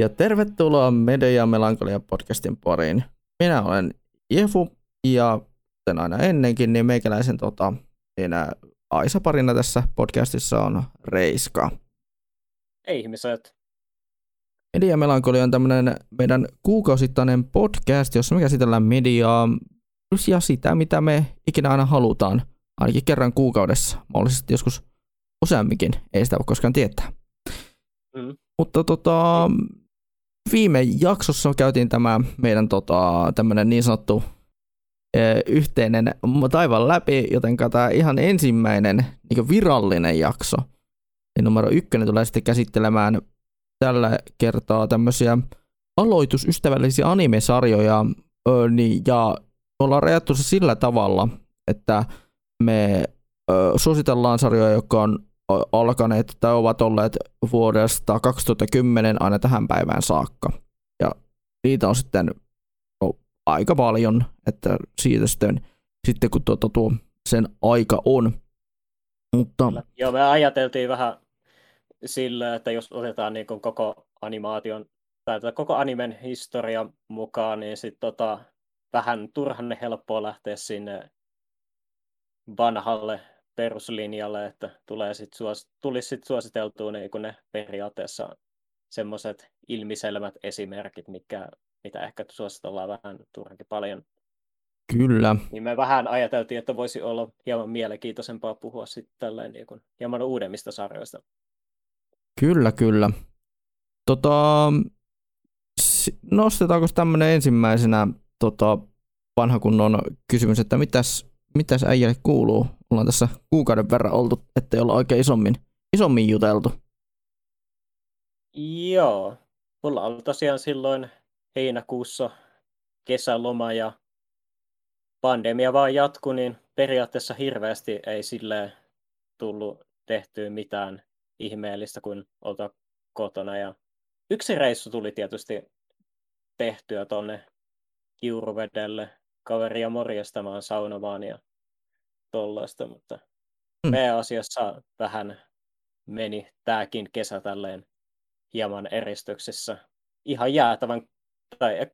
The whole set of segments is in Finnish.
Ja tervetuloa Media Melankolia podcastin pariin. Minä olen Jefu ja kuten aina ennenkin, niin meikäläisen tota, enää Aisa parina tässä podcastissa on Reiska. Ei ihmiset. Media Melankolia on tämmöinen meidän kuukausittainen podcast, jossa me käsitellään mediaa ja sitä, mitä me ikinä aina halutaan, ainakin kerran kuukaudessa, mahdollisesti joskus useamminkin, ei sitä voi koskaan tietää. Mm. Mutta tota, viime jaksossa käytiin tämä meidän tota, tämmöinen niin sanottu yhteinen taivan läpi, joten tämä ihan ensimmäinen niin virallinen jakso, niin numero ykkönen tulee sitten käsittelemään tällä kertaa tämmöisiä aloitusystävällisiä animesarjoja, ö, niin, ja ollaan rajattu se sillä tavalla, että me ö, suositellaan sarjoja, jotka on alkaneet tai ovat olleet vuodesta 2010 aina tähän päivään saakka. Ja niitä on sitten no, aika paljon, että siitä sitten, sitten kun tuota, tuo sen aika on. Mutta... Joo, me ajateltiin vähän sillä, että jos otetaan niin kuin koko animaation tai koko animen historia mukaan, niin sitten tota, vähän turhan helppoa lähteä sinne vanhalle peruslinjalle, että tulee sit suos, tulisi sitten suositeltua niin ne periaatteessa semmoiset ilmiselmät esimerkit, mikä, mitä ehkä suositellaan vähän turhankin paljon. Kyllä. Niin me vähän ajateltiin, että voisi olla hieman mielenkiintoisempaa puhua sitten niin hieman uudemmista sarjoista. Kyllä, kyllä. Tota, nostetaanko tämmöinen ensimmäisenä tota, vanha kunnon kysymys, että mitäs, mitäs äijälle kuuluu? Ollaan tässä kuukauden verran oltu, ettei olla oikein isommin, isommin juteltu. Joo, mulla oli tosiaan silloin heinäkuussa kesäloma ja pandemia vaan jatkui, niin periaatteessa hirveästi ei sille tullut tehtyä mitään ihmeellistä kuin olta kotona. Ja yksi reissu tuli tietysti tehtyä tonne Kiuruvedelle kaveria morjastamaan saunomaan ja tollaista, mutta mm. asiassa vähän meni tämäkin kesä tälleen hieman eristyksessä. Ihan jäätävän, tai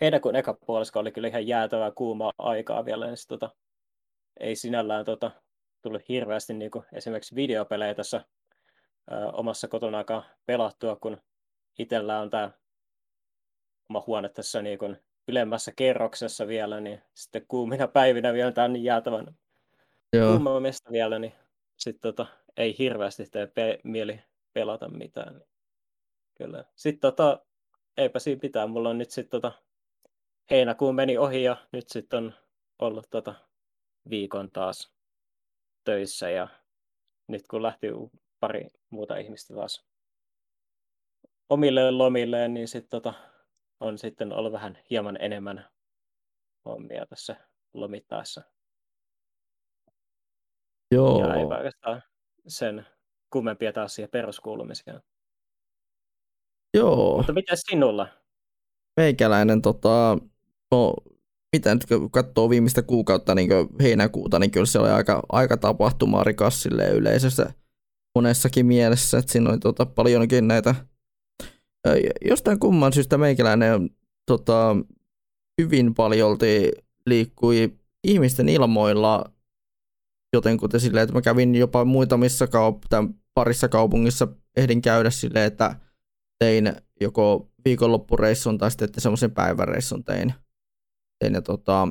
heinäkuun eka puolisko oli kyllä ihan jäätävää kuumaa aikaa vielä, niin tota, ei sinällään tota, tullut hirveästi niin kuin esimerkiksi videopelejä tässä ö, omassa kotona pelattua, kun itsellä on tämä oma huone tässä niin kuin ylemmässä kerroksessa vielä, niin sitten kuumina päivinä vielä tämän jäätävän Joo. mesta vielä, niin sitten tota, ei hirveästi tee pe- mieli pelata mitään. Niin kyllä. Sitten tota, eipä siinä pitää. Mulla on nyt sitten tota, heinäkuun meni ohi ja nyt sitten on ollut tota, viikon taas töissä ja nyt kun lähti pari muuta ihmistä taas omille lomilleen, niin sitten tota, on sitten ollut vähän hieman enemmän hommia tässä lomittaessa. Joo. Ja ei oikeastaan sen kummempia taas siihen peruskuulumiseen. Joo. Mutta mitä sinulla? Meikäläinen, tota, no, mitä nyt kun katsoo viimeistä kuukautta, niin heinäkuuta, niin kyllä se oli aika, aika tapahtumarikas yleisössä monessakin mielessä, että siinä oli tota, paljonkin näitä jostain kumman syystä meikäläinen tota, hyvin paljolti liikkui ihmisten ilmoilla jotenkuten silleen, että mä kävin jopa muutamissa kaup- parissa kaupungissa ehdin käydä silleen, että tein joko viikonloppureissun tai sitten semmoisen päiväreissun tein. tein ja tota,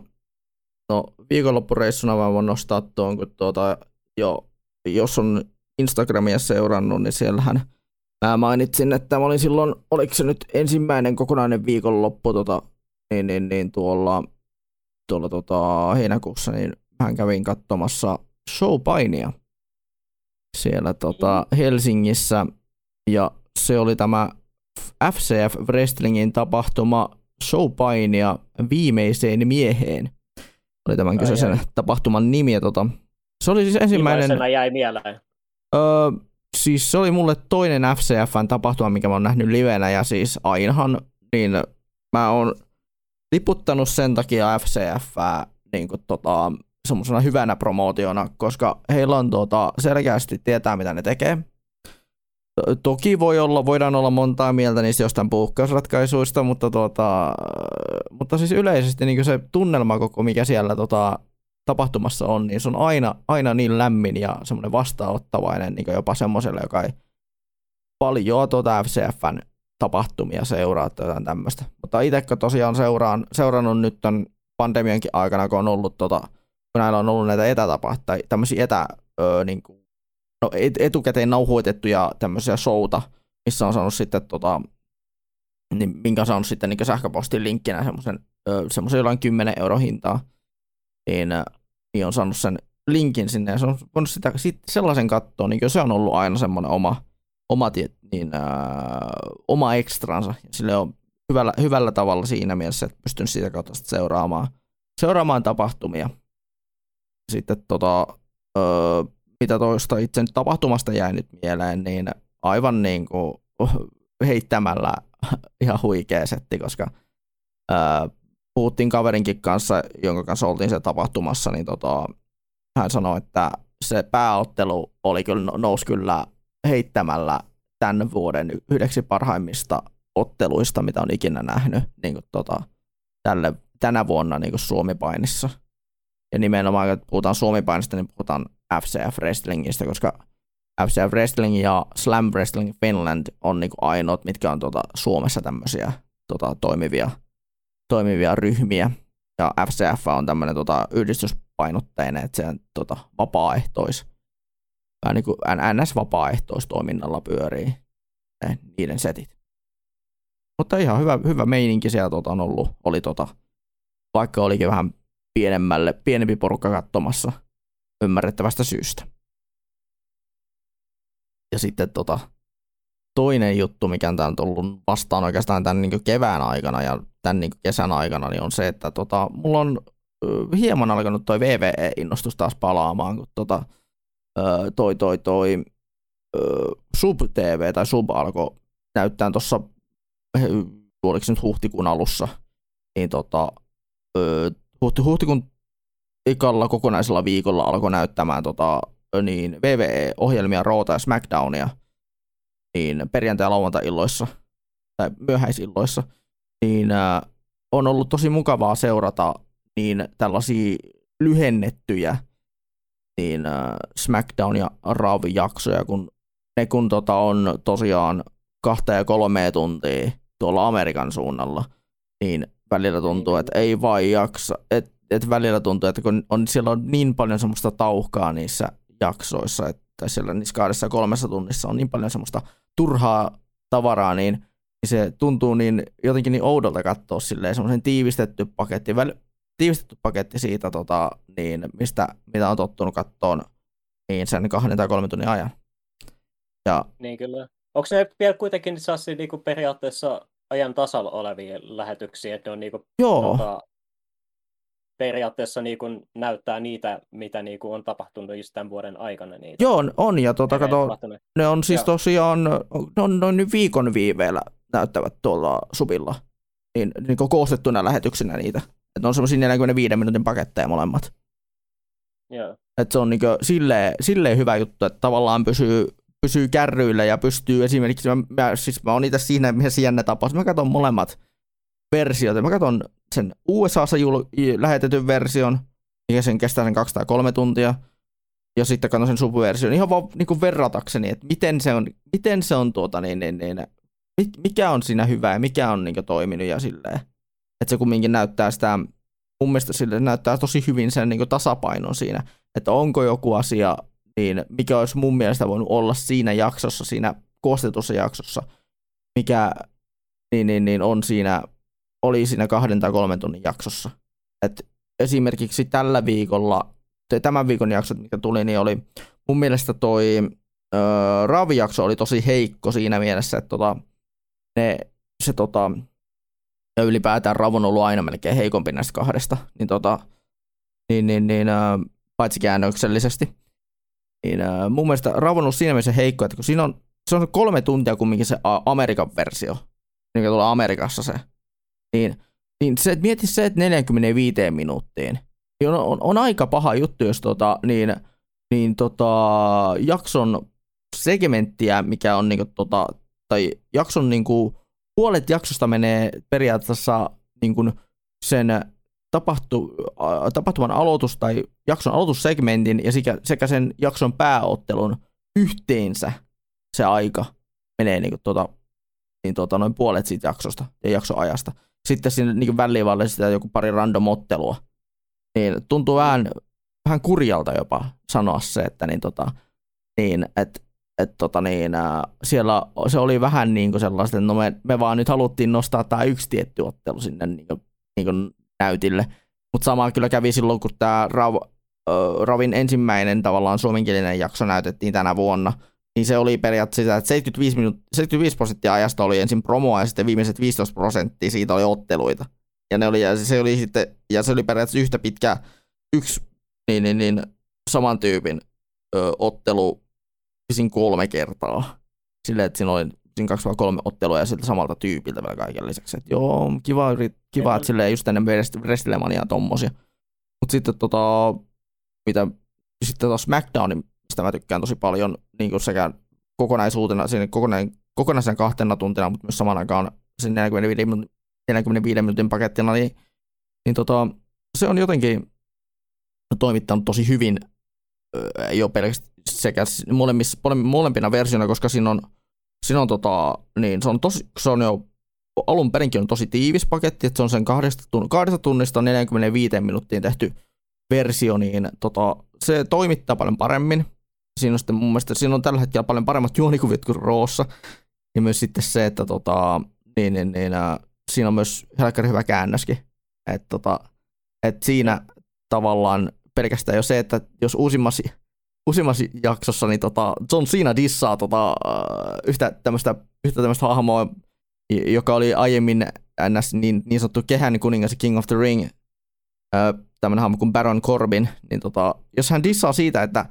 no, viikonloppureissuna mä voin nostaa tuon, kun tuota, jo, jos on Instagramia seurannut, niin siellähän Mä mainitsin, että mä olin silloin, oliko se nyt ensimmäinen kokonainen viikonloppu tota, niin, niin, niin tuolla, tuolla tota, heinäkuussa, niin mä kävin katsomassa showpainia siellä tota, Helsingissä ja se oli tämä FCF Wrestlingin tapahtuma showpainia viimeiseen mieheen. Oli tämän kyseisen tapahtuman nimi. Ja tota, se oli siis ensimmäinen... jäi mieleen. Öö, siis se oli mulle toinen FCFn tapahtuma, mikä mä oon nähnyt livenä, ja siis ainahan, niin mä oon liputtanut sen takia FCF niin kuin tota, semmoisena hyvänä promootiona, koska heillä on tota, selkeästi tietää, mitä ne tekee. Toki voi olla, voidaan olla montaa mieltä niistä jostain puhkausratkaisuista, mutta, tuota, mutta siis yleisesti niin se tunnelma koko, mikä siellä tota, tapahtumassa on, niin se on aina, aina niin lämmin ja semmoinen vastaanottavainen niin jopa semmoiselle, joka ei paljon tuota FCFn tapahtumia seuraa tai jotain tämmöistä. Mutta itse tosiaan seuraan, seurannut nyt tämän pandemiankin aikana, kun on ollut tota, kun näillä on ollut näitä etätapahtumia, tai tämmöisiä etä, öö, niin kuin, no, et, etukäteen nauhoitettuja tämmöisiä showta, missä on saanut sitten tota, niin minkä on saanut sitten niin sähköpostin linkkinä semmoisen, semmoisen jollain 10 euro hintaa, niin, niin on saanut sen linkin sinne ja se on voinut sitä, sit sellaisen katsoa, niin se on ollut aina semmoinen oma, oma, niin, ää, oma ekstransa. Sille on hyvällä, hyvällä tavalla siinä mielessä, että pystyn siitä kautta seuraamaan, seuraamaan tapahtumia. Sitten tota, öö, mitä toista itse tapahtumasta jäi nyt mieleen, niin aivan niin kuin heittämällä ihan huikea setti, koska öö, puhuttiin kaverinkin kanssa, jonka kanssa oltiin se tapahtumassa, niin tota, hän sanoi, että se pääottelu oli kyllä, nousi kyllä heittämällä tämän vuoden yhdeksi parhaimmista otteluista, mitä on ikinä nähnyt niin kuin, tota, tälle, tänä vuonna niin kuin Suomi-painissa. Ja nimenomaan, kun puhutaan Suomi-painista, niin puhutaan FCF Wrestlingistä, koska FCF Wrestling ja Slam Wrestling Finland on niin kuin ainoat, mitkä on tota, Suomessa tämmöisiä tota, toimivia, toimivia ryhmiä. Ja FCF on tämmöinen tota, yhdistyspainotteinen, että se on tota, vapaaehtois, vähän niin kuin NS-vapaaehtoistoiminnalla pyörii ne, niiden setit. Mutta ihan hyvä, hyvä meininki siellä tota, on ollut, oli tota, vaikka olikin vähän pienemmälle, pienempi porukka katsomassa ymmärrettävästä syystä. Ja sitten tota, toinen juttu, mikä on tullut vastaan oikeastaan tämän niin kevään aikana ja tämän niin kesän aikana, niin on se, että tota, mulla on hieman alkanut toi VVE-innostus taas palaamaan, kun tota, toi, toi, toi Sub-TV tai Sub alkoi näyttää tuossa, oliko se nyt huhtikuun alussa, niin tota, huhti, huhtikuun ikalla kokonaisella viikolla alkoi näyttämään tota, niin VVE-ohjelmia, Roota ja SmackDownia niin perjantai- ja lauantai-illoissa tai myöhäisilloissa, niin äh, on ollut tosi mukavaa seurata niin tällaisia lyhennettyjä niin äh, SmackDown- ja Raw-jaksoja, kun ne kun tota, on tosiaan kahta ja kolmea tuntia tuolla Amerikan suunnalla, niin välillä tuntuu, että ei vaan jaksa, että et välillä tuntuu, että kun on, siellä on niin paljon semmoista tauhkaa niissä jaksoissa, että siellä niissä kahdessa kolmessa tunnissa on niin paljon semmoista turhaa tavaraa, niin, niin se tuntuu niin jotenkin niin oudolta katsoa silleen semmoisen tiivistetty paketti, väl, tiivistetty paketti siitä, tota, niin, mistä, mitä on tottunut kattoon niin sen kahden tai kolmen tunnin ajan. Ja, niin kyllä. Onko ne vielä kuitenkin sassi niinku periaatteessa ajan tasalla olevia lähetyksiä, että ne on niinku, Joo. Tota, periaatteessa niin kuin näyttää niitä, mitä niin kuin on tapahtunut just tämän vuoden aikana. Niitä. Joo, on, on ja tuota, kato, ne on siis Joo. tosiaan, ne on noin viikon viiveellä näyttävät tuolla subilla, niin, niin kuin koostettuna lähetyksinä niitä. Että on semmoisia 45 minuutin paketteja molemmat. Joo. Että se on niin silleen, silleen hyvä juttu, että tavallaan pysyy, pysyy kärryillä ja pystyy esimerkiksi, mä, mä, siis mä oon itse siinä missä jännä tapaus, mä katson molemmat versiot, mä katson sen USAssa jul- lähetetyn version, mikä sen kestää sen kaksi tai kolme tuntia, ja sitten katson sen subversion. Ihan vaan niin kuin verratakseni, että miten se on, miten se on tuota, niin, niin, niin, mikä on siinä hyvää ja mikä on niin kuin, toiminut ja silleen. Että se kumminkin näyttää sitä, mun mielestä sille näyttää tosi hyvin sen niin kuin, tasapainon siinä, että onko joku asia, niin mikä olisi mun mielestä voinut olla siinä jaksossa, siinä koostetussa jaksossa, mikä niin, niin, niin on siinä oli siinä kahden tai kolmen tunnin jaksossa. Et esimerkiksi tällä viikolla, tämän viikon jaksot, mikä tuli, niin oli mun mielestä toi öö, Ravi-jakso oli tosi heikko siinä mielessä, että tota, ne, se tota, ja ylipäätään Rav on ollut aina melkein heikompi näistä kahdesta, niin, tota, niin, niin, niin öö, paitsi käännöksellisesti. Niin, öö, mun mielestä Rav on siinä mielessä heikko, että kun siinä on, se on kolme tuntia kumminkin se Amerikan versio, niin tulee Amerikassa se, niin, niin se, että mieti se, että 45 minuuttiin, niin on, on, on aika paha juttu, jos tota, niin, niin tota, jakson segmenttiä, mikä on niinku tota, tai jakson niinku, puolet jaksosta menee periaatteessa niinku sen tapahtu, tapahtuman aloitus tai jakson aloitussegmentin ja sekä, sekä sen jakson pääottelun yhteensä se aika menee niinku tota, niin tota, noin puolet siitä jaksosta ja jaksoajasta. Sitten sinne niin väliin sitä joku pari random ottelua. Niin tuntuu vähän, vähän kurjalta jopa sanoa se, että niin, tota, niin, et, et, tota, niin, ää, siellä se oli vähän niin kuin sellaista, että no me, me vaan nyt haluttiin nostaa tämä yksi tietty ottelu sinne niin kuin, niin kuin näytille. Mutta sama kyllä kävi silloin, kun tämä Rav, äh, Ravin ensimmäinen tavallaan suomenkielinen jakso näytettiin tänä vuonna – niin se oli periaatteessa sitä, että 75, minuut- 75 prosenttia ajasta oli ensin promoa ja sitten viimeiset 15 prosenttia siitä oli otteluita. Ja, ne oli, ja se oli sitten, ja se oli periaatteessa yhtä pitkä yksi niin, niin, niin, saman tyypin ö, ottelu kolme kertaa. Silleen, että siinä oli siinä kaksi vai kolme ottelua ja siltä samalta tyypiltä vielä kaiken lisäksi. Että joo, kiva, kiva että silleen just ennen Wrestlemania tommosia. Mutta sitten tota, mitä sitten taas SmackDownin mistä mä tykkään tosi paljon niin kuin sekä kokonaisuutena, siinä kokonaan, kokonaisen kahtena tuntina, mutta myös samaan aikaan sen 45, 45 minuutin pakettina, niin, niin tota, se on jotenkin toimittanut tosi hyvin jo pelkästään sekä molemmissa, molempina versioina, koska siinä on, siinä on, tota, niin se on, tosi, se on jo alun perinkin on tosi tiivis paketti, että se on sen kahdesta, kahdesta tunnista 45 minuuttiin tehty versio, niin tota, se toimittaa paljon paremmin siinä on sitten mun mielestä siinä on tällä hetkellä paljon paremmat juonikuviot kuin Roossa. Ja myös sitten se, että tota, niin, niin, niin, äh, siinä on myös helkkari hyvä käännöskin. Et, tota, et siinä tavallaan pelkästään jo se, että jos uusimmassa, uusimmassa jaksossa niin tota, John Cena dissaa tota, äh, yhtä tämmöistä yhtä tämmöistä hahmoa, joka oli aiemmin ns. niin, niin sanottu kehän kuningas King of the Ring, äh, tämmöinen hahmo kuin Baron Corbin, niin tota, jos hän dissaa siitä, että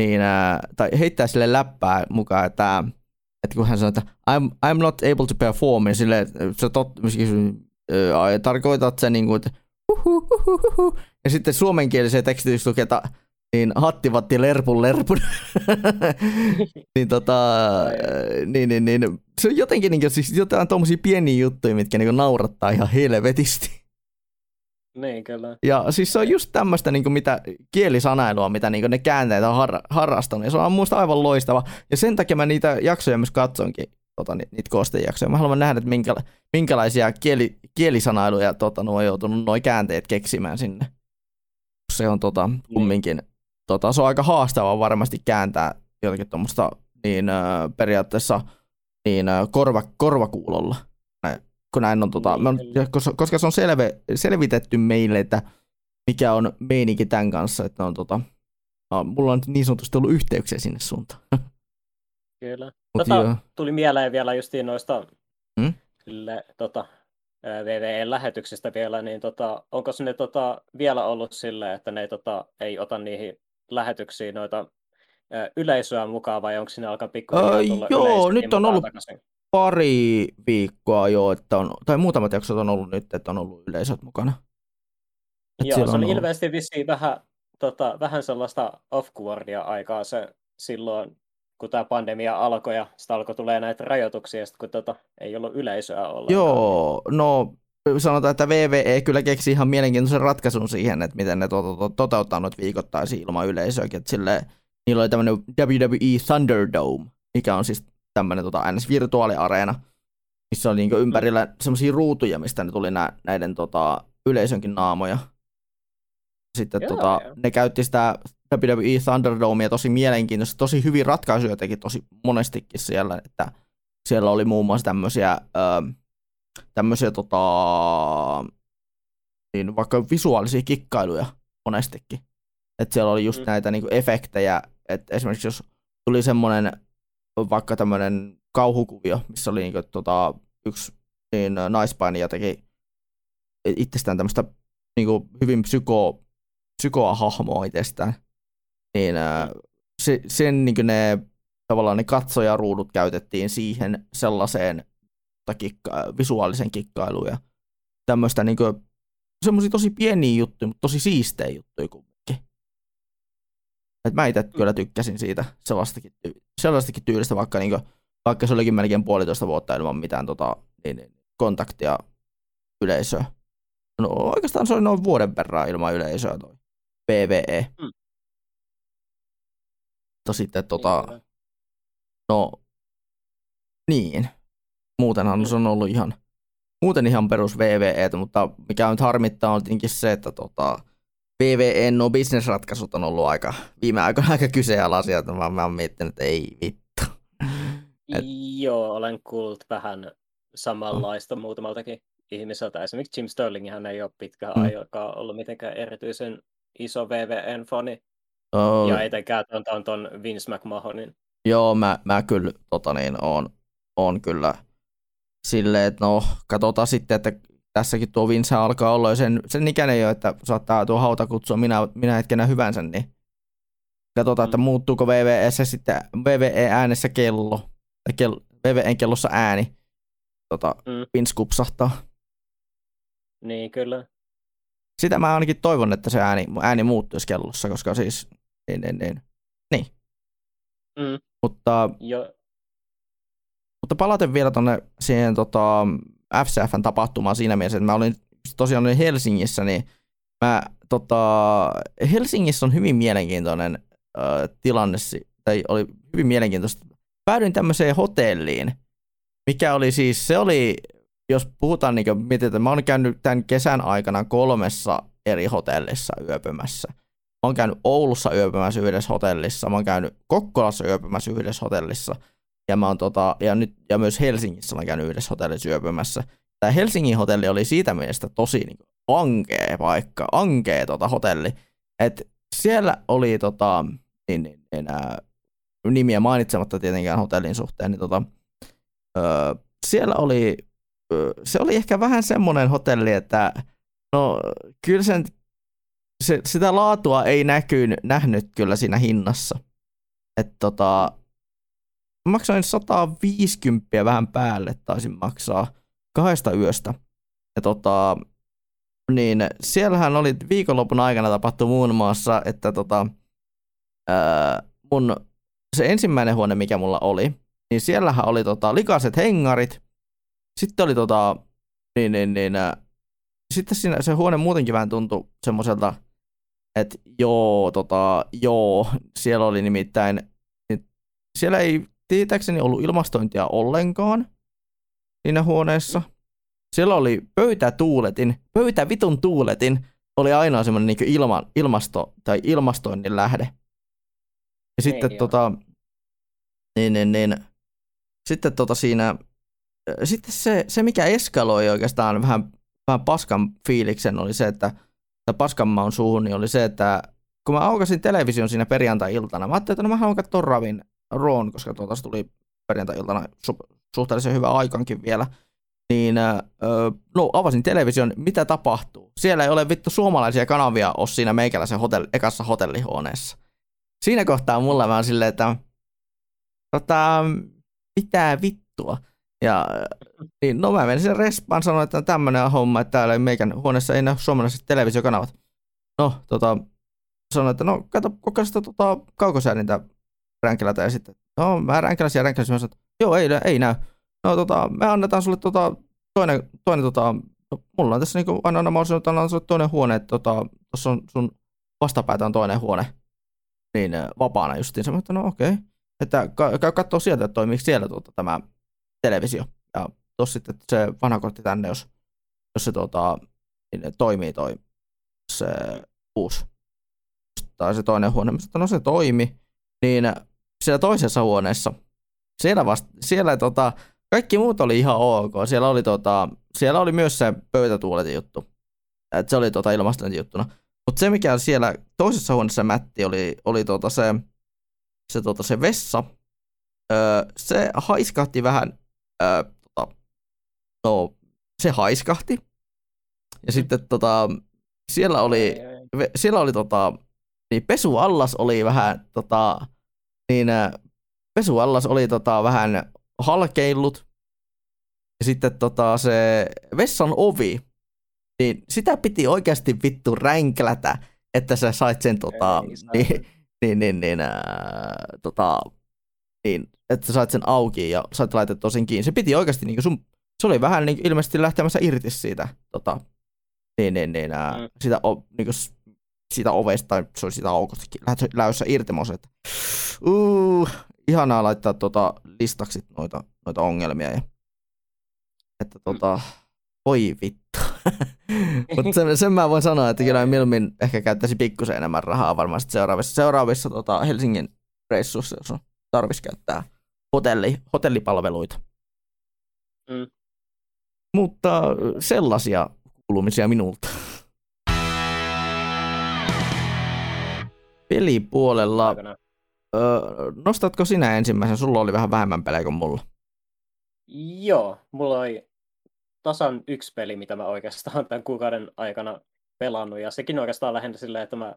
niin, äh, tai heittää sille läppää mukaan, että, että kun hän sanoo, että I'm, I'm not able to perform, niin sille, se tot, äh, tarkoitat se niin kuin, että uhuhuhuhu. ja sitten suomenkieliseen tekstitys että niin hattivatti lerpun lerpun. niin, tota, niin, niin, niin, se on jotenkin niin, siis jotain tommosia pieniä juttuja, mitkä niin naurattaa ihan helvetisti. Niin, kyllä. Ja siis se on just tämmöistä niin mitä kielisanailua, mitä niin ne käänteet on har- harrastanut. Ja se on muista aivan loistava. Ja sen takia mä niitä jaksoja myös katsonkin, tota, niitä koostejaksoja. Mä haluan nähdä, että minkä, minkälaisia kieli, kielisanailuja tota, nuo on joutunut nuo käänteet keksimään sinne. Se on tota, niin. kumminkin, tota, se on aika haastavaa varmasti kääntää jotakin tuommoista niin, äh, periaatteessa niin, äh, korva, korvakuulolla kun näin on, tota, on, koska se on selve, selvitetty meille, että mikä on meininki tämän kanssa, että on tota, no, mulla on niin sanotusti ollut yhteyksiä sinne suuntaan. Kyllä. tota, tuli mieleen vielä justiin noista hmm? kyllä, tota, VVE-lähetyksistä vielä, niin tota, onko ne tota, vielä ollut silleen, että ne tota, ei ota niihin lähetyksiin noita yleisöä mukaan, vai onko sinne alkaa pikkuhiljaa tulla Joo, nyt on ollut takaisin? pari viikkoa jo, että on, tai muutamat jaksot on ollut nyt, että on ollut yleisöt mukana. Et Joo, se on ollut... ilmeisesti vissiin vähän, tota, vähän sellaista off aikaa se silloin, kun tämä pandemia alkoi ja sitten alkoi tulee näitä rajoituksia, sit kun tota, ei ollut yleisöä ollenkaan. Joo, no sanotaan, että VVE kyllä keksi ihan mielenkiintoisen ratkaisun siihen, että miten ne to- to- to- toteuttaa noita viikoittaisia ilman yleisöäkin. Silleen, niillä oli tämmöinen WWE Thunderdome, mikä on siis tämmöinen tota, ns. virtuaaliareena, missä oli niinku ympärillä semmoisia ruutuja, mistä ne tuli nä, näiden tota, yleisönkin naamoja. Sitten joo, tota, joo. ne käytti sitä WWE Thunderdomea tosi mielenkiintoista, tosi hyvin ratkaisuja teki tosi monestikin siellä, että siellä oli muun muassa tämmöisiä, tämmöisiä tota, niin vaikka visuaalisia kikkailuja monestikin. Että siellä oli just mm. näitä niinku efektejä, että esimerkiksi jos tuli semmoinen vaikka tämmöinen kauhukuvio, missä oli niinku, tota, yksi niin, naispainija teki itsestään tämmöistä niinku, hyvin psyko, psykoa hahmoa itsestään, niin se, sen niinku, ne tavallaan ne katsojaruudut käytettiin siihen sellaiseen kikka, visuaalisen kikkailuun ja tämmöistä niinku, semmoisia tosi pieniä juttuja, mutta tosi siistejä juttuja kumminkin. Et mä itse kyllä tykkäsin siitä sellaistakin, sellaistakin tyylistä, vaikka, niin kuin, vaikka se olikin melkein puolitoista vuotta ilman mitään tota, niin, niin, kontaktia yleisöä. No oikeastaan se oli noin vuoden verran ilman yleisöä toi PvE. Mm. Mutta sitten tota, niin, no niin, muutenhan se on ollut ihan, muuten ihan perus VVE, mutta mikä nyt harmittaa on tietenkin se, että tota, VVE no business-ratkaisut on ollut aika, viime aikoina aika kyseenalaisia, että mä, mä oon miettinyt, että ei vittu. Et... Joo, olen kuullut vähän samanlaista oh. muutamaltakin ihmiseltä. Esimerkiksi Jim Sterling hän ei ole pitkään hmm. aikaa ollut mitenkään erityisen iso VVN-fani. Oh. Ja etenkään ton, ton Vince McMahonin. Joo, mä, mä kyllä tota niin, on, on kyllä silleen, että no, katsotaan sitten, että tässäkin tuo Vince alkaa olla jo sen, sen ikäinen jo, että saattaa tuo hauta kutsua minä, minä hetkenä hyvänsä, niin katsotaan, mm. että muuttuuko VVE sitten VVE-äänessä kello, tai kello, VVEn kellossa ääni, tota, mm. Vince kupsahtaa. Niin, kyllä. Sitä mä ainakin toivon, että se ääni, ääni muuttuisi kellossa, koska siis, niin, niin, niin. niin. Mm. Mutta, jo. Mutta palaten vielä tuonne siihen tota, FCFn tapahtumaan siinä mielessä, että mä olin tosiaan olin Helsingissä, niin mä, tota, Helsingissä on hyvin mielenkiintoinen äh, tilanne, tai oli hyvin mielenkiintoista. Päädyin tämmöiseen hotelliin, mikä oli siis, se oli, jos puhutaan niin kuin, mietitään, mä oon käynyt tämän kesän aikana kolmessa eri hotellissa yöpymässä. Mä oon käynyt Oulussa yöpymässä yhdessä hotellissa, mä oon käynyt Kokkolassa yöpymässä yhdessä hotellissa, ja, mä oon tota, ja, nyt, ja myös Helsingissä mä käynyt yhdessä hotellissa yöpymässä. Tämä Helsingin hotelli oli siitä mielestä tosi niin kuin, ankee paikka, ankee tota hotelli. Et siellä oli tota, niin, niin, niin, ää, nimiä mainitsematta tietenkään hotellin suhteen, niin tota, öö, siellä oli, öö, se oli ehkä vähän semmoinen hotelli, että no kyllä sen se, sitä laatua ei näkyy, nähnyt kyllä siinä hinnassa. Että tota, maksoin 150 vähän päälle taisin maksaa kahdesta yöstä. Ja tota, niin siellähän oli viikonlopun aikana tapahtu muun muassa, että tota, ää, mun se ensimmäinen huone, mikä mulla oli, niin siellähän oli tota, likaiset hengarit, sitten oli tota, niin, niin, niin, ää, sitten siinä, se huone muutenkin vähän tuntui semmoiselta, että joo, tota, joo, siellä oli nimittäin, niin siellä ei tietääkseni ollut ilmastointia ollenkaan siinä huoneessa. Siellä oli pöytätuuletin, pöytävitun tuuletin oli ainoa semmoinen niin ilma, ilmasto tai ilmastoinnin lähde. Ja ei, sitten joo. tota, niin, niin, niin, sitten tota siinä, sitten se, se mikä eskaloi oikeastaan vähän, vähän paskan fiiliksen oli se, että tai paskan maun suuhun, niin oli se, että kun mä aukasin television siinä perjantai-iltana, mä ajattelin, että no mä haluan katsoa Ravin Roon, koska se tuli perjantai-iltana su- suhteellisen hyvä aikankin vielä, niin öö, no avasin television, mitä tapahtuu? Siellä ei ole vittu suomalaisia kanavia ole siinä meikäläisen hotelli, ekassa hotellihuoneessa. Siinä kohtaa mulla oon silleen, että tota, mitä vittua? Ja niin, no mä menin sen respaan sanoin, että tämmönen homma, että täällä meikän huoneessa ei näy suomalaiset televisiokanavat. No, tota, sanoin, että no kato, kokeile sitä tota, kaukosäädintä ränkilätä ja sitten, no mä ränkiläsin ja ränkiläsin, sanoin, että joo, ei, ei näy. No tota, me annetaan sulle tota, toinen, toinen tota, no, mulla on tässä niinku aina mahdollisuus, että annan sulle toinen huone, että tota, tuossa on sun vastapäätä on toinen huone, niin vapaana justiin. Mä että no okei, okay. että käy katsoa sieltä, että toimiiko siellä tuota, tämä televisio. Ja tuossa sitten se vanha kortti tänne, jos, jos se tota, niin toimii toi se uusi tai se toinen huone. Sanoin, no se toimi niin siellä toisessa huoneessa, siellä, vasta, siellä tota, kaikki muut oli ihan ok. Siellä oli, tota, siellä oli myös se pöytätuuletin juttu. Et se oli tota ilmastointijuttuna. Mutta se, mikä siellä toisessa huoneessa mätti, oli, oli tota se, se, tota se vessa. Öö, se haiskahti vähän, öö, tota, no, se haiskahti. Ja sitten tota, siellä oli, siellä oli tota, niin pesuallas oli vähän, tota, niin pesuallas oli tota, vähän halkeillut. Ja sitten tota, se vessan ovi, niin sitä piti oikeasti vittu ränklätä, että sä sait sen tota, niin, niin, niin, niin, ää, tota, niin, että sä sait sen auki ja sait laitettua sen kiinni. Se piti oikeasti, niin sun, se oli vähän niin ilmeisesti lähtemässä irti siitä, tota, niin, niin, niin, ää, mm. sitä, niin siitä ovesta, tai se oli sitä aukosta lähdössä irti. Että, uh, ihanaa laittaa tota listaksi noita, noita ongelmia. Ja, että tota, voi vittu. Mutta sen, sen, mä voin sanoa, että kyllä mieluummin ehkä käyttäisi pikkusen enemmän rahaa varmasti seuraavissa, seuraavissa tota Helsingin reissuissa, jos on tarvitsisi käyttää hotelli, hotellipalveluita. Mm. Mutta sellaisia kuulumisia minulta. Pelipuolella, öö, nostatko sinä ensimmäisen? Sulla oli vähän vähemmän pelejä kuin mulla. Joo, mulla oli tasan yksi peli, mitä mä oikeastaan tämän kuukauden aikana pelannut, ja sekin oikeastaan lähinnä silleen, että mä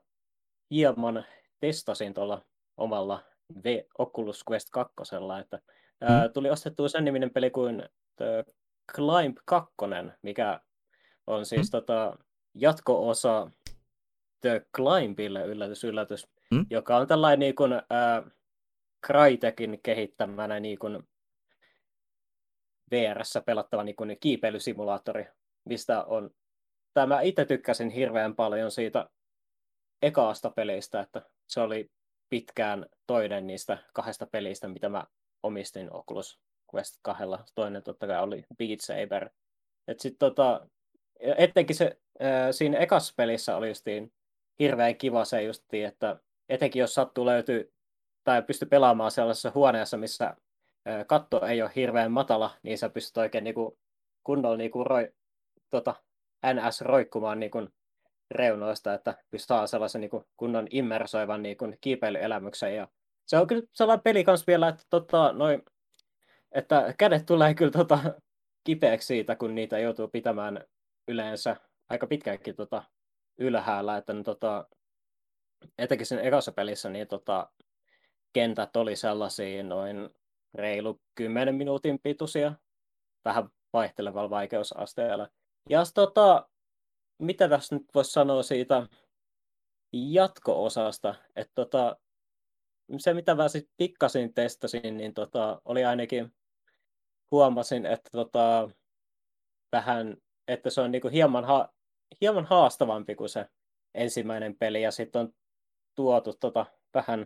hieman testasin tuolla omalla v- Oculus Quest 2, että mm. ää, tuli ostettua sen niminen peli kuin The Climb 2, mikä on siis mm. tota, jatko-osa The Climbille, yllätys, yllätys, mm. joka on tällainen niin kuin, ää, Crytekin kehittämänä niin kuin VR-ssä pelattava niin kuin kiipeilysimulaattori, mistä on tämä itse tykkäsin hirveän paljon siitä ekaasta pelistä, että se oli pitkään toinen niistä kahdesta pelistä, mitä mä omistin Oculus Quest 2. Toinen totta kai oli Beat Saber. Et sit tota, etenkin se, ää, siinä ekassa pelissä oli justiin hirveän kiva se justiin, että etenkin jos sattuu löytyy tai pystyy pelaamaan sellaisessa huoneessa, missä katto ei ole hirveän matala, niin sä pystyt oikein niinku kunnolla niinku roi, tota, NS roikkumaan niinku reunoista, että pystyy sellaisen niin kuin, kunnon immersoivan niin kuin, kiipeilyelämyksen. Ja se on kyllä sellainen peli kanssa vielä, että, tota, noi, että kädet tulee kyllä tota, kipeäksi siitä, kun niitä joutuu pitämään yleensä aika pitkäänkin tota, ylhäällä. Että, niin, tota, etenkin sen ekassa pelissä niin tota, kentät oli sellaisia noin reilu 10 minuutin pituisia, vähän vaihtelevalla vaikeusasteella. Ja tota, mitä tässä nyt voisi sanoa siitä jatko-osasta, että tota, se mitä mä sitten pikkasin testasin, niin tota, oli ainakin, huomasin, että tota, vähän, että se on niinku hieman, ha- hieman haastavampi kuin se ensimmäinen peli, ja sitten on tuotu tota, vähän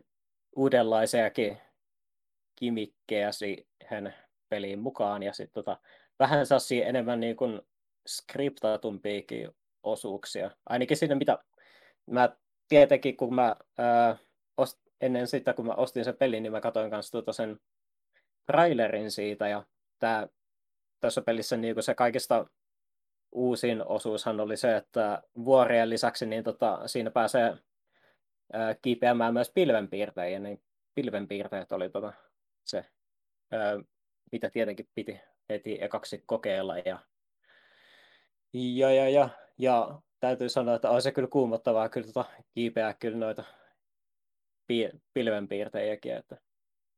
uudenlaisiakin kimikkejä siihen peliin mukaan, ja sitten tota, vähän saa enemmän niin kuin skriptatumpiakin osuuksia. Ainakin siinä, mitä mä tietenkin, kun mä ää, ost, ennen sitä, kun mä ostin sen pelin, niin mä katsoin kanssa tuota sen trailerin siitä, ja tää, tässä pelissä niin se kaikista uusin osuushan oli se, että vuorien lisäksi niin tota, siinä pääsee ää, kiipeämään myös pilvenpiirtejä, niin pilvenpiirteet oli tota, se, ää, mitä tietenkin piti heti ekaksi kokeilla, ja ja, ja, ja, ja täytyy sanoa, että on se kyllä kuumottavaa kyllä tota, kiipeää kyllä noita pi- pilvenpiirtejäkin, että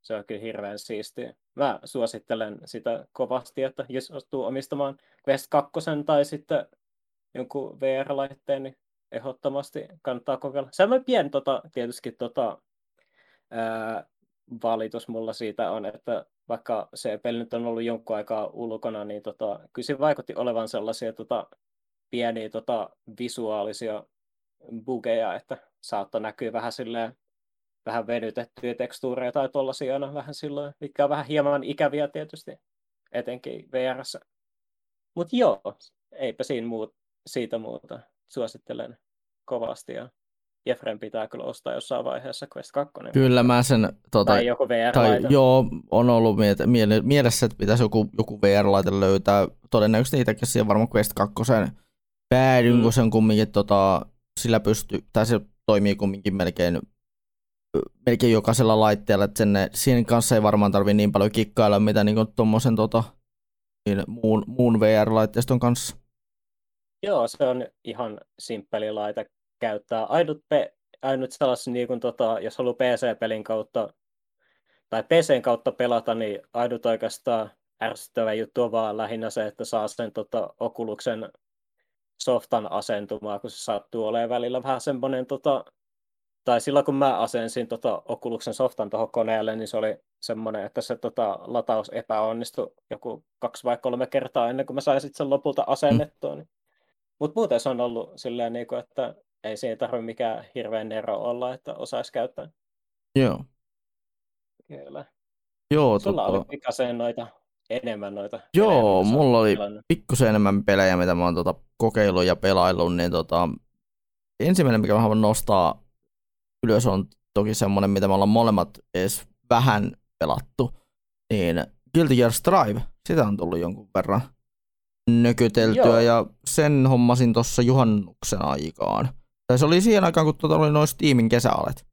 se on kyllä hirveän siistiä. Mä suosittelen sitä kovasti, että jos ostuu omistamaan Quest 2 tai sitten jonkun VR-laitteen, niin ehdottomasti kannattaa kokeilla. Se on pieni tota, tietysti tota, ää, valitus mulla siitä on, että vaikka se peli nyt on ollut jonkun aikaa ulkona, niin tota, kyllä se vaikutti olevan sellaisia tota, pieniä tota, visuaalisia bugeja, että saattoi näkyä vähän silleen, vähän venytettyjä tekstuureja tai tuollaisia aina vähän silloin, mitkä on vähän hieman ikäviä tietysti, etenkin VRssä. Mutta joo, eipä siinä muut, siitä muuta. Suosittelen kovasti ja Jeffren pitää kyllä ostaa jossain vaiheessa Quest 2. Kyllä mä sen... Tota, tai joku VR-laite. Tai, joo, on ollut miele, mielessä, että pitäisi joku, joku VR-laite löytää. Todennäköisesti niitäkin siihen varmaan Quest 2 päädyn, mm. kun sen kumminkin tota, sillä pystyy, tai se toimii kumminkin melkein, melkein jokaisella laitteella, että sen, siinä kanssa ei varmaan tarvi niin paljon kikkailla, mitä niin tuommoisen tota, niin muun, muun VR-laitteiston kanssa. Joo, se on ihan simppeli laite käyttää. Ainut, pe, ainut sellaisen, niin kuin, tota, jos haluaa PC-pelin kautta tai PCn kautta pelata, niin ainut oikeastaan ärsyttävä juttu on vaan lähinnä se, että saa sen tota, Oculuksen softan asentumaa, kun se sattuu olemaan välillä vähän semmoinen tota, tai silloin kun mä asensin tota Oculusen softan tuohon koneelle, niin se oli semmoinen, että se tota, lataus epäonnistui joku kaksi vai kolme kertaa ennen kuin mä sain sen lopulta asennettua. Mm. Mutta muuten se on ollut silleen, niin kuin, että ei siinä tarvitse mikään hirveän ero olla, että osaisi käyttää. Joo. Kyllä. Joo, Sulla tota... oli pikkasen noita enemmän noita. Joo, pelejä, mulla oli pikkusen enemmän pelejä, mitä mä oon tota kokeillut ja pelaillut, niin tota, ensimmäinen, mikä mä haluan nostaa ylös on toki semmoinen, mitä me ollaan molemmat edes vähän pelattu, niin Guilty Gear Strive, sitä on tullut jonkun verran nökyteltyä Joo. ja sen hommasin tuossa juhannuksen aikaan. Tai se oli siihen aikaan, kun tuota oli noin Steamin kesäalet.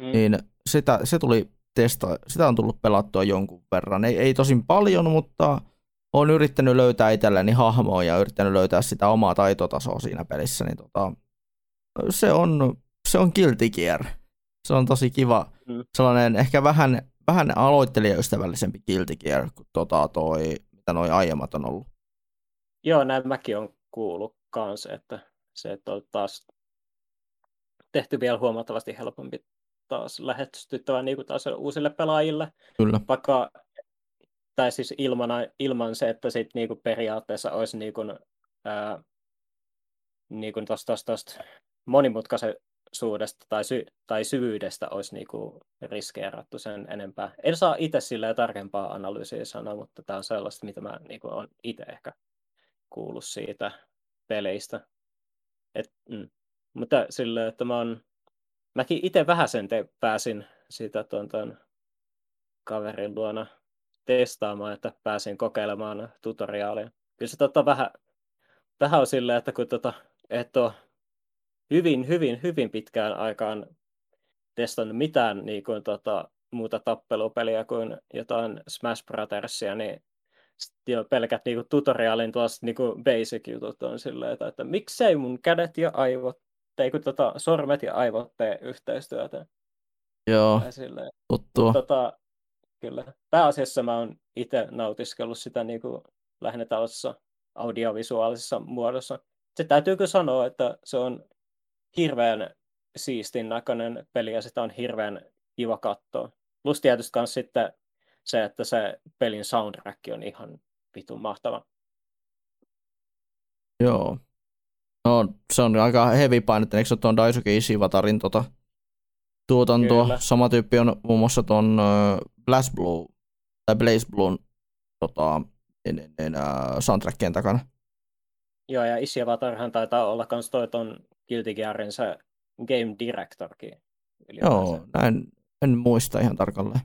Mm. Niin sitä, se tuli testa, sitä on tullut pelattua jonkun verran. Ei, ei tosin paljon, mutta olen yrittänyt löytää itselleni hahmoa ja yrittänyt löytää sitä omaa taitotasoa siinä pelissä. Niin tota, se on se on Guilty Gear. Se on tosi kiva. Mm. Sellainen ehkä vähän, vähän aloittelijaystävällisempi Guilty Gear kuin tota toi, mitä noi aiemmat on ollut. Joo, näin mäkin on kuullut kanssa, että se on taas tehty vielä huomattavasti helpompi taas lähestyttävä niin kuin taas uusille pelaajille. Kyllä. Vaikka, tai siis ilman, ilman se, että sit niin kuin periaatteessa olisi niin kuin, ää, niin kuin tosta, tosta, tosta monimutkaisen suudesta tai, sy- tai syvyydestä olisi niinku riskeerattu sen enempää. En saa itse silleen tarkempaa analyysiä sanoa, mutta tämä on sellaista, mitä mä niinku olen itse ehkä kuullut siitä peleistä. Et, mm. Mutta silleen, että mä on, mäkin itse vähän sen te- pääsin sitä tuon, tuon kaverin luona testaamaan, että pääsin kokeilemaan tutoriaalia. Kyllä se tota vähän, vähän on silleen, että kun tota, et ole hyvin, hyvin, hyvin pitkään aikaan testannut mitään niin kuin, tota, muuta tappelupeliä kuin jotain Smash Brothersia, niin jo pelkät niin kuin, tutoriaalin tuossa niin kuin basic jutut on silleen, että, että miksei mun kädet ja aivot, tai kun tota, sormet ja aivot tee yhteistyötä. Joo, tuttua. Tota, kyllä. Pääasiassa mä oon itse nautiskellut sitä niin kuin, lähinnä tällaisessa audiovisuaalisessa muodossa. Se täytyykö sanoa, että se on hirveän siistin näköinen peli ja sitä on hirveän kiva katsoa. Plus tietysti myös sitten se, että se pelin soundtrack on ihan vitun mahtava. Joo. No, se on aika heavy painetta, eikö se ole tuon Daisuke Ishivatarin tota, tuotantoa? Kyllä. Sama tyyppi on muun muassa tuon uh, Blaze Blue, tai Blaze Blue tota, niin, niin, uh, soundtrackien takana. Joo, ja Ishivatarhan taitaa olla myös toi ton Guilty Gearin se game directorkin. Joo, näin, en muista ihan tarkalleen.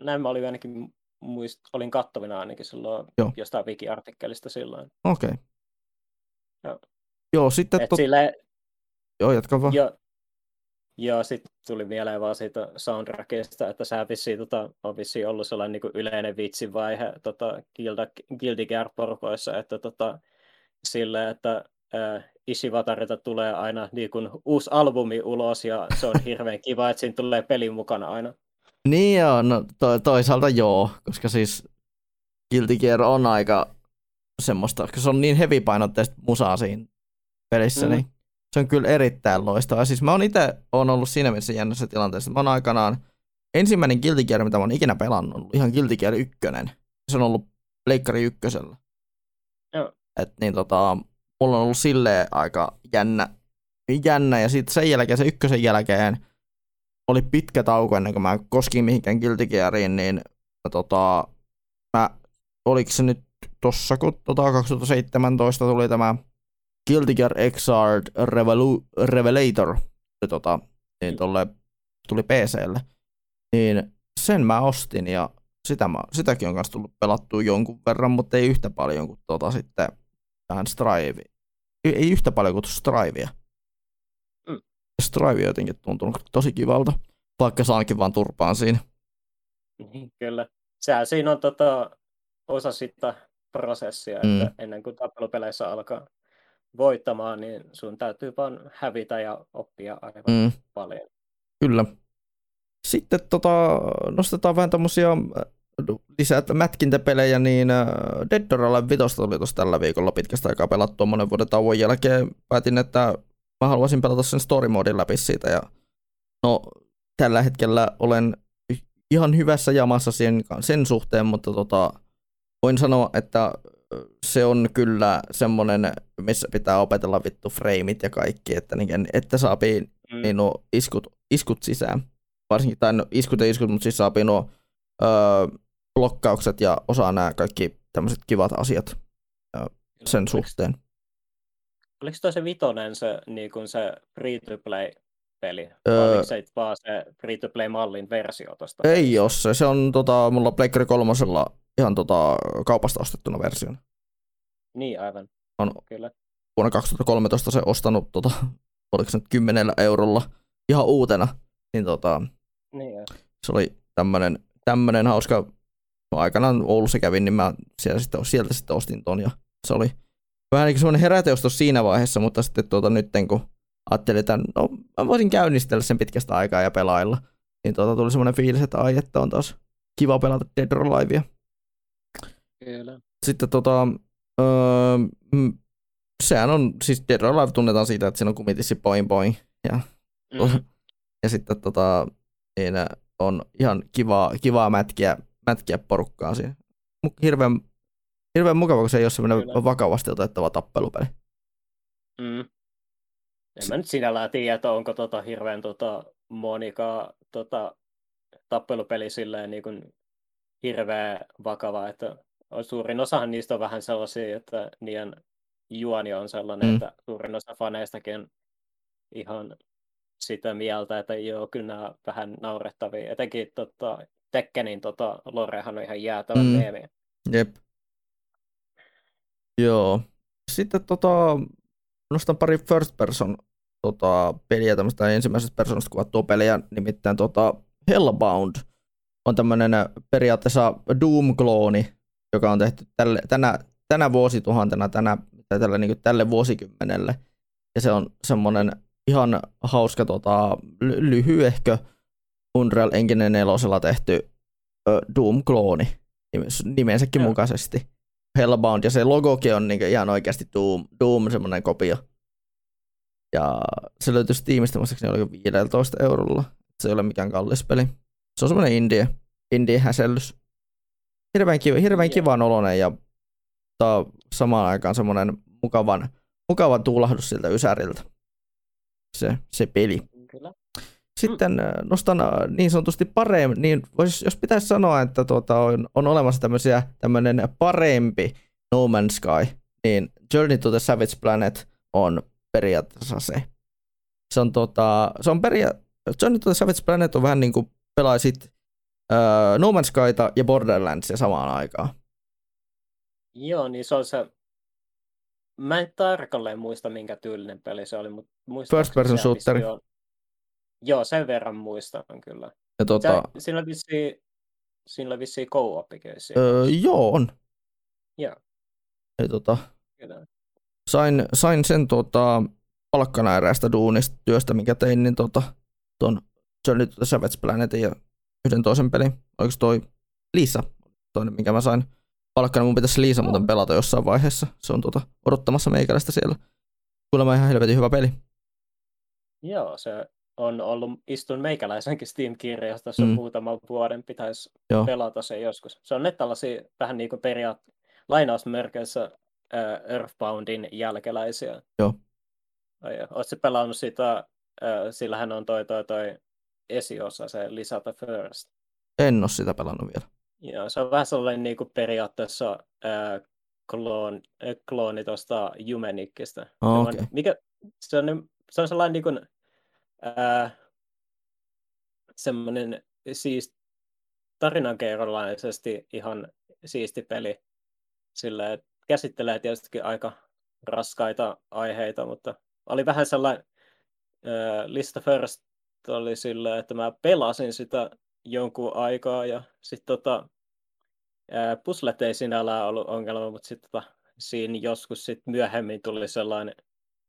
Näin mä olin ainakin muist, olin kattovina ainakin silloin Joo. jostain wiki-artikkelista silloin. Okei. Okay. Joo. Joo, sitten... Et tot... sille... Joo, jatka vaan. Joo, Joo, sitten tuli mieleen vaan siitä soundtrackista, että sä vissiin, tota, on vissiin ollut sellainen niin yleinen vitsivaihe tota, Guilty Gear-porukoissa, että tota, sille, että Ishivatarilta tulee aina niin kuin uusi albumi ulos ja se on hirveän kiva, että siinä tulee pelin mukana aina. Niin joo, no to- toisaalta joo, koska siis Guilty Gear on aika semmoista, koska se on niin heavy-painotteista musaa siinä pelissä, mm. niin se on kyllä erittäin loistava. Siis mä oon itse on ollut siinä mielessä jännässä tilanteessa. Mä oon aikanaan ensimmäinen Guilty Gear, mitä mä oon ikinä pelannut, on ihan Guilty Gear 1. Se on ollut Leikkari ykkösellä. Joo. Et niin tota, mulla on ollut silleen aika jännä, jännä ja sitten sen jälkeen, se ykkösen jälkeen, oli pitkä tauko ennen kuin mä koskin mihinkään Guilty Geariin, niin tota, mä, oliko se nyt tossa, kun tota 2017 tuli tämä Guilty Gear Xrd Revelu- Revelator, tota, niin tolle, tuli PClle, niin sen mä ostin ja sitä mä, sitäkin on kanssa tullut pelattua jonkun verran, mutta ei yhtä paljon kuin tota sitten tähän Strive. Ei, yhtä paljon kuin Strivea. Mm. Strive on jotenkin tuntunut tosi kivalta, vaikka saankin vaan turpaan siinä. Niin, kyllä. Sehän siinä on tota, osa sitä prosessia, mm. että ennen kuin tappelupeleissä alkaa voittamaan, niin sun täytyy vaan hävitä ja oppia aivan mm. paljon. Kyllä. Sitten tota, nostetaan vähän tämmöisiä lisää mätkintäpelejä, niin äh, Dead or Alive 5 tuli tuossa tällä viikolla pitkästä aikaa pelattua monen vuoden tauon jälkeen. Päätin, että mä haluaisin pelata sen story modin läpi siitä ja no tällä hetkellä olen ihan hyvässä jamassa sen, sen suhteen, mutta tota, voin sanoa, että se on kyllä semmoinen, missä pitää opetella vittu frameit ja kaikki, että, niin, että saapii mm. niin iskut, iskut sisään. Varsinkin, tai no, iskut ja iskut, mutta siis saapii nuo öö, blokkaukset ja osaa nämä kaikki tämmöiset kivat asiat sen suhteen. Oliko toi se vitonen se, niin kuin se free-to-play peli? Öö, oliko se vaan se free-to-play-mallin versio tuosta? Ei ole se. Se on tota, mulla Pleikkari kolmosella ihan tota, kaupasta ostettuna versiona. Niin, aivan. On Kyllä. vuonna 2013 se ostanut, tota, oliko se nyt 10 eurolla ihan uutena. Niin, tota, niin se oli tämmönen, tämmönen hauska, aikanaan Oulussa kävin, niin mä sieltä sitten, sieltä sitten ostin ton ja se oli vähän niin semmoinen heräteostos siinä vaiheessa, mutta sitten tuota, nyt kun ajattelin, että no, mä voisin käynnistellä sen pitkästä aikaa ja pelailla, niin tuota, tuli semmoinen fiilis, että ai, että on taas kiva pelata Dead or Alivea. Kyllä. Sitten tota, öö, sehän on, siis Dead or Alive tunnetaan siitä, että siinä on kumitissi poin poin. Ja, mm-hmm. ja sitten tota, siinä on ihan kivaa, kivaa mätkiä, mätkiä porukkaa siinä. Hirveän, hirveän mukava, kun se ei ole semmoinen vakavasti otettava tappelupeli. Mm. En mä nyt sinällään tiedä, että onko tota hirveän tota Monika tota, tappelupeli silleen niin kuin hirveän vakava, että suurin osahan niistä on vähän sellaisia, että niiden juoni on sellainen, mm. että suurin osa faneistakin ihan sitä mieltä, että joo, kyllä nämä vähän naurettavia. Etenkin tota, Tekkenin tota, Lorehan on ihan jäätävä mm. meemi. Jep. Joo. Sitten tota, nostan pari first person tota, peliä, tämmöistä ensimmäisestä persoonasta kuvattua peliä, nimittäin tota, Hellbound on tämmöinen periaatteessa Doom-klooni, joka on tehty tälle, tänä, tänä vuosituhantena, tänä, tai tälle, niin tälle vuosikymmenelle. Ja se on semmoinen ihan hauska tota, lyhyehkö Unreal Engine 4 tehty ö, Doom-klooni nimensäkin Joo. mukaisesti. Hellbound, ja se logokin on niin ihan oikeasti Doom, Doom semmoinen kopio. Ja se löytyy Steamista muistaakseni oli 15 eurolla. Se ei ole mikään kallis peli. Se on semmoinen indie, indie häsellys. Hirveän, kiva, hirveän kivan oloinen ja samaan aikaan semmoinen mukavan, mukavan tuulahdus siltä Ysäriltä. Se, se peli. Sitten mm. nostan niin sanotusti paremmin, niin vois, jos pitäisi sanoa, että tuota, on, on olemassa tämmöisiä, tämmöinen parempi No Man's Sky, niin Journey to the Savage Planet on periaatteessa se. Se on, tota, se on periaatteessa, Journey to the Savage Planet on vähän niin kuin pelaisit uh, No Man's Skyta ja Borderlandsia samaan aikaan. Joo, niin se on se, mä en tarkalleen muista minkä tyylinen peli se oli, mutta. First person shooter. Joo, sen verran muistan kyllä. Ja tota... Siinä oli vissiin, vissiin co öö, Joo, on. Joo. Ja tota, kyllä sain, sain sen tota, palkkana eräästä duunista työstä, mikä tein, niin tota, ton Journey to the Savage Planetin ja yhden toisen pelin. Oliko toi Liisa, toinen, minkä mä sain palkkana. Mun pitäisi Liisa muuten pelata jossain vaiheessa. Se on tota, odottamassa meikäläistä siellä. Kuulemma ihan helvetin hyvä peli. Joo, se on ollut, istun meikäläisenkin Steam-kirjastossa mm. muutaman vuoden, pitäisi Joo. pelata se joskus. Se on ne tällaisia vähän niin kuin periaat, lainausmerkeissä uh, Earthboundin jälkeläisiä. Joo. Oletko pelannut sitä, uh, sillähän on toi, toi, toi esiosa, se Lisätä First. En ole sitä pelannut vielä. Joo, se on vähän sellainen niin kuin periaatteessa uh, kloon, äh, klooni tuosta Jumenikista. Oh, okay. mikä, se, on, se on sellainen niin kuin, semmoinen siis tarinankerrolaisesti ihan siisti peli. Sillä, että käsittelee tietysti aika raskaita aiheita, mutta oli vähän sellainen äh, lista first oli sillä, että mä pelasin sitä jonkun aikaa ja sitten tota, äh, puslet ei sinällään ollut ongelma, mutta sitten tota, siinä joskus sit myöhemmin tuli sellainen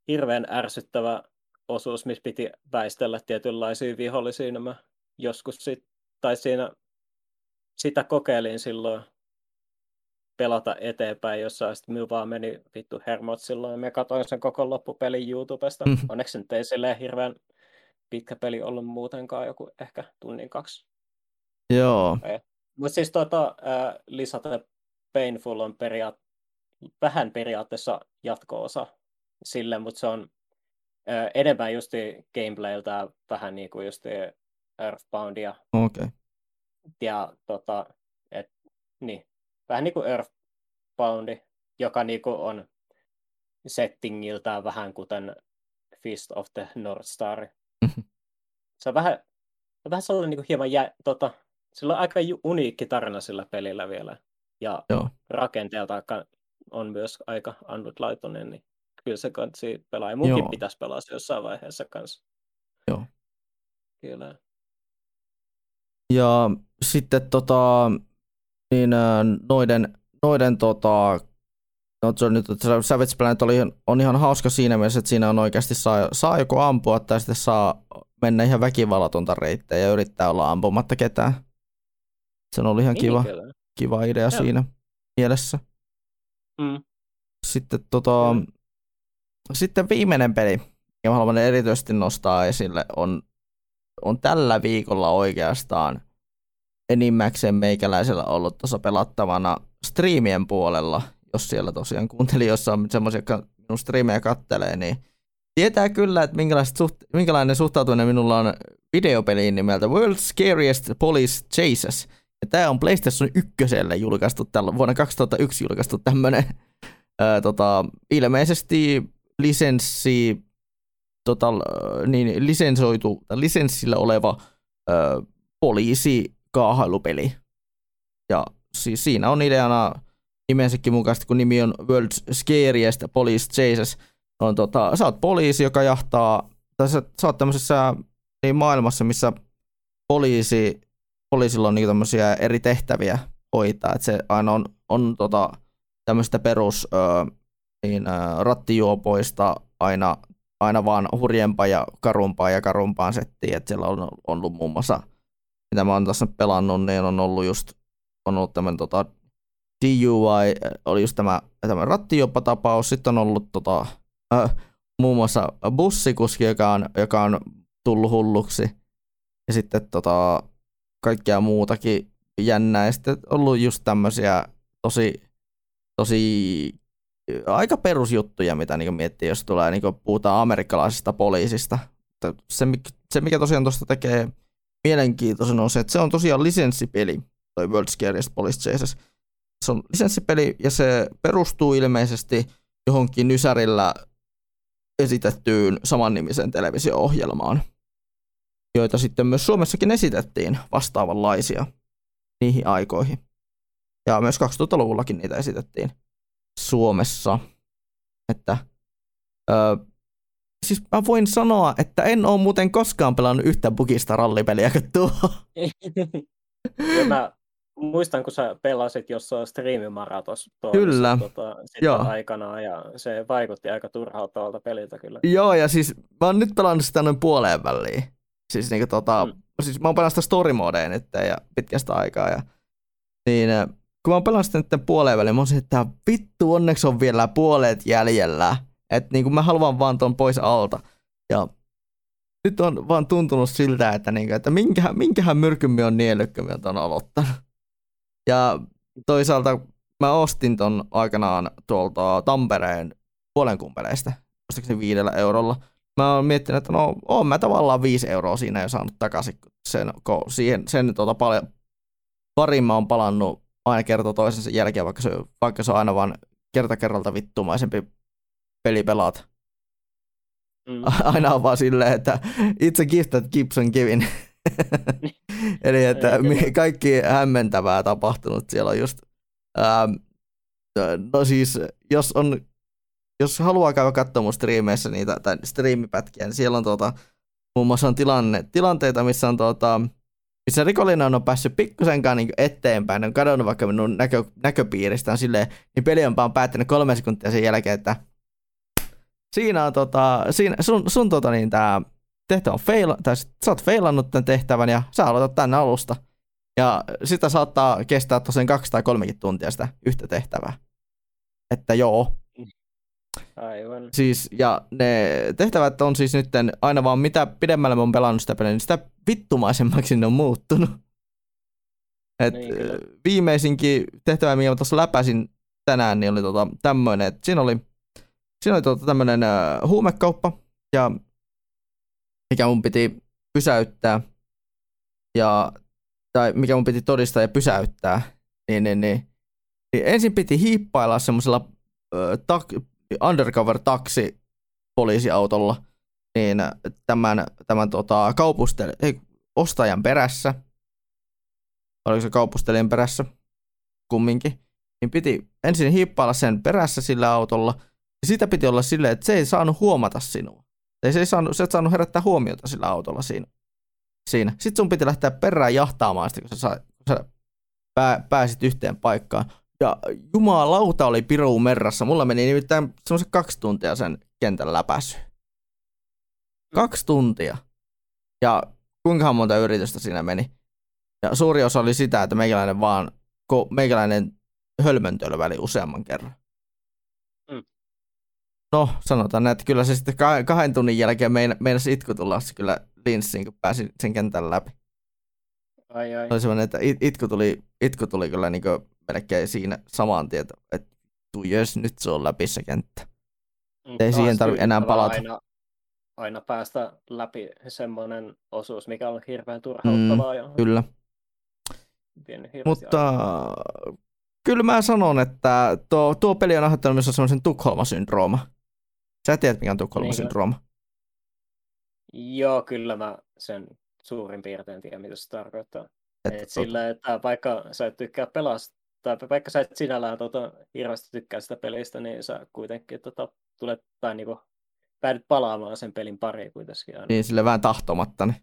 hirveän ärsyttävä osuus, missä piti väistellä tietynlaisia vihollisia. Niin mä joskus sit, tai siinä sitä kokeilin silloin pelata eteenpäin, jossa sitten minulla vaan meni vittu hermot silloin, ja me katsoin sen koko loppupelin YouTubesta. Mm. Onneksi se nyt ei silleen hirveän pitkä peli ollut muutenkaan, joku ehkä tunnin kaksi. Joo. Mutta siis tota, äh, lisätä Painful on periaat- vähän periaatteessa jatko-osa sille, mutta se on äh, enemmän justi gameplayltä vähän niin kuin justi Earthboundia. Okei. Okay. Ja tota, et, niin, vähän niin kuin Earthboundi, joka niin kuin on settingiltään vähän kuten Fist of the North Star. Mm-hmm. Se on vähän, vähän sellainen niin kuin hieman jä, tota, sillä on aika uniikki tarina sillä pelillä vielä. Ja Joo. rakenteelta on myös aika ainutlaatuinen, niin kyllä se kansi pelaa. Ja munkin Joo. pitäisi pelaa se jossain vaiheessa kanssa. Joo. Kyllä. Ja sitten tota, niin noiden, noiden tota, no, se on nyt, Savage Planet oli, on ihan hauska siinä mielessä, että siinä on oikeasti saa, saa joko ampua tai sitten saa mennä ihan väkivallatonta reittejä ja yrittää olla ampumatta ketään. Se on ollut ihan niin, kiva, kiva idea Joo. siinä mielessä. Mm. Sitten, tota, sitten viimeinen peli, ja haluan erityisesti nostaa esille, on, on tällä viikolla oikeastaan enimmäkseen meikäläisellä ollut tuossa pelattavana striimien puolella, jos siellä tosiaan kuuntelijoissa on semmoisia, jotka minun striimejä kattelee, niin tietää kyllä, että suht, minkälainen suhtautuminen minulla on videopeliin nimeltä World's Scariest Police Chases. Ja tämä on PlayStation 1 julkaistu, tällä, vuonna 2001 julkaistu tämmöinen tota, ilmeisesti lisenssi, tota, niin, lisensoitu, lisenssillä oleva ö, poliisi kaahailupeli. Ja siis siinä on ideana nimensäkin mukaisesti, kun nimi on World's Scariest Police Chases, on tota, sä oot poliisi, joka jahtaa, tai sä, sä oot tämmöisessä niin maailmassa, missä poliisi, poliisilla on niin tämmöisiä eri tehtäviä hoitaa, että se aina on, on tota, tämmöistä perus ö, niin, rattijuopoista aina, aina vaan hurjempaa ja karumpaa ja karumpaan settiin, että siellä on ollut muun muassa mitä mä oon tässä pelannut, niin on ollut just, on ollut tämmöinen tota, DUI, oli just tämä, tämä rattijoppa-tapaus, sitten on ollut tota, äh, muun muassa bussikuski, joka on, joka on tullut hulluksi, ja sitten tota, kaikkea muutakin jännää, ja sitten ollut just tämmöisiä tosi, tosi aika perusjuttuja, mitä niin miettii, jos tulee, niin puhutaan amerikkalaisesta poliisista. Se, se mikä tosiaan tuosta tekee mielenkiintoisen on se, että se on tosiaan lisenssipeli, toi World Scariest Police Chases. Se on lisenssipeli ja se perustuu ilmeisesti johonkin Nysärillä esitettyyn samannimiseen televisio-ohjelmaan, joita sitten myös Suomessakin esitettiin vastaavanlaisia niihin aikoihin. Ja myös 2000-luvullakin niitä esitettiin Suomessa. Että öö, siis mä voin sanoa, että en ole muuten koskaan pelannut yhtä bugista rallipeliä kuin tuo. mä muistan, kun sä pelasit jossain striimimaratossa kyllä. Tota, Joo. aikanaan, ja se vaikutti aika turhauttavalta peliltä kyllä. Joo, ja siis mä oon nyt pelannut sitä noin puoleen väliin. Siis, niinku, tota, mm. siis mä oon pelannut sitä story nyt ja pitkästä aikaa, ja niin kun mä sitä nyt puoleen väliin, mä oon että vittu onneksi on vielä puolet jäljellä että niin mä haluan vaan ton pois alta. Ja nyt on vaan tuntunut siltä, että, niin kuin, että minkähän, minkähän myrkymmi on niellyt, kun on aloittanut. Ja toisaalta mä ostin ton aikanaan tuolta Tampereen puolenkumpeleista, ostaakseni viidellä eurolla. Mä oon miettinyt, että no oon mä tavallaan viisi euroa siinä jo saanut takaisin, sen, siihen, sen tuota paljon, parin mä oon palannut aina kerta toisensa jälkeen, vaikka se, vaikka se on aina vaan kerta kerralta vittumaisempi peli pelaat. Mm. Aina on vaan silleen, että it's a gift that keeps on giving. Eli että kaikki hämmentävää tapahtunut siellä on just. Ähm, no siis, jos on jos haluaa käydä katsomaan striimeissä niitä, tai striimipätkiä, niin siellä on tuota, muun muassa on tilanne, tilanteita, missä on tuota, missä rikollinen on päässyt pikkusenkaan niin eteenpäin, on kadonnut vaikka minun näkö, näköpiiristään silleen, niin peli on päättänyt kolme sekuntia sen jälkeen, että siinä on tota, siinä, sun, sun tota niin tää tehtävä on fail, tai sä oot failannut tämän tehtävän ja sä aloitat tänne alusta. Ja sitä saattaa kestää tosiaan kaksi tai kolmekin tuntia sitä yhtä tehtävää. Että joo. Aivan. Siis, ja ne tehtävät on siis nyt aina vaan mitä pidemmälle mä oon pelannut sitä peliä, niin sitä vittumaisemmaksi ne on muuttunut. Et Niin, kyllä. viimeisinkin tehtävä, minkä mä tuossa läpäsin tänään, niin oli tota tämmöinen, että siinä oli, siinä oli tota tämmöinen äh, huumekauppa, ja mikä mun piti pysäyttää, ja, tai mikä mun piti todistaa ja pysäyttää, niin, niin, niin, niin ensin piti hiippailla semmoisella äh, tak, undercover taksi poliisiautolla, niin tämän, tämän tota, kaupustel, ei, ostajan perässä, oliko se kaupustelijan perässä kumminkin, niin piti ensin hiippailla sen perässä sillä autolla, ja sitä piti olla silleen, että se ei saanut huomata sinua. Tai se ei saanut, se et saanut herättää huomiota sillä autolla siinä. siinä. Sitten sun piti lähteä perään jahtaamaan sitä, kun sä, sä pää, pääsit yhteen paikkaan. Ja jumalauta oli piru merrassa. Mulla meni nimittäin semmoiset kaksi tuntia sen kentän läpäisy. Kaksi tuntia. Ja kuinka monta yritystä siinä meni. Ja suuri osa oli sitä, että meikäläinen vaan, meikäläinen hölmöntölväli useamman kerran. Mm. No, sanotaan näin, että kyllä se sitten kahden tunnin jälkeen meinasi itku tulla se kyllä linssiin, kun pääsin sen kentän läpi. Ai ai. Oli semmoinen, että it- itku tuli, itku tuli kyllä niin melkein siinä samaan tieto, että tuu jos nyt se on läpi se kenttä. Mm, ei siihen taas tarvi enää palata. Aina, aina päästä läpi semmoinen osuus, mikä on hirveän turhauttavaa mm, ja Kyllä. Mutta aikaa. kyllä mä sanon, että tuo, tuo peli on aiheuttanut myös semmoisen Tukholma-syndrooma. Sä tiedät, mikä on Tukholma-syndrooma. Joo, kyllä mä sen suurin piirtein tiedän, mitä se tarkoittaa. Et tota- sillä, että vaikka sä et tykkää pelasta, tai vaikka sä et sinällään tota, hirveästi tykkää sitä pelistä, niin sä kuitenkin tota, tulet, tai niinku, päädyt palaamaan sen pelin pariin kuitenkin aina. Niin sille vähän tahtomatta. Niin.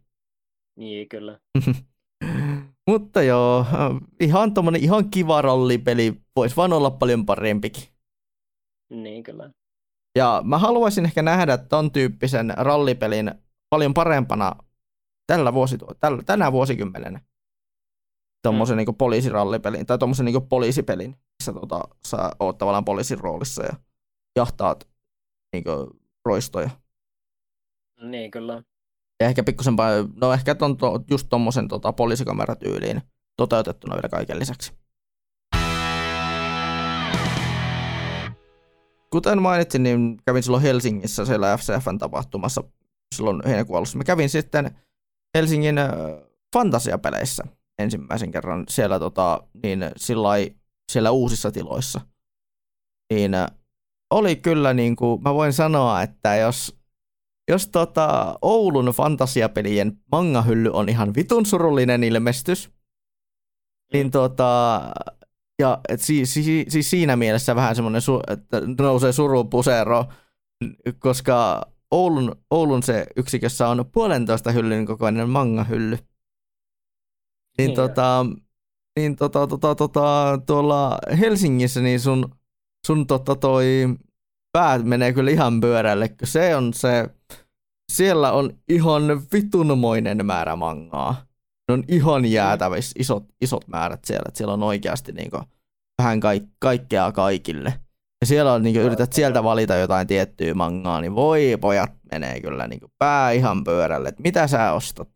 Niin, kyllä. Mutta joo, ihan tommonen ihan kiva rollipeli. Voisi vaan olla paljon parempikin. Niin, kyllä. Ja mä haluaisin ehkä nähdä ton tyyppisen rallipelin paljon parempana tällä vuosi, tällä, tänä vuosikymmenenä. Tommosen mm. niin poliisirallipelin tai tommosen niin poliisipelin, missä tota, sä oot tavallaan poliisin roolissa ja jahtaat niin roistoja. Niin, kyllä. Ja ehkä pikkusen, no ehkä ton, to, just tommosen tota, poliisikameratyyliin toteutettuna vielä kaiken lisäksi. Kuten mainitsin, niin kävin silloin Helsingissä siellä FCFn tapahtumassa silloin heinäkuun alussa. Mä kävin sitten Helsingin äh, fantasiapeleissä ensimmäisen kerran siellä, tota, niin sillai, siellä uusissa tiloissa. Niin äh, oli kyllä, niin kuin, mä voin sanoa, että jos, jos tota, Oulun fantasiapelien mangahylly on ihan vitun surullinen ilmestys, niin tota, ja et si, si, siis siinä mielessä vähän semmoinen, su, että nousee suru pusero, koska Oulun, Oulun se yksikössä on puolentoista hyllyn kokoinen mangahylly. Niin, Niin, tota, niin tota, tota, tota, tuolla Helsingissä niin sun, sun tota toi päät menee kyllä ihan pyörälle, kun se on se, siellä on ihan vitunmoinen määrä mangaa. Ne on ihan jäätävissä isot, isot määrät siellä, että siellä on oikeasti niinku vähän kaik, kaikkea kaikille. Ja siellä on, niinku, yrität sieltä valita jotain tiettyä mangaa, niin voi pojat menee kyllä niinku pää ihan pyörälle, että mitä sä ostat.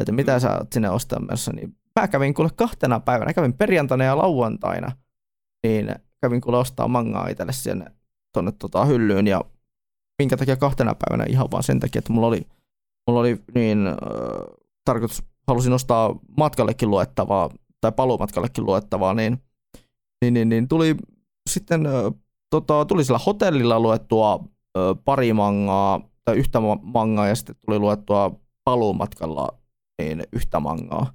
Että mitä sä oot sinne ostamassa, niin mä kävin kuule kahtena päivänä, kävin perjantaina ja lauantaina, niin kävin kuule ostaa mangaa itselle sinne tonne tota hyllyyn ja minkä takia kahtena päivänä? Ihan vaan sen takia, että mulla oli, mulla oli niin äh, tarkoitus, halusin ostaa matkallekin luettavaa tai paluumatkallekin luettavaa, niin, niin, niin, niin tuli sitten äh, tota, tuli sillä hotellilla luettua äh, pari mangaa tai yhtä ma- mangaa ja sitten tuli luettua paluumatkalla niin yhtä mangaa,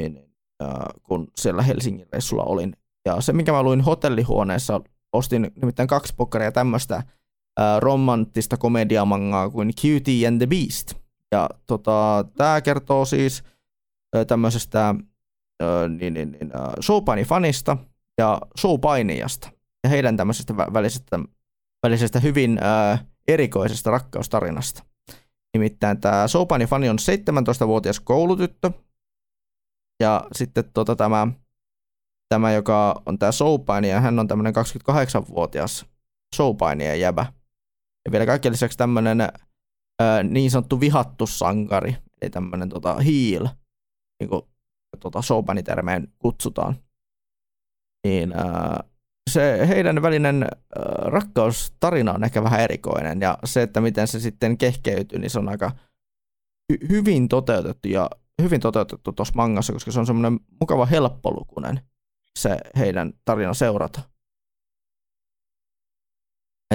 niin, äh, kun siellä Helsingin reissulla olin. Ja se, minkä mä luin hotellihuoneessa, ostin nimittäin kaksi pokkaria tämmöistä romanttista komediamangaa kuin Cutie and the Beast. Ja tota, tämä kertoo siis äh, tämmöisestä äh, niin, niin, niin, showpaini-fanista ja showpainijasta ja heidän tämmöisestä vä- välisestä, välisestä hyvin äh, erikoisesta rakkaustarinasta. Nimittäin tämä showpaini-fani on 17-vuotias koulutyttö, ja sitten tota, tämä, tämä, joka on tämä ja hän on tämmöinen 28-vuotias showpainija jäbä. Ja vielä kaiken lisäksi tämmöinen niin sanottu vihattu sankari, eli tämmöinen tota, heel, niin kuin tota, showpanitermeen kutsutaan. Niin ää, se heidän välinen rakkaustarina on ehkä vähän erikoinen ja se, että miten se sitten kehkeytyy, niin se on aika hy- hyvin toteutettu ja hyvin toteutettu tuossa mangassa, koska se on semmoinen mukava helppolukunen se heidän tarina seurata.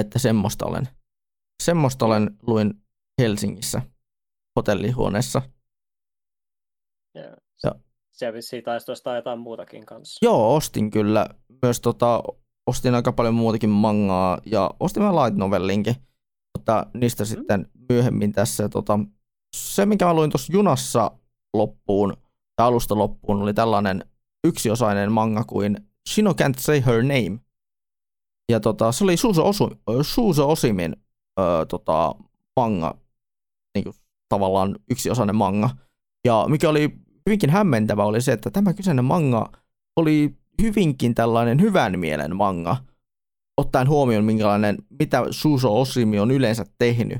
Että semmoista olen, semmoista olen luin Helsingissä hotellihuoneessa. Siellä vissiin taisi ostaa jotain muutakin kanssa. Joo, ostin kyllä. Myös tota, ostin aika paljon muutakin mangaa ja ostin vähän light novellinkin. Mutta niistä mm. sitten myöhemmin tässä. Tota, se, mikä mä luin tuossa junassa loppuun, tai alusta loppuun, oli tällainen yksiosainen manga kuin Shino Can't Say Her Name. Ja tota, se oli Suuso, Osu, Suuso Osimin öö, tota, manga, niin kuin, tavallaan yksiosainen manga. Ja mikä oli hyvinkin hämmentävä oli se, että tämä kyseinen manga oli hyvinkin tällainen hyvän mielen manga, ottaen huomioon minkälainen, mitä Suso Osimi on yleensä tehnyt.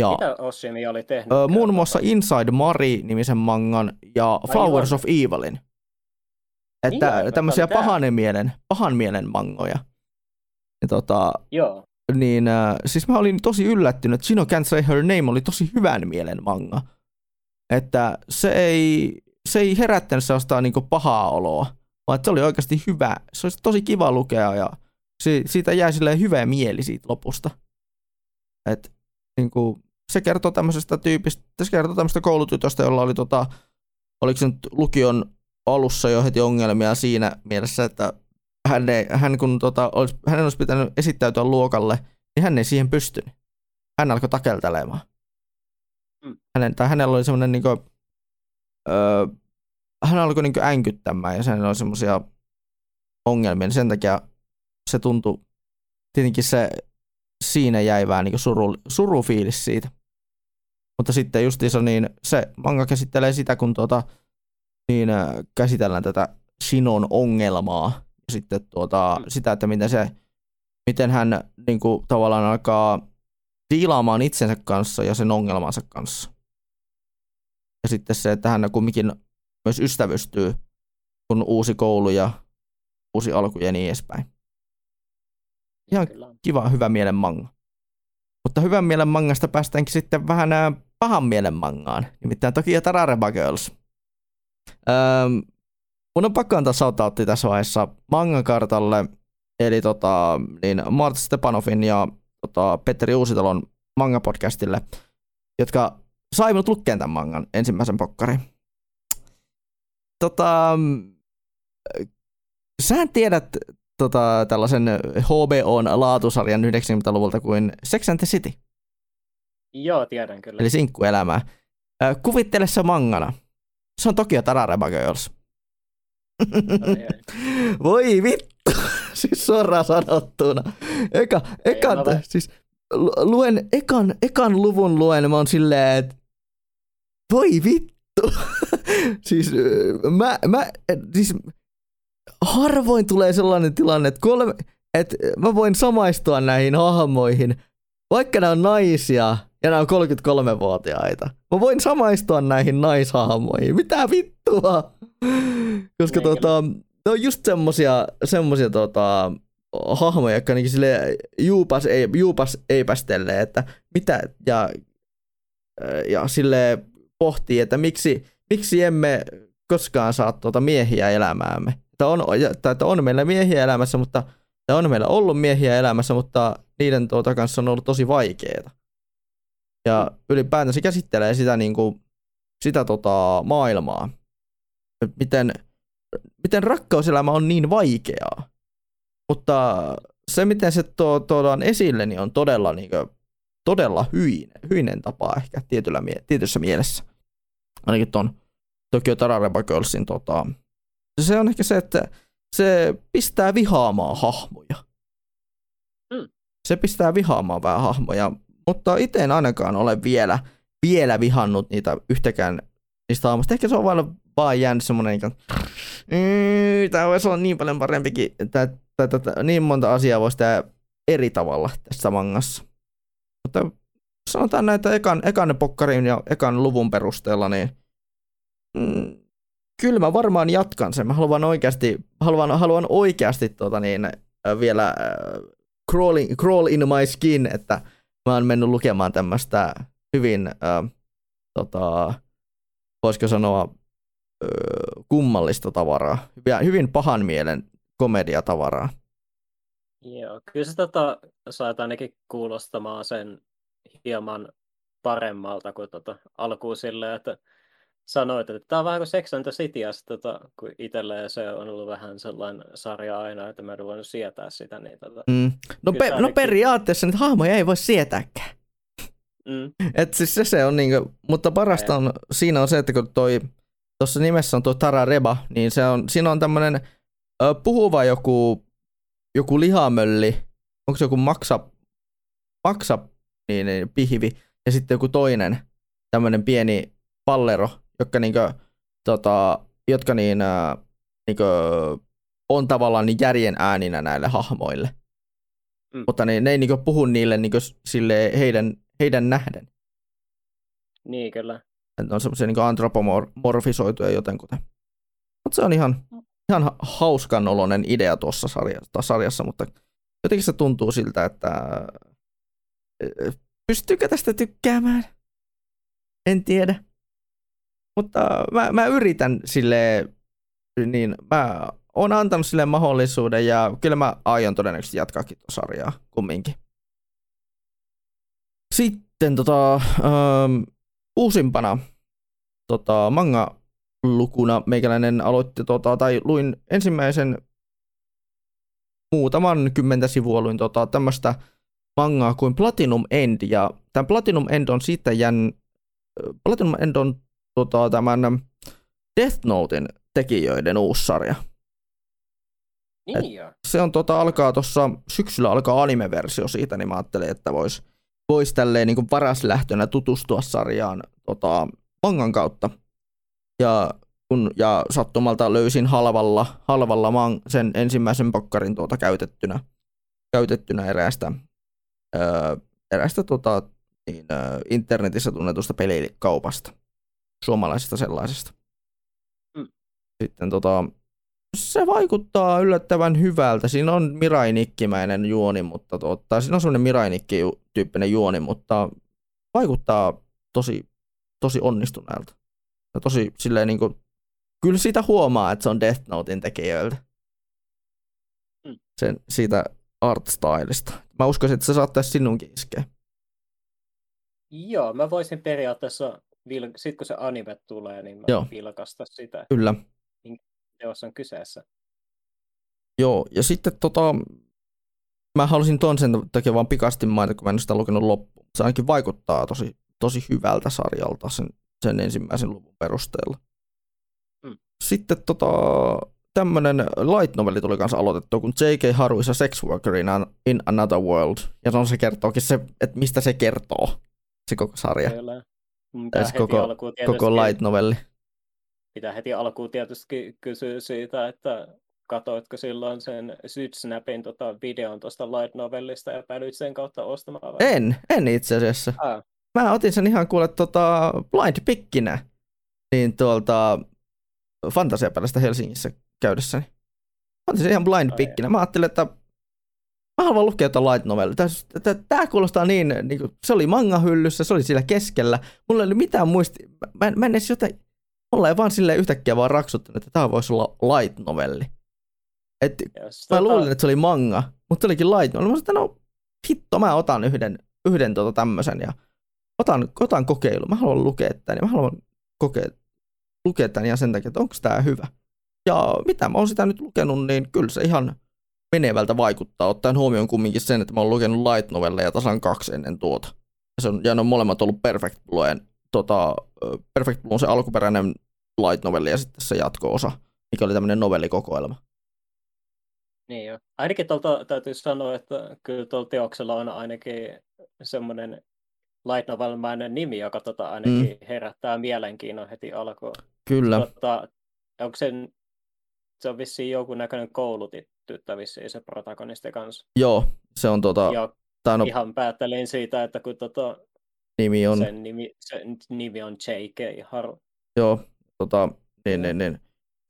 Ja, mitä Osimi oli tehnyt? Ö, muun muassa Inside Mari-nimisen mangan ja Ai Flowers juon. of Evilin. Että niin, tämmöisiä pahan mielen, pahan mielen mangoja. Ja tota, Joo. Niin, äh, siis mä olin tosi yllättynyt, että Shino Can't Say Her Name oli tosi hyvän mielen manga. Että se ei, se ei herättänyt sellaista niin pahaa oloa, vaan se oli oikeasti hyvä. Se olisi tosi kiva lukea ja se, siitä jäi silleen hyvä mieli siitä lopusta. Et, niin kuin, se kertoo tämmöisestä tyypistä, se kertoo tämmöisestä koulutytöstä, jolla oli tota, oliko se nyt lukion alussa jo heti ongelmia siinä mielessä, että hän, ei, hän kun tota, olisi, hänen olisi pitänyt esittäytyä luokalle, niin hän ei siihen pystynyt. Hän alkoi takeltelemaan. Mm. Hänen, tai hänellä oli semmoinen niin kuin, öö, hän alkoi niin änkyttämään ja sen oli semmoisia ongelmia, niin sen takia se tuntui, tietenkin se siinä jäi vähän niin suru, surufiilis siitä. Mutta sitten justiinsa niin se manga käsittelee sitä, kun tuota, niin käsitellään tätä Shinon ongelmaa ja sitten tuota, sitä, että miten, se, miten hän niin kuin, tavallaan alkaa diilaamaan itsensä kanssa ja sen ongelmansa kanssa. Ja sitten se, että hän kumminkin myös ystävystyy, kun uusi koulu ja uusi alku ja niin edespäin. Ihan kiva, hyvä mielen manga. Mutta hyvän mielen mangasta päästäänkin sitten vähän pahan mielen mangaan, nimittäin toki Tarareba Girls. Öö, mun on pakko antaa shoutoutti tässä vaiheessa mangakartalle, eli tota, niin Mart Stepanovin ja tota, Petteri Uusitalon manga-podcastille, jotka sai minut lukkeen tämän mangan ensimmäisen pokkarin tota, sä tiedät tota, tällaisen HBOn laatusarjan 90-luvulta kuin Sex and the City. Joo, tiedän kyllä. Eli sinkkuelämää. Kuvittele se mangana. Se on Tokyo Tarareba Girls. Voi vittu, siis suoraan sanottuna. Eka, ekan, siis luen, ekan, ekan luvun luen, mä oon silleen, että voi vittu. siis mä, mä, siis harvoin tulee sellainen tilanne, että, kolme, että mä voin samaistua näihin hahmoihin, vaikka nämä on naisia ja nämä on 33-vuotiaita. Mä voin samaistua näihin naishahmoihin. Mitä vittua? Koska tota, ne on just semmosia, semmosia tota, hahmoja, jotka niin sille juupas, ei, juupas eipästelee, että mitä, ja, ja sille pohtii, että miksi, miksi emme koskaan saa tuota miehiä elämäämme. Että on, että on meillä miehiä elämässä, mutta että on meillä ollut miehiä elämässä, mutta niiden tuota kanssa on ollut tosi vaikeaa. Ja ylipäätään se käsittelee sitä, niin kuin, sitä tota, maailmaa. Miten, miten rakkauselämä on niin vaikeaa. Mutta se, miten se tuodaan esille, niin on todella, niin kuin, todella hyinen, hyinen tapa ehkä tietyllä, tietyssä mielessä ainakin ton Tokyo Tarareba Girlsin tota, se on ehkä se, että se pistää vihaamaan hahmoja. Mm. Se pistää vihaamaan vähän hahmoja, mutta itse en ainakaan ole vielä, vielä vihannut niitä yhtäkään niistä hahmoista. Ehkä se on vain vaan jäänyt semmoinen, niin tämä voisi olla niin paljon parempikin, tää, tää, niin monta asiaa voisi tehdä eri tavalla tässä mangassa. Mutta sanotaan näitä ekan, ekan pokkarin ja ekan luvun perusteella, niin mm, kyllä mä varmaan jatkan sen. Mä haluan oikeasti, haluan, haluan oikeasti tota niin, vielä äh, crawl, in, crawl in my skin, että mä oon mennyt lukemaan tämmöistä hyvin, äh, tota, voisiko sanoa, äh, kummallista tavaraa. Hyvin pahan mielen komediatavaraa. Joo, kyllä se tota, saat ainakin kuulostamaan sen hieman paremmalta kuin tota, alkuun silleen, että sanoit, että tämä on vähän kuin Sex and the City, ja sit, tota, kun itselleen se on ollut vähän sellainen sarja aina, että mä en voinut sietää sitä. Niin, tota, mm. no, pe- no periaatteessa nyt hahmoja ei voi sietääkään. Mm. Et siis se, se on niinku, mutta parasta on, siinä on se, että kun toi, tuossa nimessä on tuo Tara Reba, niin se on, siinä on tämmöinen puhuva joku, joku lihamölli, onko se joku maksa, maksa niin, niin, pihvi, ja sitten joku toinen tämmöinen pieni pallero, jotka, niinkö, tota, jotka niin, ää, niinkö, on tavallaan niin järjen ääninä näille hahmoille. Mm. Mutta ne, ne ei niinkö puhu niille niinkö, sille heidän, heidän nähden. Niin, kyllä. Ne on semmoisia niin antropomorfisoituja jotenkuten. Mutta se on ihan, ihan hauskan oloinen idea tuossa sarjassa, sarjassa, mutta jotenkin se tuntuu siltä, että pystyykö tästä tykkäämään? En tiedä. Mutta mä, mä yritän sille niin mä oon antanut sille mahdollisuuden ja kyllä mä aion todennäköisesti jatkaakin tuota sarjaa kumminkin. Sitten tota, ähm, uusimpana tota, manga-lukuna meikäläinen aloitti, tota, tai luin ensimmäisen muutaman kymmentä sivua luin tota, tämmöistä mangaa kuin Platinum End, ja tämä Platinum End on siitä jän... Platinum End on tota, tämän Death Notein tekijöiden uusi sarja. Niin se on tota, alkaa tuossa, syksyllä alkaa anime-versio siitä, niin mä ajattelin, että vois, vois tälleen niin varaslähtönä tutustua sarjaan tota, mangan kautta. Ja, kun, ja sattumalta löysin halvalla, halvalla man, sen ensimmäisen pakkarin tuota käytettynä, käytettynä eräästä, öö, eräästä tota, niin, öö, internetissä tunnetusta pelikaupasta suomalaisesta sellaisesta. Mm. Sitten tota, se vaikuttaa yllättävän hyvältä. Siinä on Mirainikkimäinen juoni, mutta tota, siinä on semmoinen Mirainikki-tyyppinen juoni, mutta vaikuttaa tosi, tosi onnistuneelta. Ja tosi silleen niin kuin, kyllä siitä huomaa, että se on Death Notein tekijöiltä. Mm. Sen, siitä art stylista. Mä uskoisin, että se saattaisi sinunkin iskeä. Joo, mä voisin periaatteessa vil- sitten kun se anime tulee, niin mä Joo. vilkasta sitä. Kyllä. Teos on kyseessä. Joo, ja sitten tota, mä halusin ton sen takia vaan pikasti mainita, kun mä en sitä lukenut loppuun. Se ainakin vaikuttaa tosi, tosi hyvältä sarjalta sen, sen ensimmäisen luvun perusteella. Mm. Sitten tota, tämmönen light noveli tuli kanssa aloitettu, kun J.K. Haru is a sex worker in, an, in another world. Ja se on se kertookin se, että mistä se kertoo, se koko sarja. Kyllä. Pitää koko, koko light novelli. Pitää heti alkuun tietysti kysyä siitä, että katoitko silloin sen Sydsnapin tota, videon tuosta light novellista ja päädyit sen kautta ostamaan? Vai? En, en itse asiassa. Ah. Mä otin sen ihan kuule tota, blind pickinä niin tuolta fantasiapäästä Helsingissä käydessäni. Mä otin sen ihan blind pickinä. Mä ajattelin, että mä haluan lukea jotain light novellia. Tämä kuulostaa niin, niin kuin, se oli manga-hyllyssä, se oli siellä keskellä. Mulla ei ollut mitään muisti. Mä, mä en edes jotain, mulla ei vaan silleen yhtäkkiä vaan raksuttanut, että tämä voisi olla light novelli. Et, yes, mä tota... luulin, että se oli manga, mutta se olikin light novelli. Mä sanoin, että no hitto, mä otan yhden, yhden tota tämmöisen ja otan, otan kokeilu. Mä haluan lukea tämän ja mä haluan kokea, lukea tämän ja sen takia, että onko tämä hyvä. Ja mitä mä oon sitä nyt lukenut, niin kyllä se ihan menevältä vaikuttaa, ottaen huomioon kumminkin sen, että mä oon lukenut light novelleja tasan kaksi ennen tuota. Ja, se on, ja ne on molemmat ollut Perfect Bluen, tota, Perfect Blue on se alkuperäinen light novelli ja sitten se jatko-osa, mikä oli tämmöinen novellikokoelma. Niin jo. Ainakin tuolta täytyy sanoa, että kyllä tuolla teoksella on ainakin semmoinen light novel nimi, joka tota ainakin mm. herättää mielenkiinnon heti alkuun. Kyllä. Tota, onko sen, se on vissiin joku näköinen koulutyttö vissiin se protagonisti kanssa. Joo, se on tota, Ja tää no, ihan päättelin siitä, että kun tota, nimi on, sen nimi, sen nimi on J.K. Haru. joo, tota, niin, niin, niin.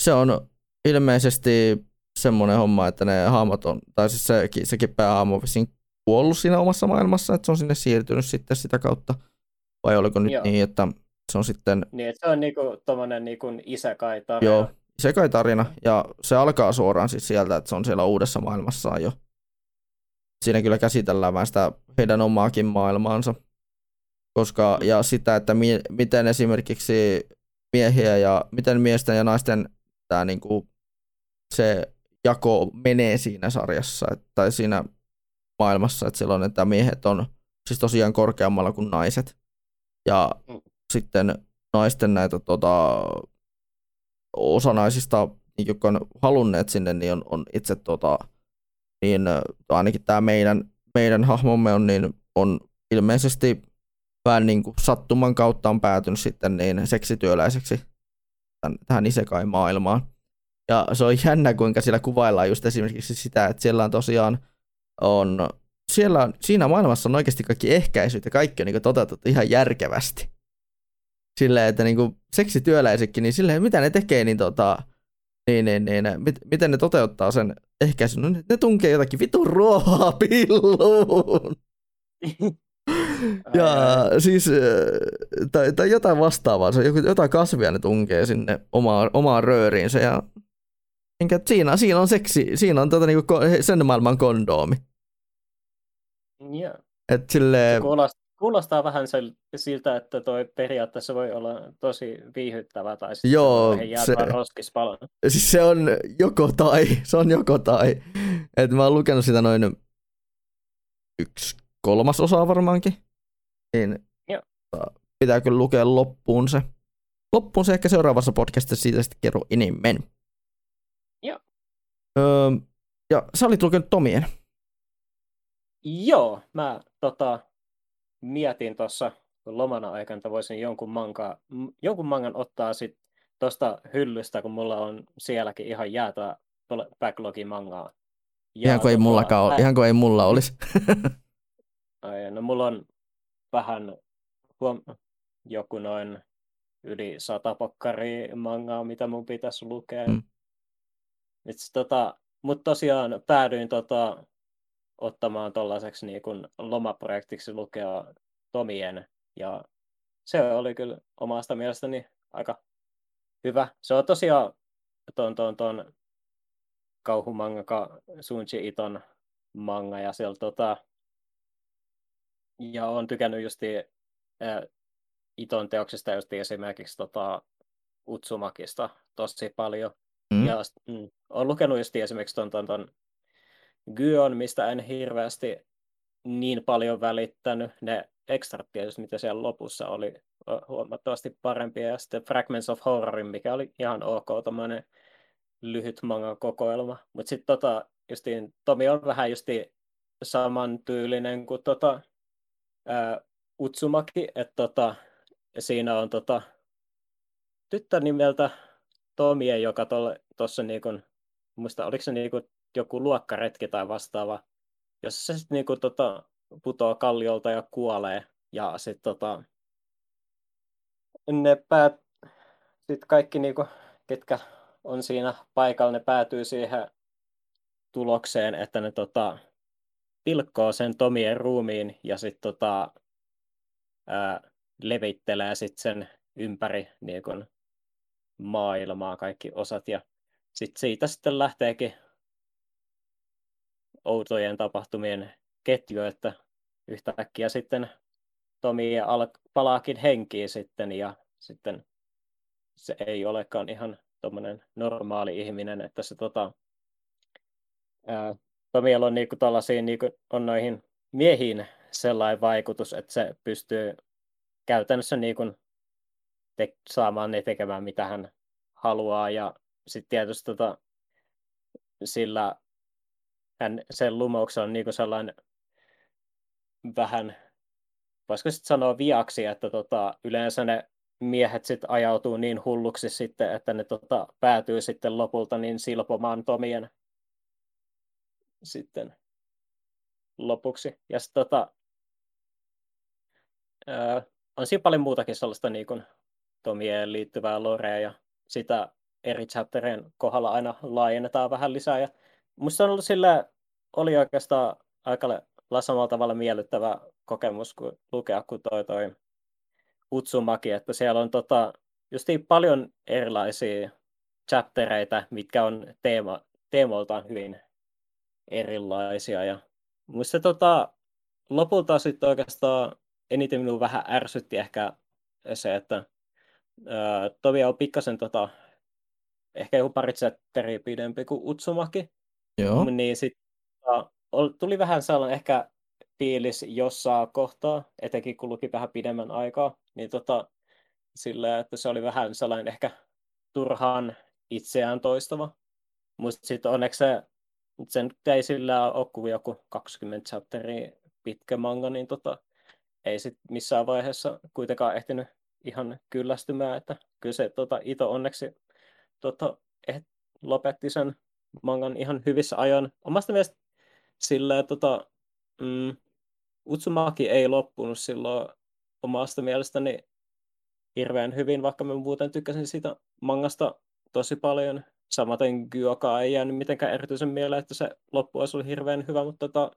Se on ilmeisesti semmoinen homma, että ne hahmot on, tai siis sekin, sekin päähahmo on vissiin kuollut siinä omassa maailmassa, että se on sinne siirtynyt sitten sitä kautta. Vai oliko nyt Joo. niin, että se on sitten, Niin, että se on niinku tommonen niinku isekai tarina. joo, se kai tarina, ja se alkaa suoraan siis sieltä, että se on siellä uudessa maailmassaan jo. Siinä kyllä käsitellään vähän sitä heidän omaakin maailmaansa. Koska, ja sitä, että mi, miten esimerkiksi miehiä ja miten miesten ja naisten tämä niinku, se jako menee siinä sarjassa, tai siinä maailmassa, että silloin, että miehet on siis tosiaan korkeammalla kuin naiset. Ja Mm. sitten naisten näitä tota, osa naisista, niin jotka on halunneet sinne, niin on, on itse tota, niin ainakin tämä meidän, meidän hahmomme on, niin on ilmeisesti vähän niin kuin sattuman kautta on päätynyt sitten niin seksityöläiseksi tämän, tähän isekai maailmaan. Ja se on jännä, kuinka siellä kuvaillaan just esimerkiksi sitä, että siellä on tosiaan on, siellä on, siinä maailmassa on oikeasti kaikki ehkäisyt ja kaikki on niin toteutettu ihan järkevästi. Silleen, että niin kuin seksityöläisetkin, niin silleen, mitä ne tekee, niin tota, niin, niin, niin, mit, miten ne toteuttaa sen ehkäisyn? No, ne, tunkee jotakin vitun ruohaa pilluun. Ja siis, äh, tai, tai jotain vastaavaa, se on joku, jotain kasvia ne tunkee sinne omaan, omaan rööriinsä ja enkä, siinä, siinä on seksi, siinä on tota, niinku, sen maailman kondoomi. Joo. Et silleen, Kuulostaa, kuulostaa vähän sel- siltä, että toi periaatteessa voi olla tosi viihyttävä tai sitten Joo, se siis se on joko tai, se on joko tai. Et mä oon lukenut sitä noin yksi kolmas osaa varmaankin. Niin Joo. tota, pitää kyllä lukea loppuun se. Loppuun se ehkä seuraavassa podcastissa siitä sitten kerro enemmän. Öö, ja sä olit lukenut Tomien. Joo, mä tota, mietin tuossa lomana aikana, että voisin jonkun, manga, m- jonkun mangan ottaa sit tuosta hyllystä, kun mulla on sielläkin ihan jäätä backlogin mangaa. Ja Ihan kuin ei tota, mullakaan ole, ihan kuin ei mulla olisi. Ai, No mulla on vähän huom... joku noin yli sata pokkaria mangaa, mitä mun pitäisi lukea. Mm. Tota, Mutta tosiaan päädyin tota, ottamaan tuollaiseksi niin kuin lomaprojektiksi lukea Tomien. Ja se oli kyllä omasta mielestäni aika hyvä. Se on tosiaan ton, ton, ton kauhumangaka Sunji Iton manga ja siellä tota, ja on tykännyt justi ää, Iton teoksista justi esimerkiksi tota, Utsumakista tosi paljon. Mm. Ja mm, olen lukenut just esimerkiksi ton, ton, ton Gyon, mistä en hirveästi niin paljon välittänyt. Ne ekstrat tietysti, mitä siellä lopussa oli, huomattavasti parempia. Ja sitten Fragments of Horrorin, mikä oli ihan ok, tommoinen lyhyt manga kokoelma. Mutta sitten tota, justiin, Tomi on vähän justi samantyylinen kuin tota, ää, Utsumaki, että tota, siinä on tota, tyttö nimeltä Tomie, joka tuossa niinku, muista oliko se niinku joku luokkaretki tai vastaava, jossa se sitten niinku tota, putoaa kalliolta ja kuolee. Ja sitten tota, ne päät, sit kaikki niinku, ketkä on siinä paikalla, ne päätyy siihen tulokseen, että ne tota, pilkkoo sen Tomien ruumiin ja sitten tota, levittelee sit sen ympäri niin maailmaa kaikki osat. Ja sit siitä sitten lähteekin outojen tapahtumien ketju, että yhtäkkiä sitten Tomi al- palaakin henkiin sitten ja sitten se ei olekaan ihan tuommoinen normaali ihminen, että se tota, ää, on niinku tällaisia, niinku, on noihin miehiin sellainen vaikutus, että se pystyy käytännössä niinku te- saamaan ne tekemään mitä hän haluaa ja sitten tietysti tota, sillä hän, sen lumouksella on niinku sellainen vähän, voisiko sitten sanoa viaksi, että tota, yleensä ne miehet sitten ajautuu niin hulluksi sitten, että ne tota, päätyy sitten lopulta niin silpomaan Tomien sitten lopuksi. Ja sit, tota, ää, on siinä paljon muutakin sellaista niin kuin, Tomien liittyvää lorea ja sitä eri chapterien kohdalla aina laajennetaan vähän lisää. Ja musta on ollut sillä, oli oikeastaan aika samalla tavalla miellyttävä kokemus kuin lukea kuin toi, toi Utsumaki, että siellä on tota, justiin paljon erilaisia chaptereita, mitkä on teema, teemoiltaan hyvin erilaisia. Ja muista tota, lopulta sitten oikeastaan eniten minun vähän ärsytti ehkä se, että Tovi on pikkasen tota, ehkä joku pari chapteria pidempi kuin Utsumaki. Joo. Niin sitten tuli vähän sellainen ehkä fiilis jossain kohtaa, etenkin kun luki vähän pidemmän aikaa, niin tota, sillä, että se oli vähän sellainen ehkä turhaan itseään toistava. Mutta sitten onneksi se, sen ei sillä ole kuin joku 20 chapteria pitkä manga, niin tota, ei sit missään vaiheessa kuitenkaan ehtinyt ihan kyllästymään, että kyllä se tota, Ito onneksi tota, eh, lopetti sen mangan ihan hyvissä ajoin. Omasta mielestä sillä tota, mm, Utsumaki ei loppunut silloin omasta mielestäni hirveän hyvin, vaikka mä muuten tykkäsin siitä mangasta tosi paljon. Samaten Gyoka ei jäänyt mitenkään erityisen mieleen, että se loppu olisi ollut hirveän hyvä, mutta tota,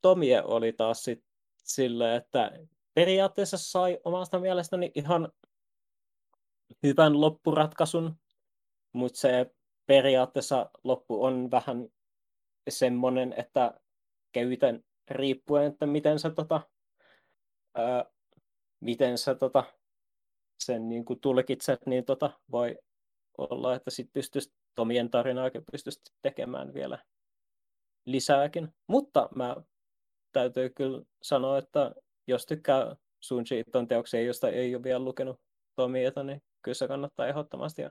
Tomie oli taas sit sille, että periaatteessa sai omasta mielestäni ihan hyvän loppuratkaisun, mutta se periaatteessa loppu on vähän semmoinen, että käytän riippuen, että miten sä, tota, ää, miten sä tota, sen niin kuin tulkitset, niin tota, voi olla, että sit pystyisi Tomien tarinaakin pystyisi tekemään vielä lisääkin. Mutta mä täytyy kyllä sanoa, että jos tykkää Sunji Iton teoksia, josta ei ole vielä lukenut Tomieta, niin kyllä se kannattaa ehdottomasti. Ja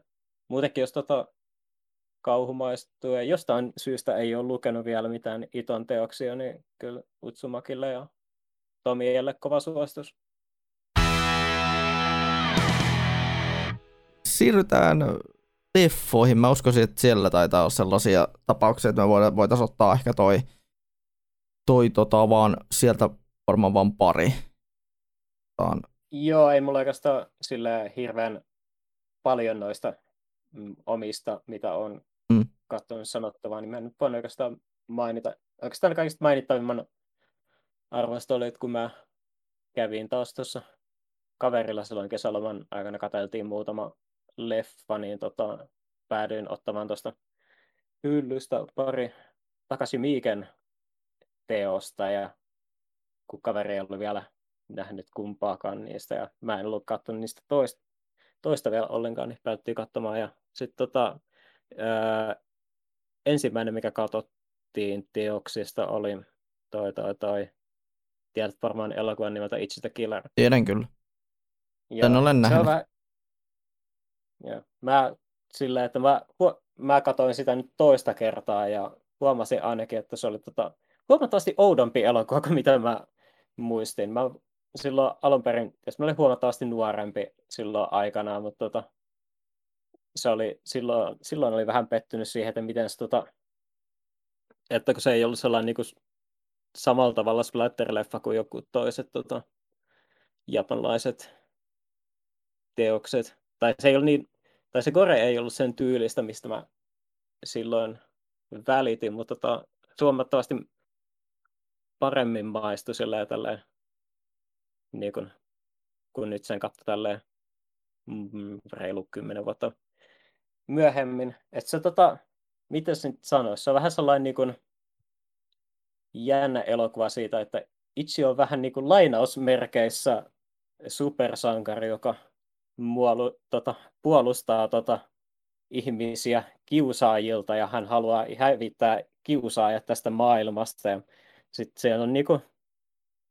muutenkin, jos tota kauhumaistuu ja jostain syystä ei ole lukenut vielä mitään Iton teoksia, niin kyllä Utsumakille ja Tomielle kova suositus. Siirrytään leffoihin. Mä uskoisin, että siellä taitaa olla sellaisia tapauksia, että me voitaisiin ottaa ehkä toi, toi tota vaan sieltä varmaan vaan pari. Taan. Joo, ei mulla oikeastaan sille hirveän paljon noista mm, omista, mitä on mm. katsonut sanottavaa, niin mä en nyt voin oikeastaan mainita. Oikeastaan kaikista mainittavimman arvosta oli, että kun mä kävin taas tuossa kaverilla silloin kesäloman aikana, katseltiin muutama leffa, niin tota, päädyin ottamaan tuosta hyllystä pari takaisin Miiken teosta, ja kun kaveri ei ollut vielä nähnyt kumpaakaan niistä, ja mä en ollut katsonut niistä toista, toista vielä ollenkaan, niin päättiin katsomaan, ja sitten tota, ää, ensimmäinen, mikä katsottiin teoksista, oli toi, toi, toi, tiedät varmaan elokuvan nimeltä It's the Killer. Tiedän kyllä. Ja Tän olen nähnyt. Vähän... Ja, mä sillä, että mä, mä katsoin sitä nyt toista kertaa ja huomasin ainakin, että se oli tota, huomattavasti oudompi elokuva kuin mitä mä muistin. Mä silloin alun perin, jos mä olin huomattavasti nuorempi silloin aikanaan, mutta tota, se oli, silloin, silloin oli vähän pettynyt siihen, että miten se, tota, että kun se ei ollut sellainen niin kuin, samalla tavalla splatter-leffa kuin joku toiset tota, japanlaiset teokset. Tai se, ei ollut niin, tai se gore ei ollut sen tyylistä, mistä mä silloin välitin, mutta tota, huomattavasti paremmin maistui sillä tälleen, niin kun, kun nyt sen katsoi tälleen mm, reilu kymmenen vuotta myöhemmin. Että se tota, miten se nyt sanoisi, se on vähän sellainen niin kuin jännä elokuva siitä, että itse on vähän niin kuin lainausmerkeissä supersankari, joka muolu, tota, puolustaa tota, ihmisiä kiusaajilta ja hän haluaa hävittää kiusaajat tästä maailmasta. Ja sitten siellä on niinku,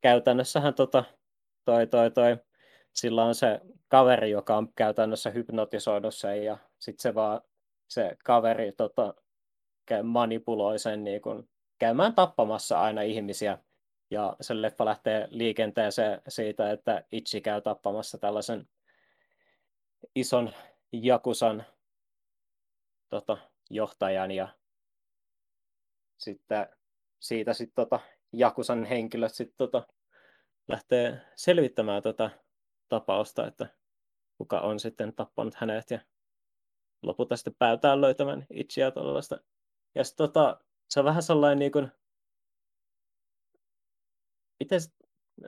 käytännössähän tota, toi, toi, toi, sillä on se kaveri, joka on käytännössä hypnotisoinut sen ja sitten se vaan se kaveri tota, manipuloi sen niin kun, käymään tappamassa aina ihmisiä. Ja se leffa lähtee liikenteeseen siitä, että Itchi käy tappamassa tällaisen ison Jakusan tota, johtajan ja sitten siitä sitten tota, Jakusan henkilöt sitten tota, lähtee selvittämään tota tapausta, että kuka on sitten tappanut hänet ja lopulta sitten päätään löytämään itseä tuollaista. Ja sitten tota, se on vähän sellainen niin kuin, miten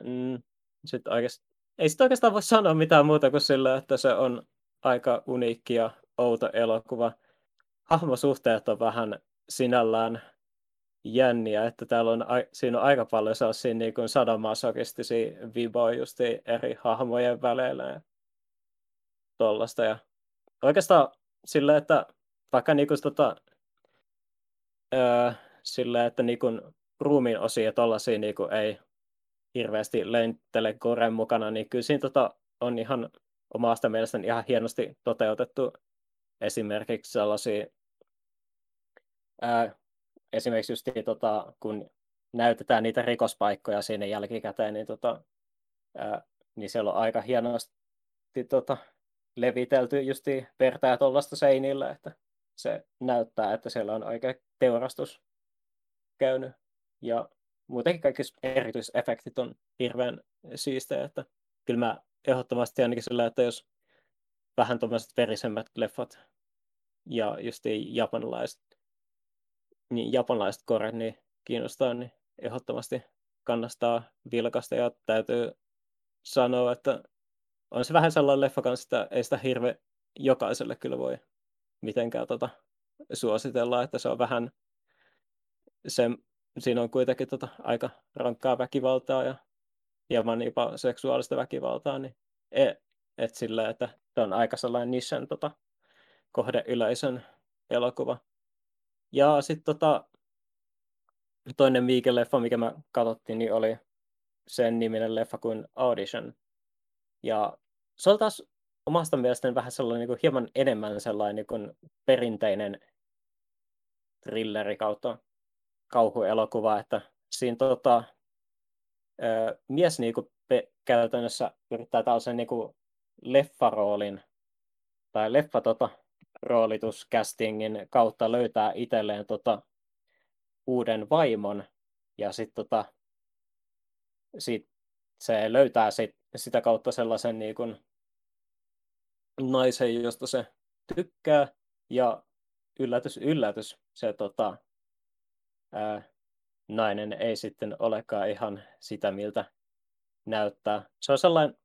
mm, sit oikeasti, ei sitä oikeastaan voi sanoa mitään muuta kuin sillä, että se on aika uniikki ja outo elokuva. Hahmosuhteet on vähän sinällään jänniä, että täällä on, siinä on aika paljon sellaisia niin kuin sadomasokistisia viboja just eri hahmojen välillä ja tollasta. Ja oikeastaan sillä, että vaikka niin kuin, tota, öö, sillä, että niin kuin, ruumiin osia tollaisia niin kuin, ei hirveästi lenttele Goren mukana, niin kyllä siinä tota, on ihan omasta mielestäni ihan hienosti toteutettu esimerkiksi sellaisia esimerkiksi just, tota, kun näytetään niitä rikospaikkoja sinne jälkikäteen, niin, tota, ää, niin siellä on aika hienosti tota, levitelty just verta ja tuollaista seinillä, että se näyttää, että siellä on oikein teurastus käynyt. Ja muutenkin kaikki erityisefektit on hirveän siistejä, että kyllä mä ehdottomasti ainakin sillä, että jos vähän tuommoiset verisemmät leffat ja just japanilaiset, niin japanilaiset koret niin kiinnostaa, niin ehdottomasti kannastaa vilkasta ja täytyy sanoa, että on se vähän sellainen leffa kanssa, että ei sitä hirve jokaiselle kyllä voi mitenkään tota, suositella, että se on vähän se, siinä on kuitenkin tota, aika rankkaa väkivaltaa ja hieman jopa seksuaalista väkivaltaa, niin et, et sillä, että se on aika sellainen nissen tota, kohdeyleisön elokuva. Ja sitten tota, toinen viikeleffa, mikä mä katsottiin, niin oli sen niminen leffa kuin Audition. Ja se on taas omasta mielestäni vähän sellainen niin hieman enemmän sellainen niin kuin perinteinen thrilleri kautta kauhuelokuva, että siinä tota, ö, mies niin kuin pe- käytännössä yrittää tällaisen niin kuin leffaroolin tai leffa tota, roolituscastingin kautta löytää itselleen tota, uuden vaimon ja sitten tota, sit se löytää sit, sitä kautta sellaisen niin kuin, naisen, josta se tykkää ja yllätys, yllätys, se tota, ää, nainen ei sitten olekaan ihan sitä, miltä näyttää. Se on sellainen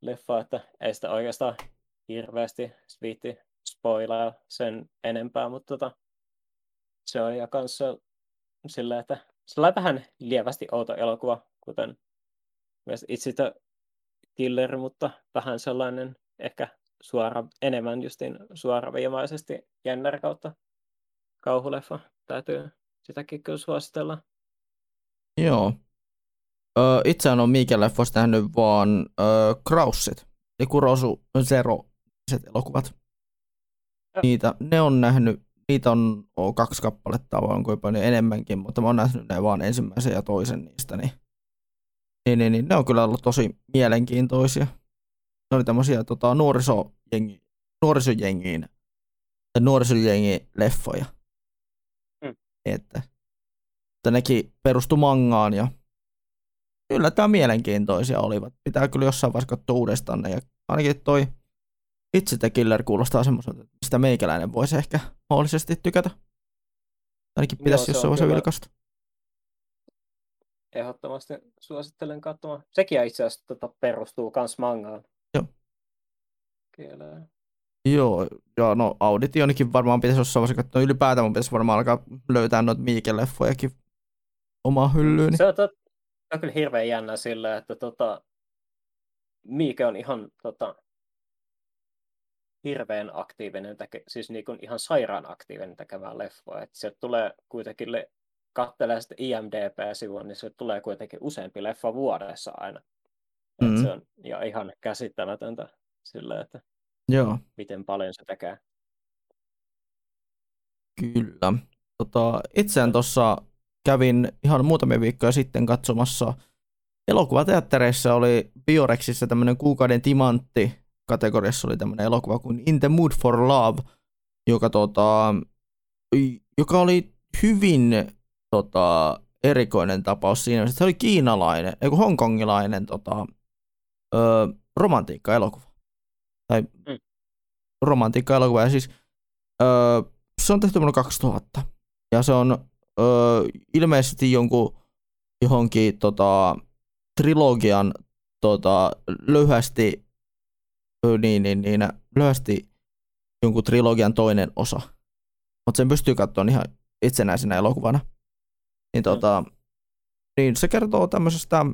leffa, että ei sitä oikeastaan hirveästi viitti spoilaa sen enempää, mutta tota, se on ja kanssa sillä, että sellainen vähän lievästi outo elokuva, kuten myös itse killer, mutta vähän sellainen ehkä suora, enemmän justin suoraviimaisesti jännär kautta kauhuleffa. Täytyy sitäkin kyllä suositella. Joo. Ö, itse on Miiken leffoista nähnyt vaan ö, Kraussit, eli Kurosu Zero elokuvat. Niitä, ne on nähnyt, niitä on, on kaksi kappaletta vai onko jopa enemmänkin, mutta mä oon nähnyt ne vaan ensimmäisen ja toisen niistä, niin, niin, niin, niin ne on kyllä ollut tosi mielenkiintoisia. Ne oli tämmöisiä tota, nuorisojengi, nuorisojengiin, nuorisojengi leffoja. Mm. Että, että nekin perustu mangaan ja yllättävän mielenkiintoisia olivat. Pitää kyllä jossain vaiheessa katsoa uudestaan ne. Ja ainakin toi itse The Killer kuulostaa semmoiselta, että sitä meikäläinen voisi ehkä mahdollisesti tykätä. Ainakin pitäisi jossain vaiheessa vilkasta. Ehdottomasti suosittelen katsomaan. Sekin itse asiassa tota, perustuu kans mangaan. Joo. Kieleen. Joo, ja no auditionikin varmaan pitäisi jossain vaiheessa katsoa. Ylipäätään mun pitäisi varmaan alkaa löytää noita Miike-leffojakin omaa hyllyyn. Se on, tot, on kyllä hirveän jännä sillä, että tota, Miike on ihan tota, hirveän aktiivinen, siis niin kuin ihan sairaan aktiivinen tekemään leffoa. Että se tulee kuitenkin, le- kattelee sitten IMDB-sivua, niin se tulee kuitenkin useampi leffa vuodessa aina. Mm-hmm. Et se on ja ihan käsittämätöntä sillä, että Joo. miten paljon se tekee. Kyllä. Tota, itseään tuossa kävin ihan muutamia viikkoja sitten katsomassa elokuvateattereissa oli Biorexissa tämmöinen kuukauden timantti kategoriassa oli tämmöinen elokuva kuin In the Mood for Love, joka, tota, joka oli hyvin tota, erikoinen tapaus siinä, että se oli kiinalainen, ei hongkongilainen tota, ö, romantiikka-elokuva. Tai mm. romantiikka-elokuva, ja siis ö, se on tehty vuonna 2000, ja se on ö, ilmeisesti jonkun johonkin tota, trilogian tota, lyhyesti, niin, niin, niin, lyhyesti jonkun trilogian toinen osa. Mutta sen pystyy katsoa ihan itsenäisenä elokuvana. Niin, tota, niin se kertoo tämmöisestä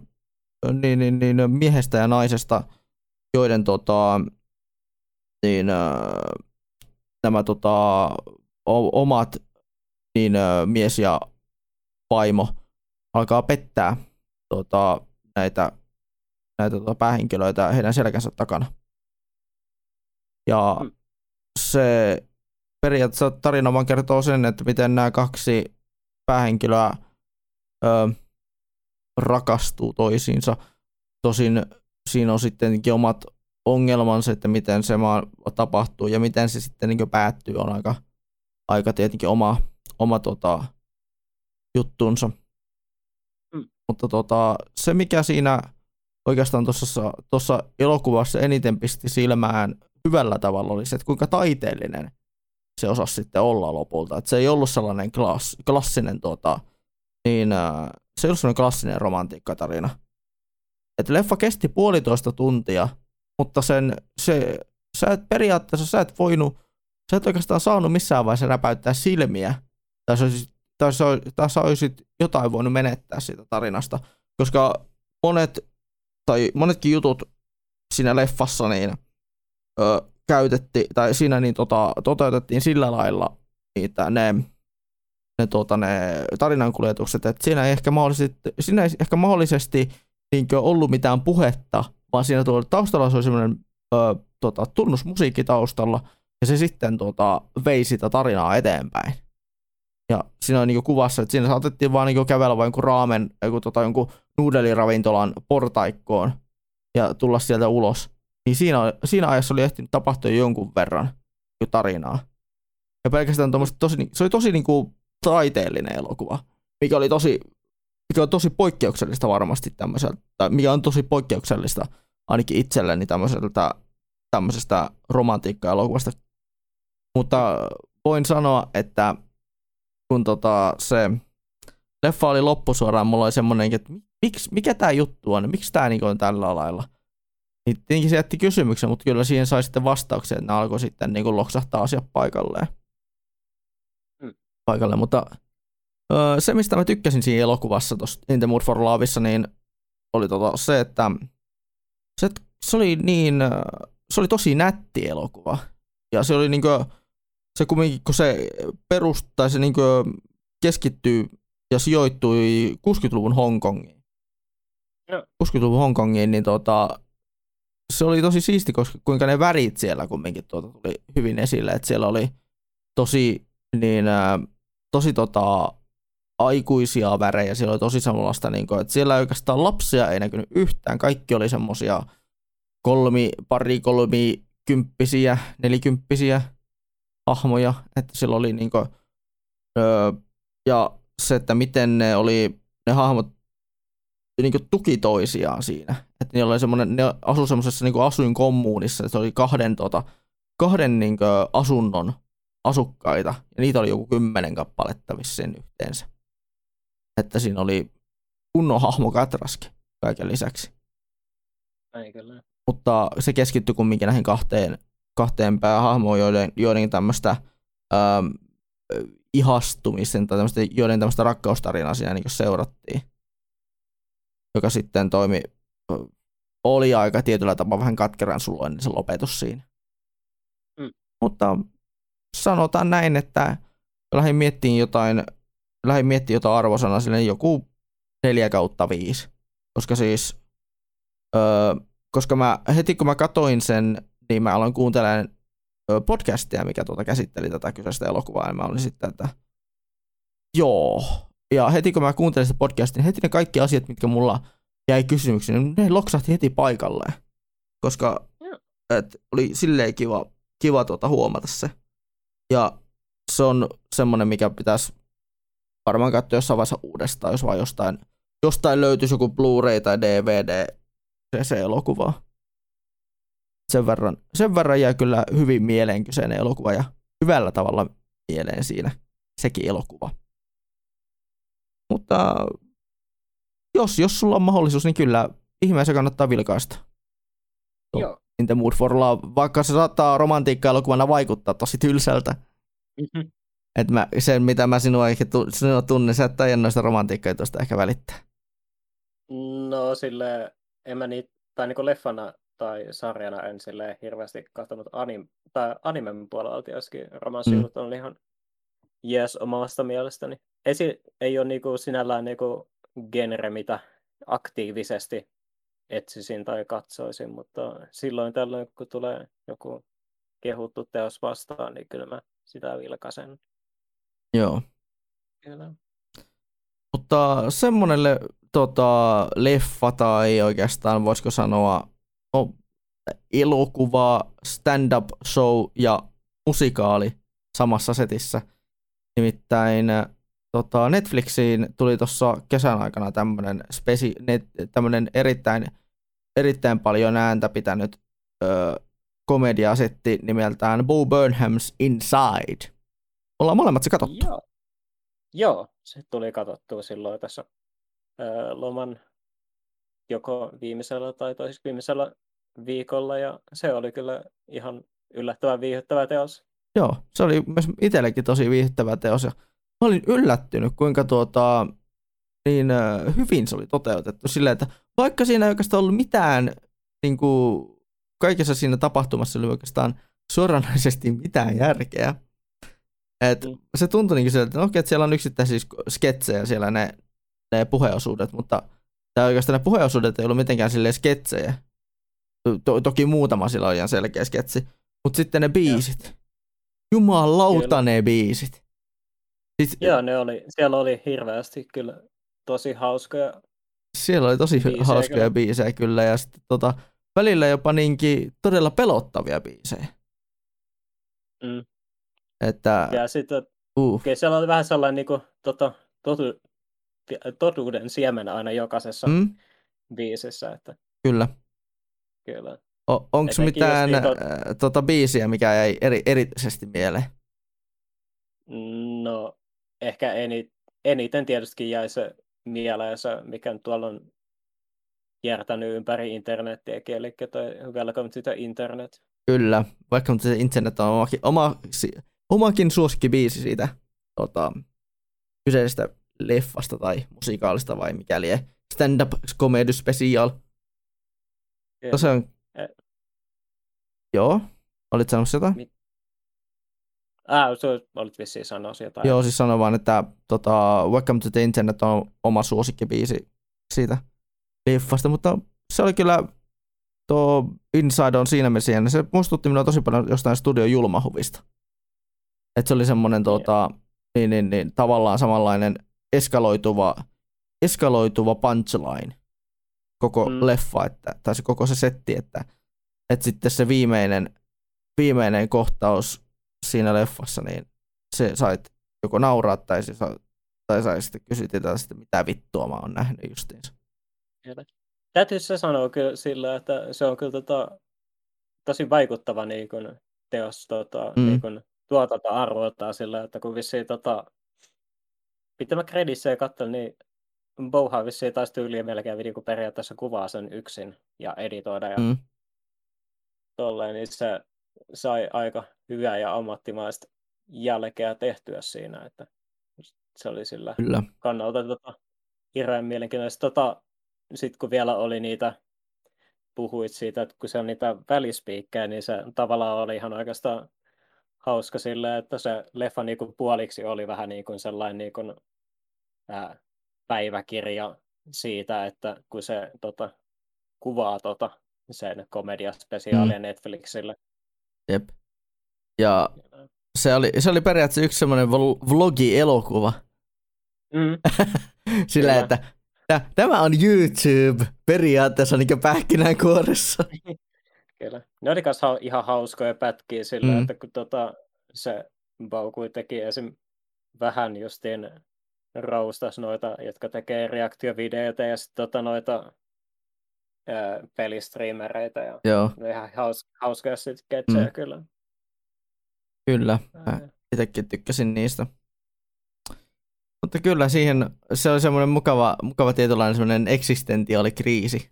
niin, niin, niin, miehestä ja naisesta, joiden tota, niin, nämä tota, omat niin, mies ja vaimo alkaa pettää tota, näitä, näitä tota, päähenkilöitä heidän selkänsä takana. Ja mm. se periaatteessa tarina vaan kertoo sen, että miten nämä kaksi päähenkilöä ö, rakastuu toisiinsa. Tosin siinä on sitten omat ongelmansa, että miten se maan tapahtuu ja miten se sitten niin päättyy, on aika, aika tietenkin oma, oma tota, juttunsa. Mm. Mutta tota, se, mikä siinä oikeastaan tuossa elokuvassa eniten pisti silmään hyvällä tavalla, oli se, että kuinka taiteellinen se osasi sitten olla lopulta. Että se ei ollut sellainen klass, klassinen, tota, niin, äh, se ei ollut sellainen klassinen romantiikkatarina. Että leffa kesti puolitoista tuntia, mutta sen, se, sä et periaatteessa sä et voinut, sä et oikeastaan saanut missään vaiheessa räpäyttää silmiä, tai sä olisit, tai sä, tai sä olisit jotain voinut menettää siitä tarinasta, koska monet, tai monetkin jutut siinä leffassa, niin ö, käytetti, tai siinä niin tota, toteutettiin sillä lailla niitä ne, ne, tota, ne tarinankuljetukset, että siinä ei ehkä mahdollisesti, siinä ei ehkä mahdollisesti niin ollut mitään puhetta, vaan siinä tuolla taustalla se oli semmoinen tota, tunnusmusiikki taustalla, ja se sitten tota, vei sitä tarinaa eteenpäin. Ja siinä on niin kuvassa, että siinä saatettiin vaan niin kävellä vain jonkun raamen, joku, tota, jonkun nuudeliravintolan portaikkoon ja tulla sieltä ulos niin siinä, siinä ajassa oli ehtinyt tapahtua jonkun verran tarinaa. Ja pelkästään tosi, se oli tosi niin kuin taiteellinen elokuva, mikä oli tosi, mikä on tosi poikkeuksellista varmasti tämmöiseltä, mikä on tosi poikkeuksellista ainakin itselleni tämmöiseltä, tämmöisestä romantiikka-elokuvasta. Mutta voin sanoa, että kun tota se leffa oli loppusuoraan, mulla oli semmoinen, että miksi, mikä tämä juttu on, miksi tämä niin on tällä lailla. Niin tietenkin se jätti kysymyksen, mutta kyllä siihen sai sitten vastauksen, että ne alkoi sitten niin kuin loksahtaa asiat paikalleen. Mm. Paikalle, mutta öö, se, mistä mä tykkäsin siinä elokuvassa, tuossa In the Mood for Loveissa, niin oli tota se, että se, se oli niin, se oli tosi nätti elokuva. Ja se oli niin kuin, se kumminkin, kun se perustaa, se niin keskittyy ja sijoittui 60-luvun Hongkongiin. No. 60-luvun Hongkongiin, niin tota, se oli tosi siisti, koska kuinka ne värit siellä kumminkin tuota tuli hyvin esille, että siellä oli tosi, niin, ää, tosi tota, aikuisia värejä, siellä oli tosi sellaista, niin kuin, että siellä oikeastaan lapsia ei näkynyt yhtään, kaikki oli semmoisia kolmi, pari kolmi kymppisiä, nelikymppisiä hahmoja, että siellä oli niin kuin, öö, ja se, että miten ne oli, ne hahmot niin kuin tuki toisiaan siinä. Että niillä oli semmoinen, ne asu semmoisessa niin asuinkommuunissa, että se oli kahden, tota, kahden niin asunnon asukkaita, ja niitä oli joku kymmenen kappaletta vissiin yhteensä. Että siinä oli kunnon hahmo Katraski kaiken lisäksi. Ei kyllä. Mutta se keskittyi kumminkin näihin kahteen, kahteen päähahmoon, joiden, joiden tämmöistä ähm, ihastumisen tai tämmöistä, joiden tämmöistä rakkaustarinaa siinä niin seurattiin joka sitten toimi, oli aika tietyllä tapaa vähän katkeran suloinen se lopetus siinä. Mm. Mutta sanotaan näin, että lähdin miettimään jotain, lähdin miettimään jotain arvosana sille joku 4 kautta 5. Koska siis, öö, koska mä, heti kun mä katoin sen, niin mä aloin kuuntelemaan podcastia, mikä tuota käsitteli tätä kyseistä elokuvaa, ja mä olin sitten, että joo, ja heti kun mä kuuntelin sitä podcastia, niin heti ne kaikki asiat, mitkä mulla jäi kysymyksiin, ne loksahti heti paikalleen. Koska että oli silleen kiva, kiva tuota huomata se. Ja se on semmoinen, mikä pitäisi varmaan katsoa jossain vaiheessa uudestaan, jos vaan jostain, jostain löytyisi joku Blu-ray tai DVD se, se elokuva. Sen verran, sen verran jää kyllä hyvin mieleen kyseinen elokuva ja hyvällä tavalla mieleen siinä sekin elokuva. Mutta jos, jos sulla on mahdollisuus, niin kyllä ihmeessä kannattaa vilkaista. Joo. In the mood for love, vaikka se saattaa romantiikka-elokuvana vaikuttaa tosi tylsältä. Mhm. Et mä, sen, mitä mä sinua, ehkä tu, sinua tunnen, sä et noista romantiikka-jutuista ehkä välittää. No sille en mä niitä, tai niinku leffana tai sarjana en sille hirveästi katsonut anim, tai animen puolella tietysti romanssijutut on ihan jees omasta mielestäni. Ei, si- ei ole niinku sinällään niinku genre, mitä aktiivisesti etsisin tai katsoisin, mutta silloin tällöin, kun tulee joku kehuttu teos vastaan, niin kyllä mä sitä vilkaisen. Joo. Kyllä. Mutta semmoinen le, tota, leffa tai oikeastaan voisiko sanoa no, elokuva, stand-up show ja musikaali samassa setissä. Nimittäin tota, Netflixiin tuli tuossa kesän aikana tämmöinen spesi, net, tämmönen erittäin, erittäin paljon ääntä pitänyt ö, komediasetti nimeltään Bo Burnham's Inside. Ollaan molemmat se katsottu. Joo. Joo, se tuli katsottua silloin tässä ää, loman joko viimeisellä tai toisessa viimeisellä viikolla, ja se oli kyllä ihan yllättävän viihdyttävä teos. Joo, se oli myös itsellekin tosi viihdyttävä teos, ja mä olin yllättynyt, kuinka tuota, niin hyvin se oli toteutettu silleen, että vaikka siinä ei oikeastaan ollut mitään, niin kuin, kaikessa siinä tapahtumassa oli oikeastaan suoranaisesti mitään järkeä, et Mm. se tuntui niin sieltä, että no okei, että siellä on yksittäisiä sk- sketsejä siellä ne, ne puheosuudet, mutta tai oikeastaan ne puheosuudet ei ollut mitenkään silleen sketsejä. To- toki muutama sillä on ihan selkeä sketsi, mutta sitten ne biisit. Jumalauta ne biisit. Siis Joo, ne oli, siellä oli hirveästi kyllä tosi hauskoja. siellä oli tosi biisejä hauskoja kyllä. biisejä kyllä ja sitten tota, välillä jopa niinkin todella pelottavia biisejä. Mm. Että, Ja sitten uh, okay, siellä oli vähän sellainen niin kuin, tota, totu, totuuden siemen aina jokaisessa mm, biisissä, että kyllä. kyllä. O- onko mitään äh, tota biisiä, mikä jäi eri, erityisesti mieleen? No, ehkä eni, eniten tietysti jäi se mieleen se, mikä tuolla on kiertänyt ympäri internettiäkin, eli toi Welcome to the Internet. Kyllä, vaikka mutta se internet on omakin, oma, omakin suosikkibiisi siitä tota, kyseisestä leffasta tai musikaalista vai mikäli. Stand-up comedy special. No se on... Eh. Joo, olit sanomassa jotain? Mi- Ah, se olit vissiin sanoa jotain. Joo, siis sano vaan, että tota, Welcome to the Internet on oma suosikkibiisi siitä leffasta, mutta se oli kyllä tuo Inside on siinä mielessä jännä. Se muistutti minua tosi paljon jostain studio julmahuvista. Että se oli semmoinen tota, niin, niin, niin, tavallaan samanlainen eskaloituva, eskaloituva punchline koko Mm. leffa, että, tai se koko se setti, että, että sitten se viimeinen, viimeinen kohtaus siinä leffassa, niin se sait joko nauraa tai, se sa, tai sai sitten kysytellä sitten mitä vittua mä oon nähnyt justiinsa. Täytyy se sanoa kyllä sillä, että se on kyllä tota, tosi vaikuttava niin kun, teos tota, Mm. niin kun, tuotantoarvoiltaan sillä, että kun vissiin tota, mitä mä kredissä ja katselin, niin Bowha vissiin taisi tyyliin melkein niin kun periaatteessa kuvaa sen yksin ja editoida ja mm. Mm. tolleen, niin se sai aika hyvää ja ammattimaista jälkeä tehtyä siinä, että se oli sillä Kyllä. kannalta tota, hirveän mielenkiintoista. Tota, Sitten kun vielä oli niitä, puhuit siitä, että kun se on niitä välispiikkejä, niin se tavallaan oli ihan oikeastaan hauska sillä, että se leffa niin kuin puoliksi oli vähän niin kuin sellainen niin kuin, ää, päiväkirja siitä, että kun se tota, kuvaa tota, sen komediaspesiaalia mm. Netflixille. Jep. Ja se oli, se oli periaatteessa yksi semmoinen vl- vlogi-elokuva. Mm. Sillä, Kyllä. että tä- tämä on YouTube periaatteessa niin pähkinänkuoressa. Kyllä. ne oli kanssa ha- ihan hauskoja pätkiä sillä, Mm. että kun tota, se Baukui teki esim. vähän justiin roustas noita, jotka tekee reaktiovideoita ja sitten tota noita ää, pelistriimereitä ja Joo, ne ihan haus, hauskoja sketsejä Mm. kyllä. kyllä. Mä itsekin tykkäsin niistä. Mutta kyllä siihen, se oli semmoinen mukava, mukava tietynlainen semmoinen eksistentiaalikriisi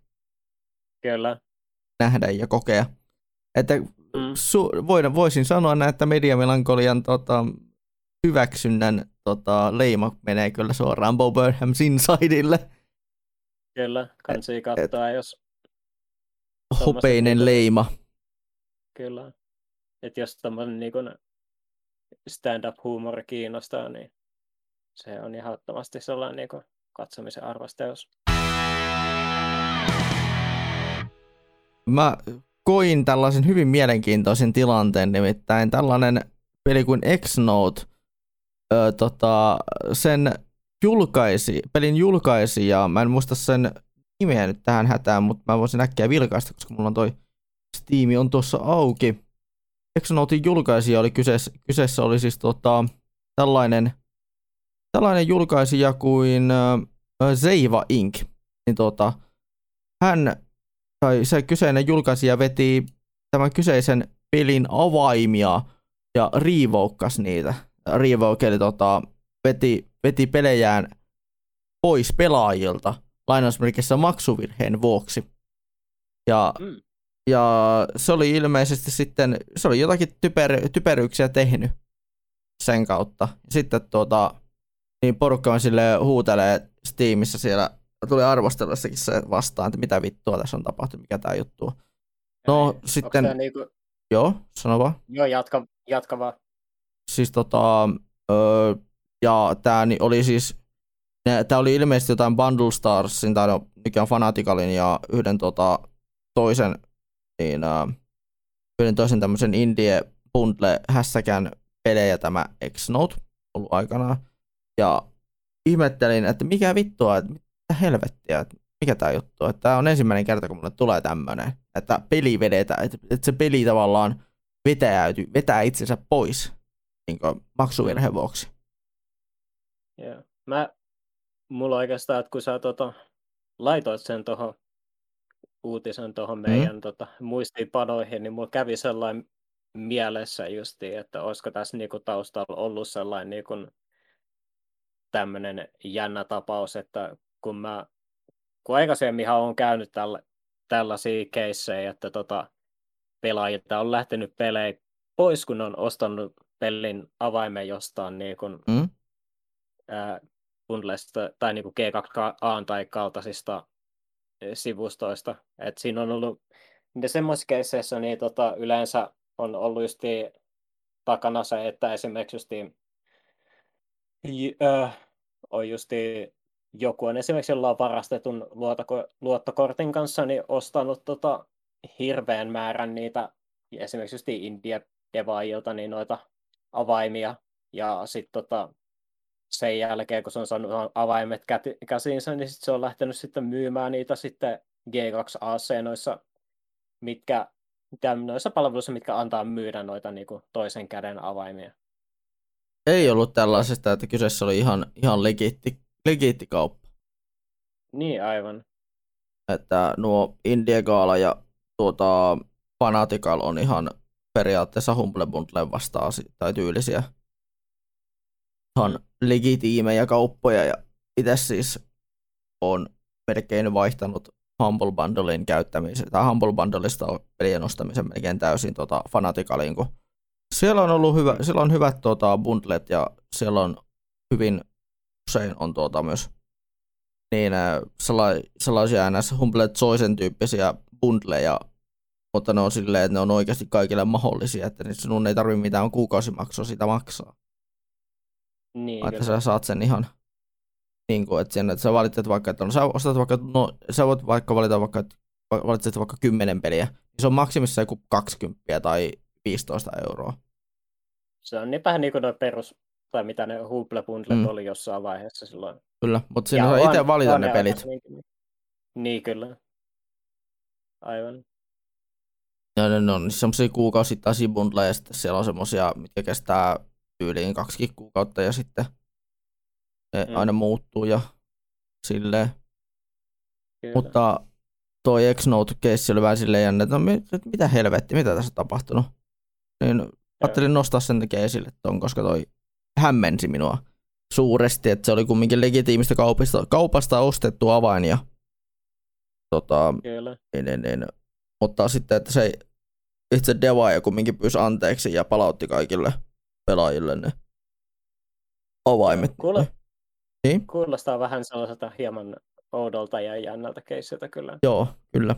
Kyllä. nähdä ja kokea. Että Mm. su, voin, voisin sanoa näin, että mediamelankolian tota, hyväksynnän tota, leima menee kyllä suoraan Bo Burnham's Insideille. Kyllä, kansi katsoa, jos Hopeinen niinku- leima. kyllä. Että jos tämmöinen niin stand-up-huumori kiinnostaa, niin se on ehdottomasti sellainen niin kuin katsomisen arvosteus. Mä koin tällaisen hyvin mielenkiintoisen tilanteen, nimittäin tällainen peli kuin X-Note, ö, tota, sen julkaisi, pelin julkaisi, ja mä en muista sen nimeä nyt tähän hätään, mutta mä voisin äkkiä vilkaista, koska mulla on toi Steam on tuossa auki. X-Notein julkaisija oli kyseessä, kyseessä oli siis tota, tällainen, tällainen julkaisija kuin ö, Zeiva Inc. Niin tota, hän tai se kyseinen julkaisija veti tämän kyseisen pelin avaimia ja revokas niitä. Revoke eli tota, veti, veti pelejään pois pelaajilta lainausmerkissä maksuvirheen vuoksi. Ja, Mm. ja se oli ilmeisesti sitten, se oli jotakin typer, typeryyksiä tehnyt sen kautta. Sitten tuota, niin porukka on sille huutelee Steamissa siellä, tuli arvostelussakin se vastaan, että mitä vittua tässä on tapahtunut, mikä tämä juttu on. No, Onko sitten- Niinku, Joo, sano vaan. joo, jatka, jatka vaan. Siis tota, öö, ja tämä oli siis, tämä oli ilmeisesti jotain Bundle Starsin, tai no, mikä on Fanaticalin ja yhden tota, toisen, niin, öö, yhden toisen tämmöisen indie bundle hässäkän pelejä tämä X-Note ollut aikanaan. Ja ihmettelin, että mikä vittua, että mitä helvettiä, että mikä tämä juttu. Että tämä on ensimmäinen kerta, kun mulle tulee tämmöinen, että peli vedetään, että, että se peli tavallaan vetää, vetää itsensä pois niin maksuvirheen vuoksi. Joo. Mä, mulla oikeastaan, että kun sä tota, laitoit sen tuohon uutisen tuohon Mm. meidän tota, muistiinpanoihin, niin mulla kävi sellainen mielessä justiin, että olisiko tässä niinku taustalla ollut sellainen niinku tämmöinen jännä tapaus, että kun mä, kun aikaisemminhan on käynyt tällä, tällaisia keissejä, että tota, pelaajilta on lähtenyt pelejä pois, kun on ostanut pelin avaimen jostain niin kuin, Mm? ää, bundlesta tai niin kuin G2A tai kaltaisista sivustoista. Et siinä on ollut ja semmoisissa keisseissä niin tota, yleensä on ollut just takana se, että esimerkiksi justiin, j- äh, on justi joku on esimerkiksi jollain varastetun luotoko, luottokortin kanssa niin ostanut tota, hirveän määrän niitä esimerkiksi just India devaajilta niin noita avaimia ja sitten tota, sen jälkeen, kun se on saanut avaimet käsiinsä, niin sit se on lähtenyt sitten myymään niitä sitten G2AC noissa, mitkä, noissa palveluissa, mitkä antaa myydä noita niin kuin toisen käden avaimia. Ei ollut tällaisesta, että kyseessä oli ihan, ihan legiitti, legiitti kauppa. Niin, aivan. Että nuo Indiegaala ja tuota, Fanatical on ihan periaatteessa Humble Bundle vastaan tai tyylisiä. Ihan legitiimejä kauppoja ja itse siis on melkein vaihtanut Humble Bundlein käyttämisen, tai Humble Bundleista pelien ostamisen melkein täysin tota Fanaticaliin, kun siellä on ollut hyvä, siellä on hyvät tota, bundlet ja siellä on hyvin usein on tuota myös niin, äh, sella- sellaisia ns. Humble Choicen tyyppisiä bundleja, mutta ne on silleen, että ne on oikeasti kaikille mahdollisia, että nyt sinun ei tarvitse mitään kuukausimaksua sitä maksaa. Niin, Että kyllä. sä saat sen ihan niin kuin, että, sen, että sä valitset vaikka, että no, sä ostat vaikka, no, sä voit vaikka valita vaikka, että valitset vaikka 10 peliä, niin se on maksimissa joku 20 tai 15 euroa. Se on niin vähän niin kuin perus, tai mitä ne Bundlet Mm. oli jossain vaiheessa silloin. Kyllä, mutta siinä Ja saa on- itse valita on ne pelit. aikaisemminkin. Niin, kyllä. Aivan. Ja ne, on semmoisia kuukausittaisia bundleja, ja sitten siellä on semmoisia, mitkä kestää tyyliin kaksi kuukautta, ja sitten ne mm. aina muuttuu ja silleen. Kyllä. Mutta toi X-Note-keissi oli vähän silleen jännä, että no, mitä helvetti, mitä tässä on tapahtunut. Niin ajattelin nostaa sen takia esille ton, koska toi hämmensi minua suuresti, että se oli kumminkin legitiimistä kaupasta, kaupasta ostettu avain ja tota, niin, niin, niin, mutta sitten, että se itse devaaja kumminkin pyysi anteeksi ja palautti kaikille pelaajille ne avaimet. Kuule, niin? Kuulostaa vähän sellaiselta hieman oudolta ja jännältä keissiltä kyllä. Joo, kyllä.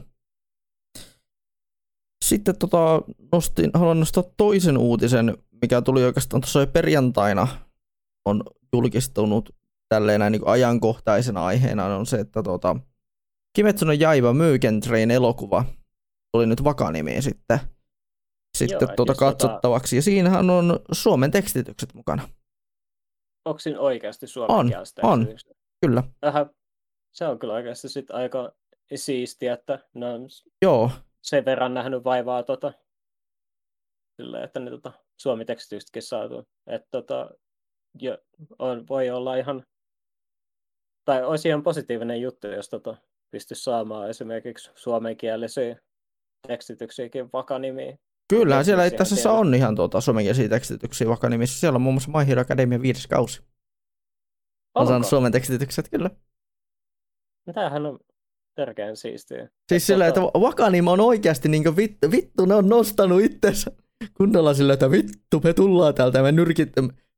Sitten tota, nostin, haluan nostaa toisen uutisen, mikä tuli oikeastaan tuossa jo perjantaina, on julkistunut tälleen näin niin ajankohtaisena aiheena, on se, että tota, Kimetsu no Jaiva Train elokuva tuli nyt vakanimiin sitten, sitten Joo, tuota katsottavaksi. Tota... Ja siinähän on Suomen tekstitykset mukana. Onko siinä oikeasti suomen on, on, kyllä. Vähän, se on kyllä oikeasti sit aika siistiä, että ne on Joo. sen verran nähnyt vaivaa tota, sille, että ne tota, suomi-tekstityksetkin saatu. Että tota, jo, on, voi olla ihan, tai olisi ihan positiivinen juttu, jos tota, pystyisi saamaan esimerkiksi suomenkielisiä tekstityksiäkin vakanimiin. Kyllä, siellä itse asiassa on ihan tuota, suomenkielisiä tekstityksiä vakanimissä. Siellä on muun muassa My Hero Academia viides kausi. On saanut suomen tekstitykset, kyllä. Tämähän on tärkeän siistiä. Siis sillä, että Wakanim on oikeasti niin vittu, vittu, ne on nostanut itsensä kunnolla sillä, että vittu, me tullaan täältä ja me nyrkit,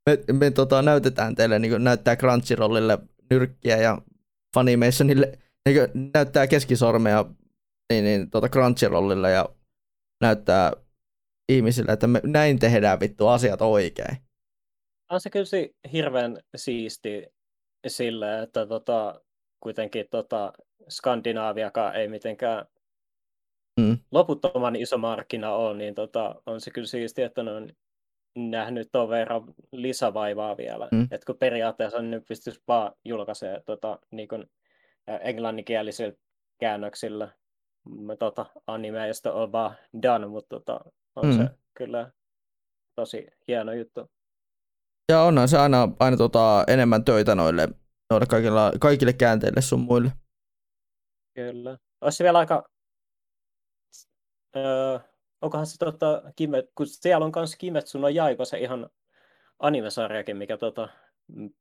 me, me tota, näytetään teille, niin näyttää Crunchyrollille nyrkkiä ja Funimationille niin näyttää keskisormea niin, niin, tota Crunchyrollille ja näyttää ihmisille, että me näin tehdään vittu asiat oikein. On se kyllä hirveän siisti sille, että tota, kuitenkin tota, Skandinaaviakaan ei mitenkään mm. loputtoman iso markkina ole, niin tota, on se kyllä siisti, että ne on nähnyt tuon verran lisävaivaa vielä. Mm. Että kun periaatteessa nyt pystyisi vaan julkaisemaan tota, niin englanninkielisillä käännöksillä tota, animea, josta on vaan done, mutta tota, on mm. se kyllä tosi hieno juttu. Ja onhan se aina, aina tota, enemmän töitä noille, noille kaikilla, kaikille käänteille sun muille. Kyllä. Olisi vielä aika... Öö, onkohan se tota, Kime, kun siellä on myös Kimetsu no Jaiba, se ihan animesarjakin, mikä tota,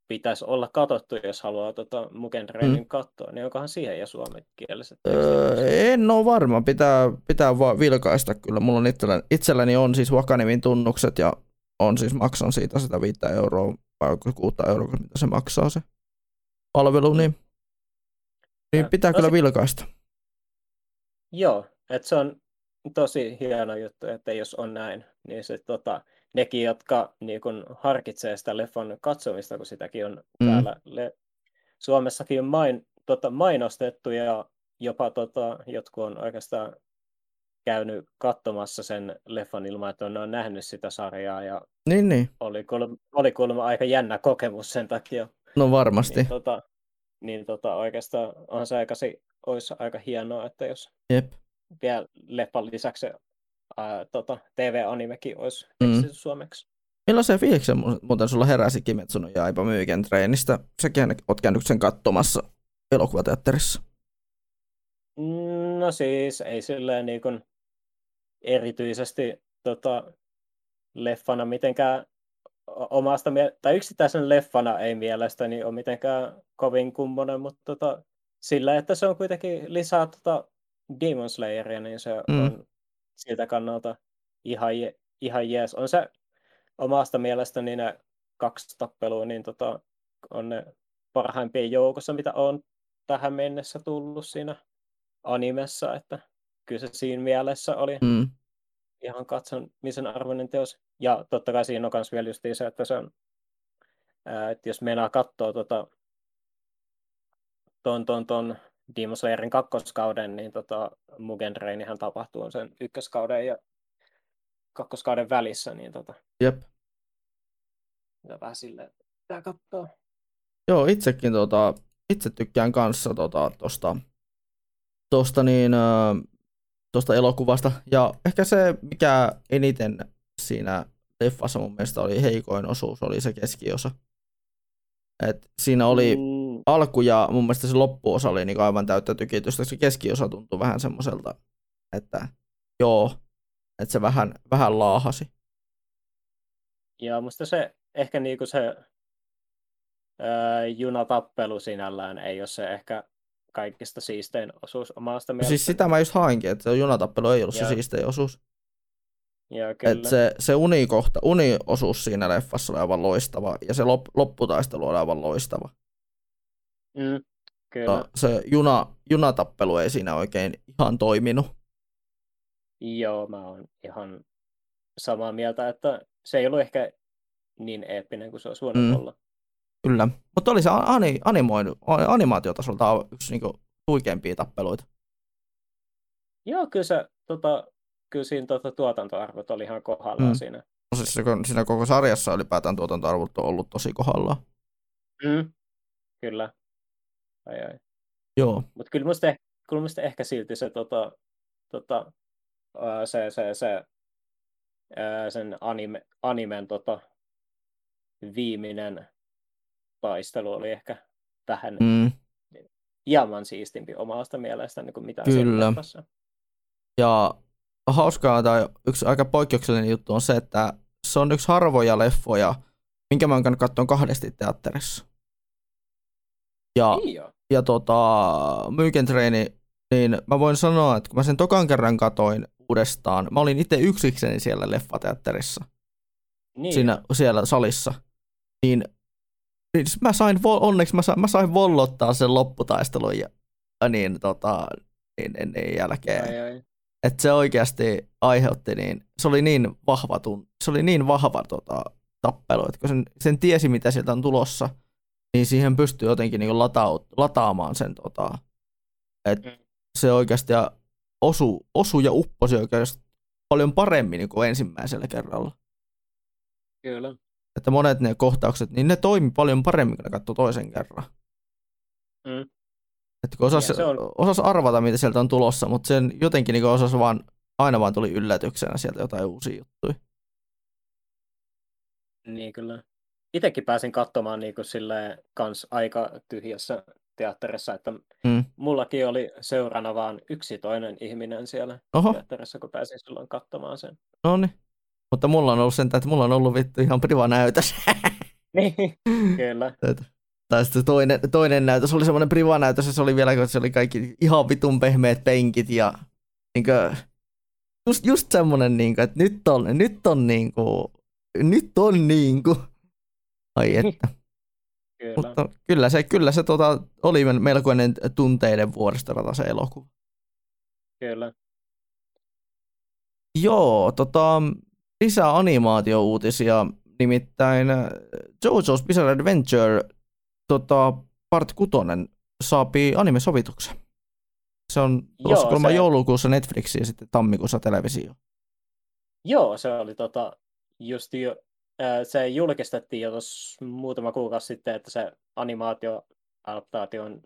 pitäisi olla katsottu, jos haluaa tota, Mugen Trainin mm. katsoa, niin onkohan siihen ja suomenkieliset öö, En ole varma, pitää, pitää vaan vilkaista kyllä. Mulla on itselläni, itselläni on siis Wakanimin tunnukset ja on siis maksan siitä sitä 5 euroa vai 6 euroa, mitä se maksaa se palvelu, niin, niin pitää no, kyllä vilkaista. Joo, että se on tosi hieno juttu, että jos on näin, niin se tota, nekin, jotka niin kun, harkitsee sitä leffan katsomista, kun sitäkin on mm. täällä le- Suomessakin on main, tota, mainostettu ja jopa tota, jotkut on oikeastaan käynyt katsomassa sen leffan ilman, että on, on nähnyt sitä sarjaa ja niin, niin. Oli, kuulemma, oli kuulemma aika jännä kokemus sen takia. No varmasti. Niin, tota, niin tota, oikeastaan on se aikasi, olisi aika hienoa, että jos Jep. vielä leffan lisäksi ää, tota, TV-animekin olisi mm. suomeksi. Millaisen fiiliksen muuten sulla heräsi Kimetsun ja Aipa Myyken treenistä? Säkin oot käynyt sen katsomassa elokuvateatterissa. No siis ei silleen niin kuin erityisesti tota, leffana mitenkään omasta, tai yksittäisen leffana ei mielestäni ole mitenkään kovin kummonen, mutta tota, sillä, että se on kuitenkin lisää tota Demon Slayeria, niin se mm. on siltä kannalta ihan, je, ihan jees. On se omasta mielestäni ne kaksi tappelua, niin tota, on ne parhaimpien joukossa, mitä on tähän mennessä tullut siinä animessa, että kyllä se siinä mielessä oli mm. ihan katsomisen arvoinen teos. Ja totta kai siinä on myös vielä just se, että se on, ää, että jos meinaa katsoa tota, ton, ton, ton Demon Slayerin kakkoskauden, niin tota, Mugen Trainihan tapahtuu sen ykköskauden ja kakkoskauden välissä, niin tota, Jep. Ja vähän silleen pitää katsoa. Joo, itsekin tota, itse tykkään kanssa tota, tosta, tosta niin, äh, tuosta elokuvasta. Ja ehkä se, mikä eniten siinä leffassa mun mielestä oli heikoin osuus, oli se keskiosa. Et siinä oli mm. Alku ja mun mielestä se loppuosa oli niin aivan täyttä tykitystä. Se keskiosa tuntui vähän semmoiselta, että joo, että se vähän, vähän laahasi. Ja musta se ehkä niinku se ää, junatappelu sinällään ei ole se ehkä kaikista siistein osuus omasta mielestä. Siis sitä mä just hainkin, että se junatappelu ei ollut Joo. se siistein osuus. Joo, kyllä. Et se, se unikohta, uniosuus siinä leffassa oli aivan loistava, ja se lop, lopputaistelu oli aivan loistava. Mm, kyllä. Se juna, junatappelu ei siinä oikein ihan toiminut. Joo, mä oon ihan samaa mieltä, että se ei ollut ehkä niin eeppinen kuin se olisi voinut mm. olla. Kyllä, mutta oli se ani, animoidu, animaatiotasolta yksi niinku huikeimpia tappeluita. Joo, kyllä, se, tota, kyllä siinä tota, tuotantoarvot oli ihan kohdallaan mm. siinä. No siis siinä koko sarjassa ylipäätään tuotantoarvot on ollut tosi kohdallaan. Mm. Kyllä. Ai ai. Joo. Mutta kyllä musta, kyllä musta ehkä silti se, tota, tota, se, se, se sen anime, animen tota, viimeinen taistelu oli ehkä vähän mm. hieman siistimpi omasta mielestä niin kuin mitä Kyllä. Ja hauskaa tai yksi aika poikkeuksellinen juttu on se, että se on yksi harvoja leffoja, minkä mä oon käynyt katsomaan kahdesti teatterissa. Ja, niin ja tota, Myyken treeni, niin mä voin sanoa, että kun mä sen tokan kerran katoin uudestaan, mä olin itse yksikseni siellä leffateatterissa. Niin siinä, siellä salissa. Niin niin mä sain, onneksi mä sain, mä sain vollottaa sen lopputaistelun ja, niin, tota, niin, niin, niin jälkeen. Ai, ai. Että se oikeasti aiheutti niin, se oli niin vahva, tun, se oli niin vahva tota, tappelu, että kun sen, sen tiesi, mitä sieltä on tulossa, niin siihen pystyy jotenkin niin lataut, lataamaan sen, tota, että mm. se oikeasti osu, osu ja upposi oikeasti paljon paremmin niin kuin ensimmäisellä kerralla. Kyllä että monet ne kohtaukset, niin ne toimi paljon paremmin, kun ne katsoi toisen kerran. Mm. Että kun osas, on... osas arvata, mitä sieltä on tulossa, mutta sen jotenkin niin osas vaan, aina vaan tuli yllätyksenä sieltä jotain uusia juttuja. Niin kyllä. Itsekin pääsin katsomaan niin kuin silleen, kans aika tyhjässä teatterissa, että mm. mullakin oli seurana vaan yksi toinen ihminen siellä Oho. teatterissa, kun pääsin silloin katsomaan sen. No niin. Mutta mulla on ollut sen, että mulla on ollut vittu ihan priva näytös. niin, kyllä. Tai sitten toinen, toinen näytös oli semmoinen priva näytös, se oli vielä, kun se oli kaikki ihan vitun pehmeät penkit ja niin kuin, just, just semmoinen, niin kuin, että nyt on, nyt on niin kuin, nyt on niin kuin. Ai että. kyllä. Mutta kyllä se, kyllä se tota, oli melkoinen tunteiden vuoristorata se elokuva. Kyllä. Joo, tota, lisää animaatiouutisia, nimittäin äh, JoJo's Bizarre Adventure tota, part 6 saapii animesovituksen. Se on tuossa kolma se... joulukuussa Netflixiin ja sitten tammikuussa televisio. Joo, se oli tota, just jo, se julkistettiin jo muutama kuukausi sitten, että se animaatioadaptaatio on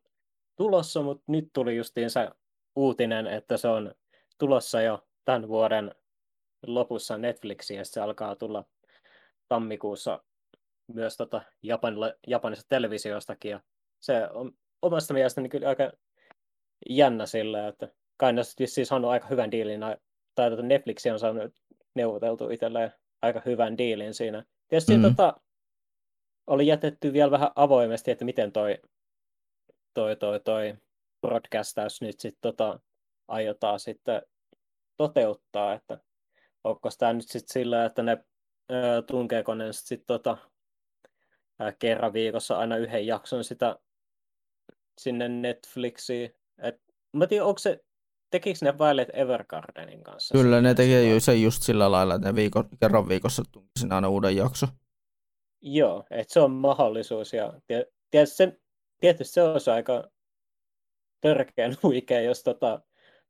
tulossa, mutta nyt tuli justiin se uutinen, että se on tulossa jo tämän vuoden lopussa Netflixiin ja se alkaa tulla tammikuussa myös tota Japanille, Japanissa televisiostakin. Ja se on omasta mielestäni kyllä aika jännä sillä, että kai ne siis saanut aika hyvän diilin, tai tota Netflix on saanut neuvoteltu itselleen aika hyvän diilin siinä. Tietysti mm-hmm. tota, oli jätetty vielä vähän avoimesti, että miten toi, toi, toi, toi broadcastaus nyt sitten tota, aiotaan sitten toteuttaa, että onko tämä nyt sitten sillä, että ne ö, tunkeeko ne sitten tota, kerran viikossa aina yhden jakson sitä sinne Netflixiin. Et, mä tiedän, onko se, tekikö ne Violet Evergardenin kanssa? Kyllä, ne tekee se just sillä lailla, että ne viiko, kerran viikossa tunkisin aina uuden jakso. Joo, että se on mahdollisuus. Ja tietysti, se, tietysti se olisi aika törkeän huikea, jos tota,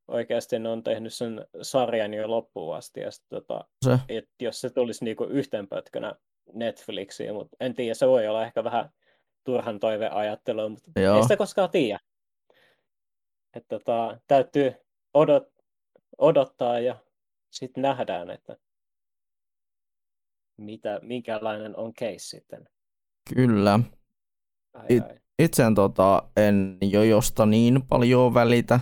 oikeasti ne on tehnyt sen sarjan jo loppuun asti. Ja sit, tota, se. Et jos se tulisi niinku yhten pötkönä Netflixiin, mutta en tiedä, se voi olla ehkä vähän turhan toiveajattelua, mutta Joo. ei sitä koskaan tiedä. Et, tota, täytyy odot, odottaa ja sitten nähdään, että mitä, minkälainen on case sitten. Kyllä. Ai, It, ai. itse en, tota, en jojosta niin paljon välitä,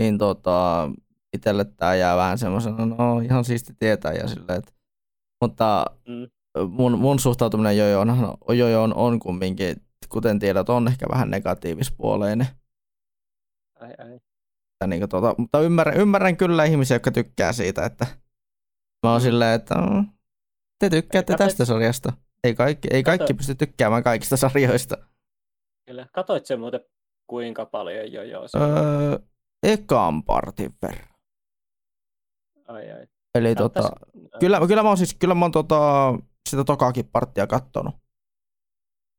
niin tota, itselle tämä jää vähän semmoisena, no ihan siisti tietää ja silleen, että, mutta Mm. mun, mun suhtautuminen jojoon, jojoon on kumminkin, kuten tiedät, on ehkä vähän negatiivispuoleinen. Ai, ai. Ja niin tota, mutta ymmärrän, ymmärrän kyllä ihmisiä, jotka tykkää siitä, että mä oon silleen, että mm, te tykkäätte kato- tästä sarjasta. Ei kaikki, ei kaikki Kato- pysty tykkäämään kaikista sarjoista. Kyllä. Katoit sen muuten kuinka paljon jo jo? Öö, ekan partin verran. Ai, ai. Eli No, tota, kyllä, kyllä mä oon siis, kyllä mä oon tota, sitä tokaakin parttia kattonut.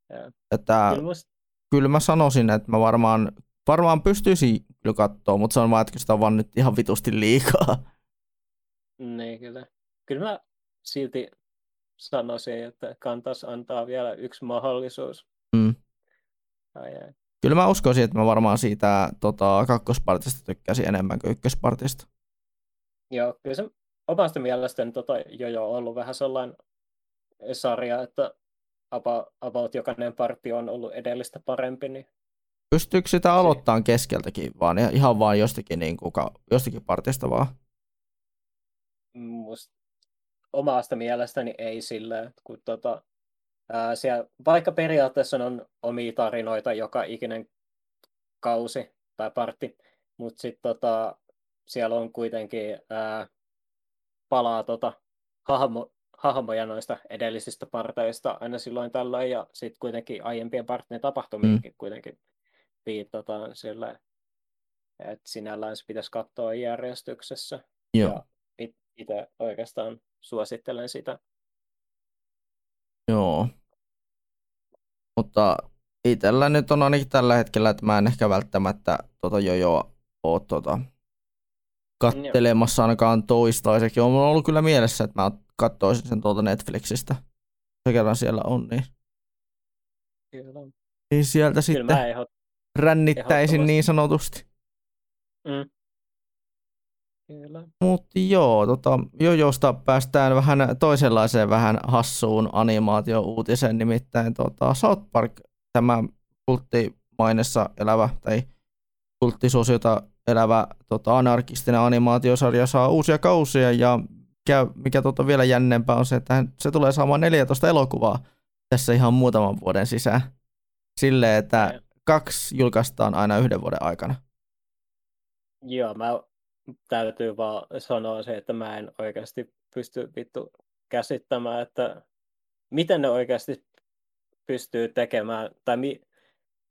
Joo. Että Kyllä musta, kyllä mä sanoisin, että mä varmaan, varmaan pystyisin kyllä katsoa, mutta se on vaan, että sitä on vaan nyt ihan vitusti liikaa. niin kyllä. Kyllä mä silti sanoisin, että kantas antaa vielä yksi mahdollisuus. Mm. Ai, ai. Kyllä mä uskoisin, että mä varmaan siitä tota, kakkospartista tykkäsin enemmän kuin ykköspartista. Joo, kyllä se omasta mielestäni tota, jo jo ollut vähän sellainen sarja, että about, about jokainen parti on ollut edellistä parempi, niin Pystyykö sitä aloittamaan keskeltäkin vaan, ihan vaan jostakin, niin kuin, jostakin partista vaan? musta omasta mielestäni ei silleen, kun tota, ää, siellä, vaikka periaatteessa on omia tarinoita joka ikinen kausi tai partti, mutta sitten tota, siellä on kuitenkin ää, palaa tota, hahmo, hahmoja noista edellisistä parteista aina silloin tällöin, ja sitten kuitenkin aiempien parttien tapahtumiakin mm. kuitenkin viitataan sillä, että sinällään se pitäisi katsoa järjestyksessä. Joo. Ja itse oikeastaan suosittelen sitä. Joo. Mutta itsellä nyt on ainakin tällä hetkellä, että mä en ehkä välttämättä tota jojoa oo tota kattelemassa ainakaan toistaiseksi. On mulla ollut kyllä mielessä, että mä katsoisin sen tuolta Netflixistä. Se kerran siellä on, niin, Kyllä. niin sieltä Kyllä sitten mä ehdot... rännittäisin niin sanotusti. Mm. Kyllä. Mutta joo, tota, jojosta päästään vähän toisenlaiseen vähän hassuun animaatio-uutiseen, nimittäin tota, South Park, tämä kulttimainessa elävä tai kulttisuosiota elävä tota, anarkistinen animaatiosarja saa uusia kausia ja mikä, mikä tota, vielä jännempää on se, että se tulee saamaan 14 elokuvaa tässä ihan muutaman vuoden sisään. Silleen, että kaksi julkaistaan aina yhden vuoden aikana. Joo, mä täytyy vaan sanoa se, että mä en oikeasti pysty vittu käsittämään, että miten ne oikeasti pystyy tekemään, tai, mi,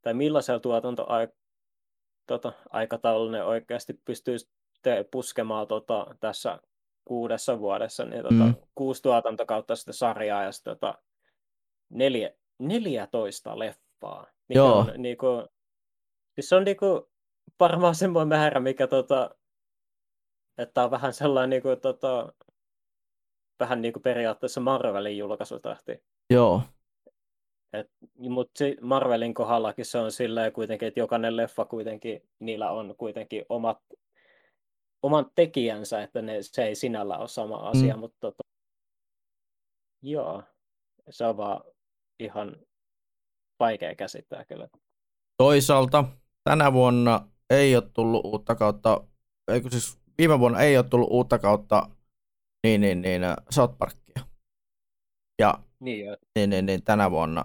tai millaisella tuotantoaikataululla tota, aikataululla ne oikeasti pystyy te, puskemaan tota, tässä kuudessa vuodessa, niin tota, mm. kuusi tuotantokautta sitä sarjaa ja sitten tota, neljä, 14 leffaa. Mikä Joo. On, niinku, siis se on niinku, varmaan semmoinen määrä, mikä tota, että on vähän sellainen niinku, tota, vähän niinku periaatteessa Marvelin julkaisutahti. Joo. Mutta Marvelin kohdallakin se on silleen kuitenkin, että jokainen leffa kuitenkin, niillä on kuitenkin omat, oman tekijänsä, että ne, se ei sinällä ole sama asia, mm. mutta tota, joo, se on vaan ihan vaikea käsittää kyllä. Toisaalta tänä vuonna ei ole tullut uutta kautta, eikö siis viime vuonna ei ole tullut uutta kautta niin, niin, niin, South Parkia. Ja niin, jo. niin, niin, niin, tänä vuonna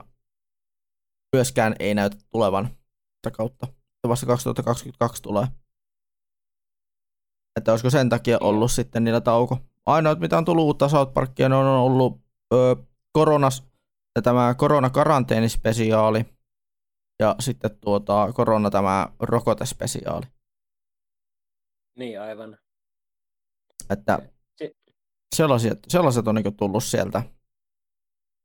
myöskään ei näytä tulevan uutta kautta. Vasta 2022 tulee. Että olisiko sen takia ollut ja. sitten niillä tauko. Ainoat, mitä on tullut uutta South Parkia, ne on ollut ö, koronas, tämä koronakaranteenispesiaali ja sitten tuota, korona tämä rokotespesiaali. Niin, aivan. Että sellaiset, sellaiset on niin tullut sieltä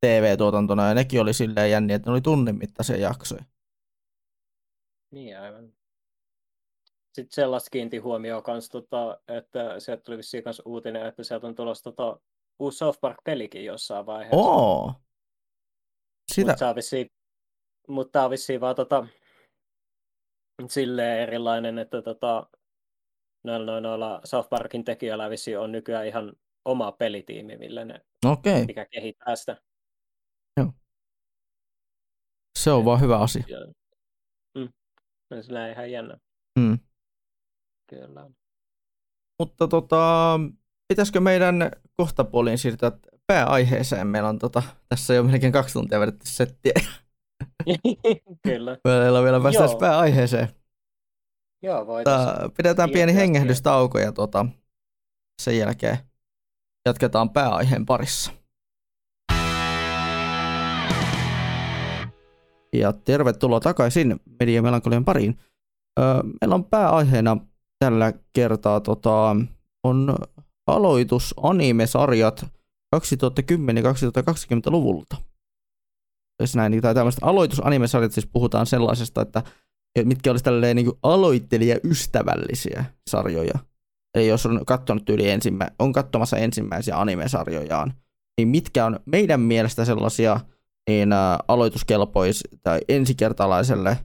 TV-tuotantona, ja nekin oli silleen jänniä, että ne oli tunnin mittaisia jaksoja. Niin, aivan. Sitten sellaista kiinti huomioon kanssa, tota, että sieltä tuli vissiin kanssa uutinen, että sieltä on tulossa tota, uusi South Park-pelikin jossain vaiheessa. Oo! Sitä... Mutta vissiin, mut tämä on vissiin vaan tota, silleen erilainen, että tota, noilla, noilla South Parkin tekijöillä on nykyään ihan oma pelitiimi, millä ne, okay. mikä kehittää sitä. Joo. Se on vaan hyvä asia. Mm. No, se on ihan jännä. Mm. Kyllä. Mutta tota, pitäisikö meidän kohtapuoliin siirtyä pääaiheeseen? Meillä on tota, tässä jo melkein kaksi tuntia vedetty settiä. Kyllä. Meillä on vielä päästä pääaiheeseen. Joo, voitaisiin. Pidetään pieni hengähdystauko ja tota, sen jälkeen jatketaan pääaiheen parissa. Ja tervetuloa takaisin Media Melankolian pariin. meillä on pääaiheena tällä kertaa tota, on aloitus anime-sarjat 2010-2020-luvulta. Jos näin, tai tämmöistä aloitusanimesarjat, siis puhutaan sellaisesta, että mitkä olisi tälleen niin aloittelija-ystävällisiä sarjoja. Eli jos on katsonut yli ensimmä, on katsomassa ensimmäisiä animesarjojaan, niin mitkä on meidän mielestä sellaisia niin ä, aloituskelpois tai ensikertalaiselle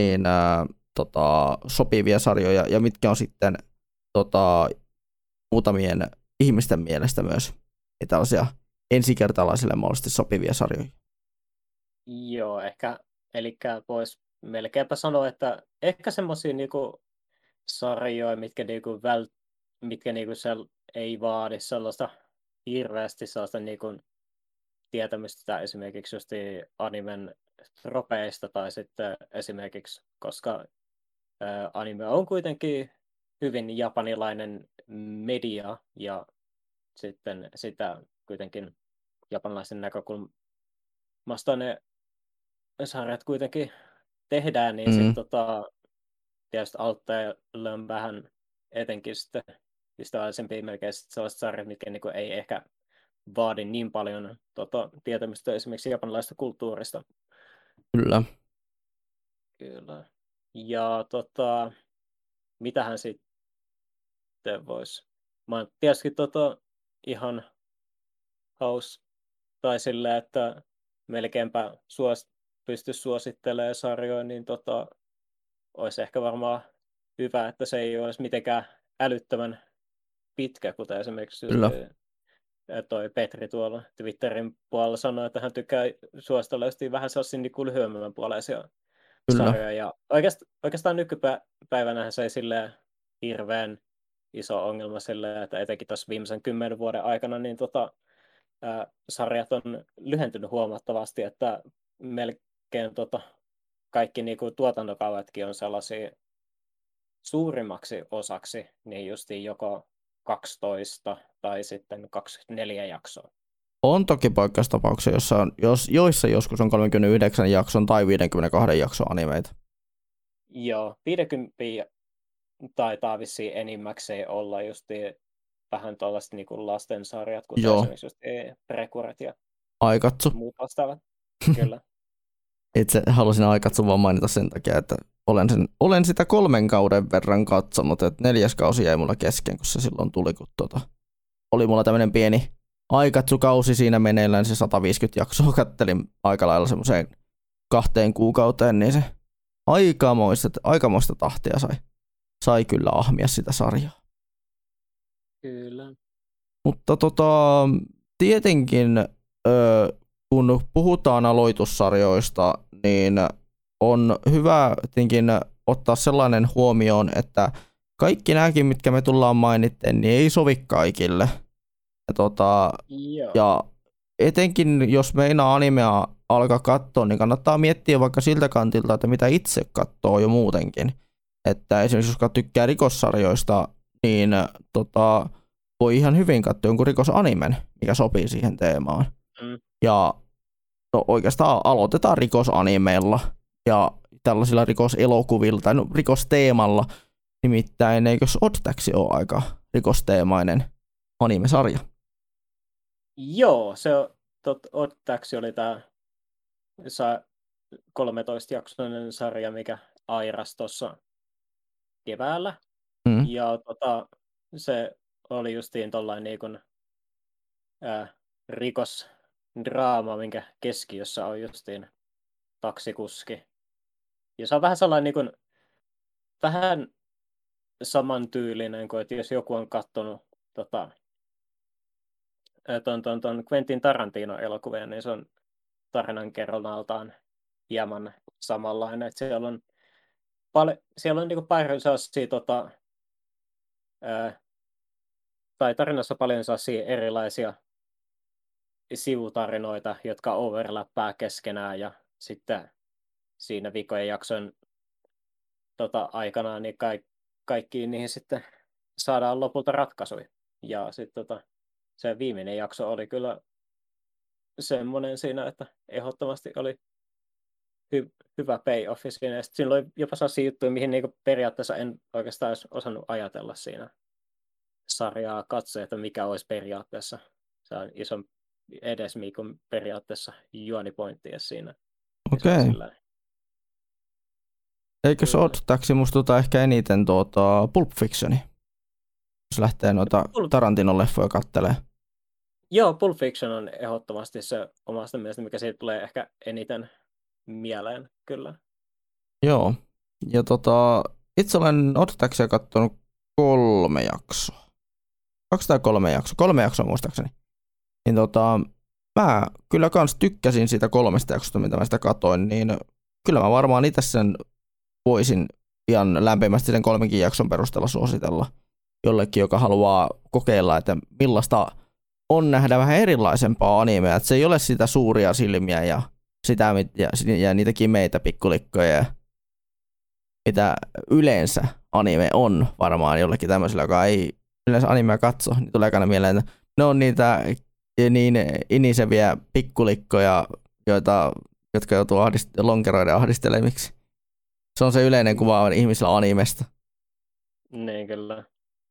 niin ä, tota, sopivia sarjoja ja mitkä on sitten tota, muutamien ihmisten mielestä myös niin tällaisia ensikertalaisille mahdollisesti sopivia sarjoja. Joo, ehkä, eli voisi melkeinpä sanoa, että ehkä semmoisia niinku sarjoja, mitkä, niinku väl, mitkä niinku sel, ei vaadi sellaista hirveästi sellaista niinku tietämistä esimerkiksi just animen tropeista tai sitten esimerkiksi, koska anime on kuitenkin hyvin japanilainen media ja sitten sitä kuitenkin japanilaisen näkökulmasta ne sarjat kuitenkin tehdään, niin mm. sitten tota, tietysti auttajille on vähän etenkin sitten ystävällisempi melkein sellaiset sarjat, mitkä niin kuin ei ehkä vaadi niin paljon tota, tietämystä esimerkiksi japanilaisesta kulttuurista. Kyllä. Kyllä. Ja tota, mitähän sitten voisi... Mä tietysti tota, ihan haus tai sillä, että melkeinpä suos, pysty suosittelemaan sarjoja, niin tota, olisi ehkä varmaan hyvä, että se ei olisi mitenkään älyttömän pitkä, kuten esimerkiksi Kyllä. toi Petri tuolla Twitterin puolella sanoi, että hän tykkää suositella vähän sellaisia niin lyhyemmän puoleisia Kyllä. sarjoja. Ja oikeastaan, oikeastaan nykypäivänä se ei silleen hirveän iso ongelma silleen, että etenkin tässä viimeisen kymmenen vuoden aikana niin tota, ää, sarjat on lyhentynyt huomattavasti, että melkein tota, kaikki niin kuin tuotantokauetkin on sellaisia suurimmaksi osaksi, niin justiin joko 12 tai sitten 24 jaksoa. On toki poikkeustapauksia, joissa, on, jos, joissa joskus on 39 jakson tai 52 jakson animeita. Joo, 50 taitaa vissiin enimmäkseen olla just vähän tuollaiset niin lastensarjat, kuten Joo. esimerkiksi just Prekuret ja Aikatsu. muut vastaavat. Kyllä. Itse halusin Aikatsu vaan mainita sen takia, että olen, sen, olen sitä kolmen kauden verran katsonut, että neljäs kausi jäi mulla kesken, kun se silloin tuli, kun tota, oli mulla tämmöinen pieni Aikatsu-kausi siinä meneillään, se 150 jaksoa kattelin aika lailla semmoiseen kahteen kuukauteen, niin se aikamoista, aikamoista tahtia sai, sai kyllä ahmia sitä sarjaa. Kyllä. Mutta tota, tietenkin ö, kun puhutaan aloitussarjoista, niin on hyvä tietenkin ottaa sellainen huomioon, että kaikki nämäkin, mitkä me tullaan mainitten, niin ei sovi kaikille. Ja, tota, ja etenkin jos meinaa animea alkaa katsoa, niin kannattaa miettiä vaikka siltä kantilta, että mitä itse katsoo jo muutenkin. Että esimerkiksi jos tykkää rikossarjoista, niin tota, voi ihan hyvin katsoa jonkun rikosanimen, mikä sopii siihen teemaan. Mm. Ja no, oikeastaan aloitetaan rikosanimeilla ja tällaisilla rikoselokuvilla tai no, rikosteemalla. Nimittäin eikös Odd Taxi ole aika rikosteemainen anime-sarja? Joo, se tot, Odd Taxi oli tämä 13-jaksoinen sarja, mikä airas tuossa keväällä. Mm. Ja tota, se oli justiin tuollainen niin kuin, ää, rikosdraama, minkä keskiössä on justiin taksikuski. Ja se on vähän sellainen niin kuin, vähän samantyylinen kuin, että jos joku on katsonut tota, ton, ton, ton Quentin Tarantino-elokuvia, niin se on tarinankerronnaltaan hieman samanlainen. Että siellä on, pal- siellä on niin paljon sellaisia, tota, ää, tai tarinassa paljon sellaisia erilaisia sivutarinoita, jotka overlappaa keskenään ja sitten siinä viikojen jakson tota, aikana niin ka- kaikkiin niihin sitten saadaan lopulta ratkaisuja. Ja sitten tota, se viimeinen jakso oli kyllä semmoinen siinä, että ehdottomasti oli hy- hyvä payoffi siinä. Ja siinä oli jopa sellaisia juttuja, mihin niinku periaatteessa en oikeastaan olisi osannut ajatella siinä sarjaa katsoa, että mikä olisi periaatteessa. Se on iso edes Mikon periaatteessa juonipointtia siinä. Okei. Okay. Eikö se ottaksi mustuta ehkä eniten tuota Pulp Fictioni? Jos lähtee noita. Tarantinon leffoja kattelee. Joo, Pulp Fiction on ehdottomasti se omasta mielestä, mikä siitä tulee ehkä eniten mieleen, kyllä. Joo, ja tota, itse olen Ottaxia katsonut kolme jaksoa. Kaksi tai kolme jaksoa, kolme jaksoa muistaakseni. Niin tota, mä kyllä kans tykkäsin siitä kolmesta jaksosta, mitä mä sitä katoin, niin kyllä mä varmaan itse sen voisin ihan lämpimästi sen kolmenkin jakson perusteella suositella jollekin, joka haluaa kokeilla, että millaista on nähdä vähän erilaisempaa animea, että se ei ole sitä suuria silmiä ja sitä ja, ja niitä kimeitä pikkulikkoja, mitä yleensä anime on varmaan jollekin tämmöisellä, joka ei yleensä animea katso, niin tulee aina mieleen, että ne on niitä niin iniseviä pikkulikkoja, joita, jotka joutuu ahdist- lonkeroiden ahdistelemiksi. Se on se yleinen kuva ihmisillä animesta. Niin, kyllä.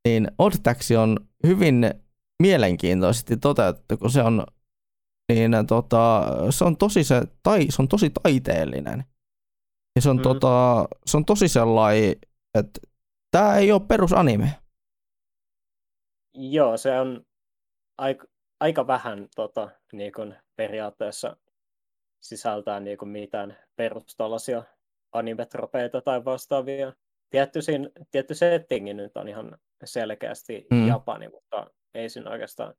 Niin Odd on hyvin mielenkiintoisesti toteutettu, kun se on, niin, tota, se on tosi se, tai, se on tosi taiteellinen. Ja se on, mm. tota, se on tosi sellainen, että tämä ei ole perusanime. Joo, se on aika, aika vähän tota, niin kun periaatteessa sisältää niin kun mitään perustalaisia animetropeita tai vastaavia. Tietty, siinä, tietty settingi nyt on ihan selkeästi mm. Japani, mutta ei siinä oikeastaan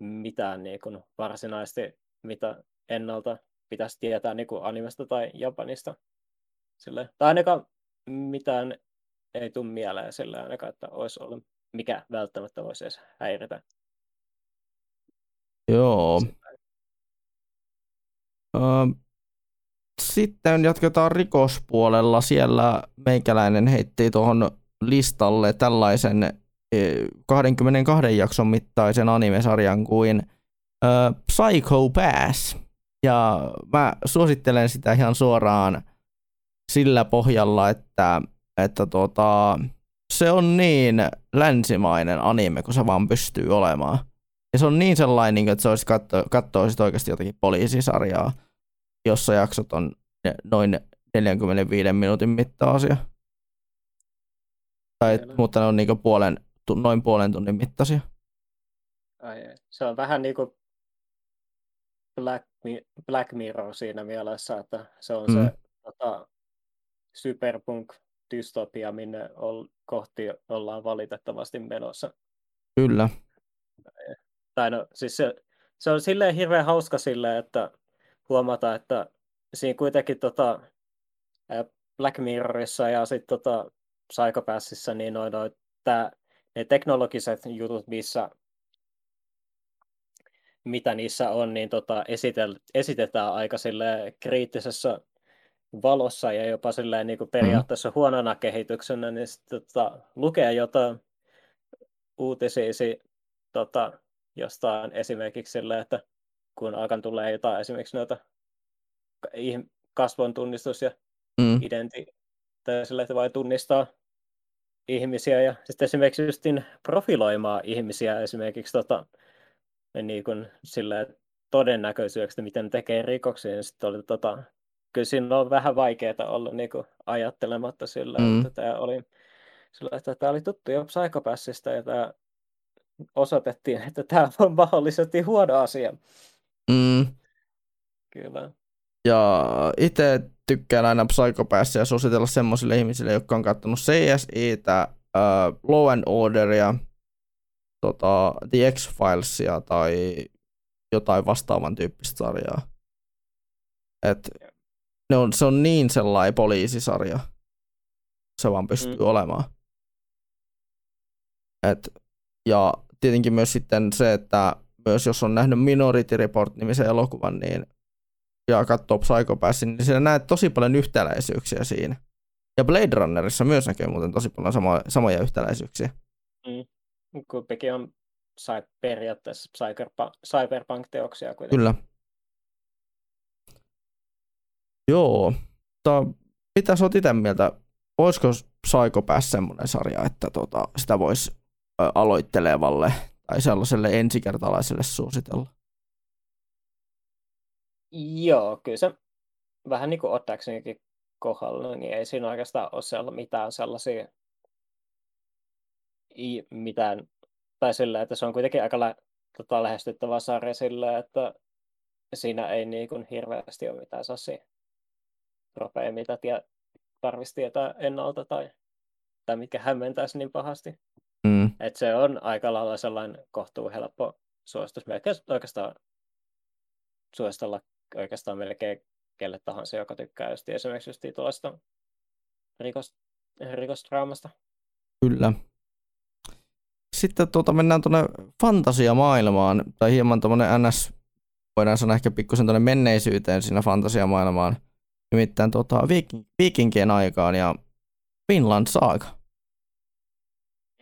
mitään niin kuin varsinaisesti, mitä ennalta pitäisi tietää niin kuin animesta tai Japanista. Sille, tai ainakaan mitään ei tule mieleen sillä ainakaan, että olisi ollut, mikä välttämättä voisi edes häiritä. Joo. Sitten jatketaan rikospuolella. Siellä meikäläinen heitti tuohon listalle tällaisen 22 jakson mittaisen animesarjan kuin uh, Psycho Pass. Ja mä suosittelen sitä ihan suoraan sillä pohjalla, että, että tota, se on niin länsimainen anime, kun se vaan pystyy olemaan. Ja se on niin sellainen, että se olisi katso, katsoisit oikeasti jotakin poliisisarjaa, jossa jaksot on noin 45 minuutin mittaisia. Tai, mutta ne on niinku puolen, noin puolen tunnin mittaisia. Ai, se on vähän niin kuin Black, Black Mirror siinä mielessä, että se on mm. se tota, superpunk-dystopia, minne ol, kohti ollaan valitettavasti menossa. Kyllä. Tai no, siis se, se on silleen hirveän hauska silleen, että huomata, että siinä kuitenkin tota, Black Mirrorissa ja sitten tota, Psychopassissa, niin noin, noin, tää, ne teknologiset jutut, missä mitä niissä on, niin tota, esitel, esitetään aika sille kriittisessä valossa ja jopa silleen, niin kuin periaatteessa huonona kehityksenä, niin sit, tota, lukee jotain uutisia tota, jostain esimerkiksi silleen, että kun alkan tulee jotain esimerkiksi noita kasvon tunnistus ja mm. identi, tai sille, että vai tunnistaa ihmisiä ja sitten esimerkiksi justin profiloimaan ihmisiä esimerkiksi tota, niin kuin sille todennäköisyydeksi, miten ne tekee rikoksia, niin sitten oli tota, kyllä siinä on vähän vaikeaa olla niin kuin ajattelematta sillä, mm. että tämä oli sillä, että tämä oli tuttu jo Psychopassista ja tämä osoitettiin, että tämä on mahdollisesti huono asia. Mm. Kyllä. Ja itse tykkään aina Psychopassia suositella semmoisille ihmisille, jotka on katsonut CSItä, uh, Law and Orderia, tota, The X-Filesia tai jotain vastaavan tyyppistä sarjaa. Et ne on, se on niin sellainen poliisisarja. Se vaan pystyy mm. olemaan. Et, ja tietenkin myös sitten se, että myös jos on nähnyt Minority Report-nimisen elokuvan, niin ja katsoo Psycho Passin, niin siinä näet tosi paljon yhtäläisyyksiä siinä. Ja Blade Runnerissa myös näkee muuten tosi paljon sama, samoja yhtäläisyyksiä. Mm. Kumpikin on sai periaatteessa cyberpunk-teoksia kuitenkin. Kyllä. Joo. Mutta mitä sä oot itse mieltä? Olisiko Psycho Pass semmoinen sarja, että tota, sitä voisi aloittelevalle tai sellaiselle ensikertalaiselle suositella? Joo, kyllä se vähän niin kuin ottaaksenikin kohdalla, niin ei siinä oikeastaan ole siellä mitään sellaisia mitään, tai sillä, että se on kuitenkin aika lä- tota, lähestyttävä sarja sillä, että siinä ei niin kuin hirveästi ole mitään sellaisia tropeja, mitä tie- tarvitsisi tietää ennalta tai, tai mikä hämmentäisi niin pahasti. Mm. Et se on aika lailla sellainen kohtuu helppo suositus. Melkein oikeastaan suositella oikeastaan melkein kelle tahansa, joka tykkää just esimerkiksi just tuosta rikos, rikostraamasta. Kyllä. Sitten tuota, mennään tuonne fantasiamaailmaan, tai hieman tuommoinen NS, voidaan sanoa ehkä pikkusen tuonne menneisyyteen siinä fantasiamaailmaan, nimittäin tuota, viiking, viikinkien aikaan ja Finland Saga.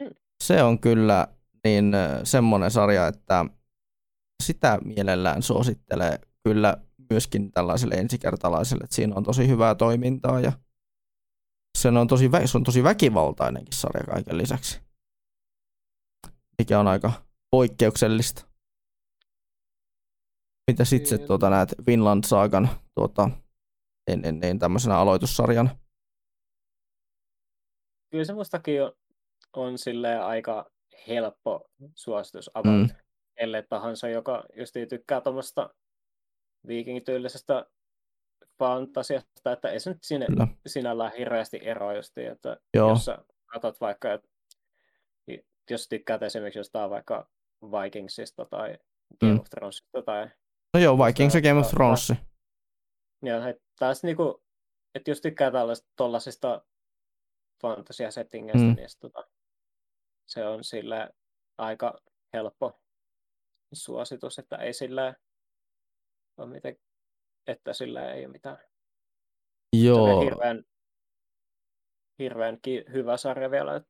Mm. Se on kyllä niin semmoinen sarja, että sitä mielellään suosittelee kyllä myöskin tällaiselle ensikertalaiselle, että siinä on tosi hyvää toimintaa ja se on tosi, se on tosi väkivaltainenkin sarja kaiken lisäksi, mikä on aika poikkeuksellista. Mitä sitten sit, tuota, näet Vinland Saagan tuota, en, en, en, tämmöisenä aloitussarjana? Kyllä se mustakin on, on sille aika helppo suositus avata, mm. ellei tahansa, joka just tykkää tuommoista viikingityylisestä fantasiasta, että ei se nyt sinne, Kyllä. sinällään hirveästi eroa just, että Joo. jos sä katsot vaikka, että jos tykkäät esimerkiksi jostain vaikka Vikingsista tai Game mm. of Thronesista tai... No joo, Vikings ja Game of Thrones. Joo, että taas niinku, että jos tykkää tällaisista tollasista fantasiasettingeistä, mm. niin tota, se on sille aika helppo suositus, että ei sillä on miten, että sillä ei ole mitään. Joo. Hirveän, hirveän hyvä sarja vielä.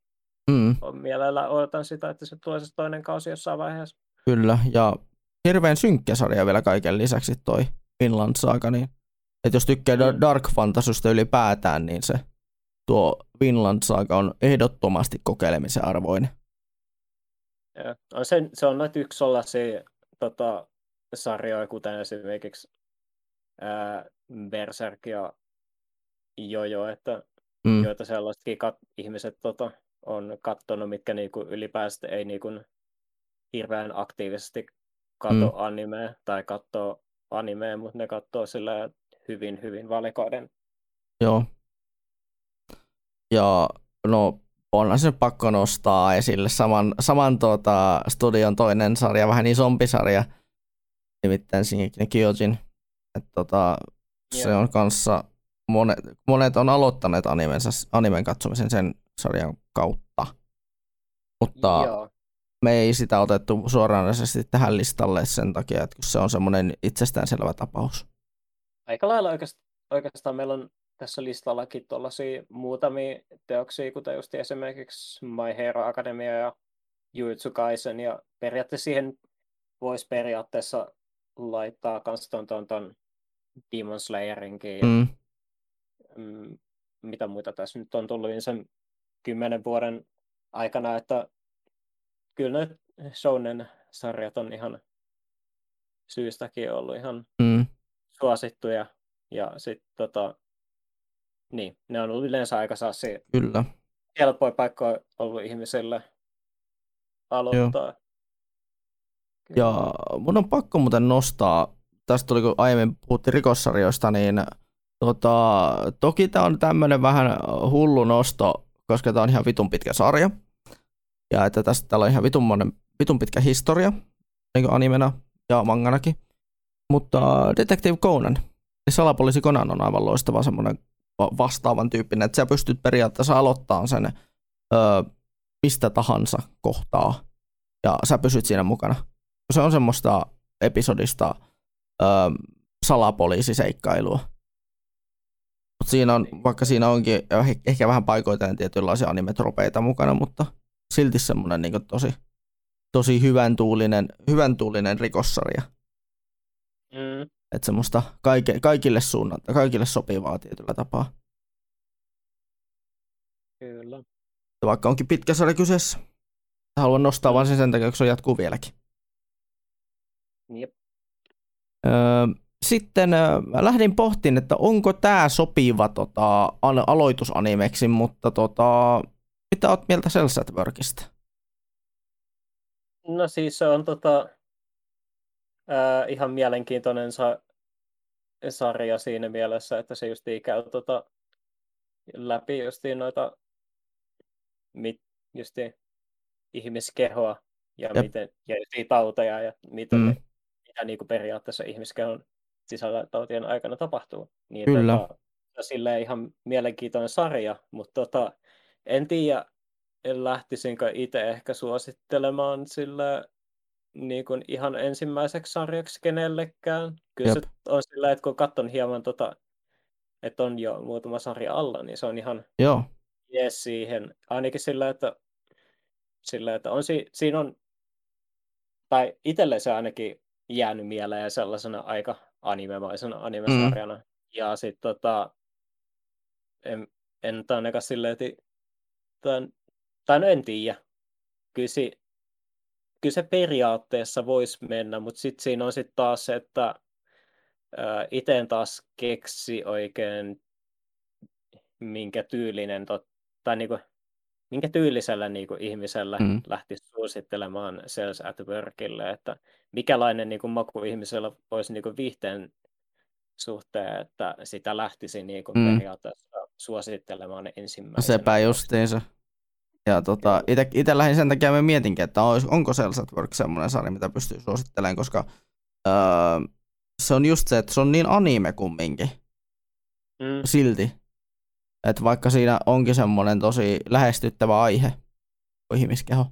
Mm. On mielellä odotan sitä, että se tulee se toinen kausi jossain vaiheessa. Kyllä, ja hirveän synkkä sarja vielä kaiken lisäksi toi Finland Saga, niin että jos tykkää mm. Dark Fantasysta ylipäätään, niin se tuo Finland Saga on ehdottomasti kokeilemisen arvoinen. Ja, on se, se on noita yksi sellaisia tota, sarjoja, kuten esimerkiksi ää, Berserk ja Jojo, että mm. joita sellaisetkin kat- ihmiset tota, on katsonut, mitkä niinku ylipäätään ei niinku hirveän aktiivisesti katso mm. animea tai katsoo animea, mutta ne katsoo sillä hyvin, hyvin valikoiden. Joo. Ja no, onhan se pakko nostaa esille saman, saman tuota, studion toinen sarja, vähän isompi sarja, nimittäin Shingeki Kyojin. Että tota, se on kanssa, monet, monet on aloittaneet animensa, animen katsomisen sen sarjan kautta. Mutta Joo. me ei sitä otettu suoranaisesti tähän listalle sen takia, että se on semmoinen itsestäänselvä tapaus. Aika lailla oikeastaan, oikeastaan meillä on tässä listallakin tuollaisia muutamia teoksia, kuten just esimerkiksi My Hero Academia ja Jujutsu Kaisen, ja periaatteessa siihen voisi periaatteessa laittaa kans ton, ton, ton Demon Slayerinkin. Mm. mm. mitä muita tässä nyt on tullut sen kymmenen vuoden aikana, että kyllä ne shounen sarjat on ihan syystäkin ollut ihan mm. suosittuja. Ja sitten tota, niin, ne on ollut yleensä aika saasi Kyllä. helppoja paikkoja ollut ihmisille aloittaa. Joo. Ja mun on pakko muuten nostaa, tästä tuli kun aiemmin puhuttiin rikossarjoista, niin tota, toki tämä on tämmöinen vähän hullu nosto koska tämä on ihan vitun pitkä sarja. Ja että tästä täällä on ihan vitun, monen, vitun pitkä historia, niin kuin animena ja manganakin. Mutta Detective Conan, salapoliisi Conan on aivan loistava semmoinen vastaavan tyyppinen, että sä pystyt periaatteessa aloittamaan sen ö, mistä tahansa kohtaa ja sä pysyt siinä mukana. Se on semmoista episodista ö, salapoliisiseikkailua. Mut siinä on, vaikka siinä onkin ehkä vähän paikoitellen tietynlaisia animetropeita mukana, mutta silti semmoinen niin tosi, tosi hyvän tuulinen, hyvän tuulinen rikossarja. Mm. Että semmoista kaike, kaikille suunnata, kaikille sopivaa tietyllä tapaa. Kyllä. Vaikka onkin pitkä sarja kyseessä. Haluan nostaa vain sen sen takia, kun se jatkuu vieläkin. Jep. Öö, sitten lähdin pohtiin, että onko tämä sopiva tota, aloitusanimeksi, mutta tota, mitä oot mieltä Cells at Workista? No siis se on tota, ää, ihan mielenkiintoinen sa- sarja siinä mielessä, että se just käy tota, läpi justiin noita mit, justiin ihmiskehoa ja, Jep. miten, ja tauteja ja miten, mm. Mitä niin kuin periaatteessa ihmiskehon sisällä tautien aikana tapahtuu. Niin, Kyllä. Tota, silleen ihan mielenkiintoinen sarja, mutta tota, en tiedä, lähtisinkö itse ehkä suosittelemaan sillä niin kuin ihan ensimmäiseksi sarjaksi kenellekään. Kyllä Jep. se on sillä, että kun katson hieman, tota, että on jo muutama sarja alla, niin se on ihan Joo. jees siihen. Ainakin sillä, että, sillä, että on, si, siinä on, tai itselle se ainakin jäänyt mieleen sellaisena aika animemaisena animesarjana. Mm. Ja sitten tota, en, en ainakaan silleen, että tämän, tai no en tiedä. Kyllä, si, kyllä se periaatteessa voisi mennä, mutta sitten siinä on sitten taas se, että itse taas keksi oikein minkä tyylinen, tot, tai niinku, minkä tyylisellä niinku ihmisellä mm. lähtisi suosittelemaan Sales at Workille, että mikälainen niinku maku ihmisellä olisi niinku viihteen suhteen, että sitä lähtisi niinku mm. periaatteessa suosittelemaan ensimmäisenä. Sepä justiinsa. Ja tota, itse lähdin sen takia, me mietinkin, että onko Cells at Work semmoinen sarja, mitä pystyy suosittelemaan, koska öö, se on just se, että se on niin anime kumminkin. Mm. Silti. Että vaikka siinä onkin semmoinen tosi lähestyttävä aihe, ihmiskeho.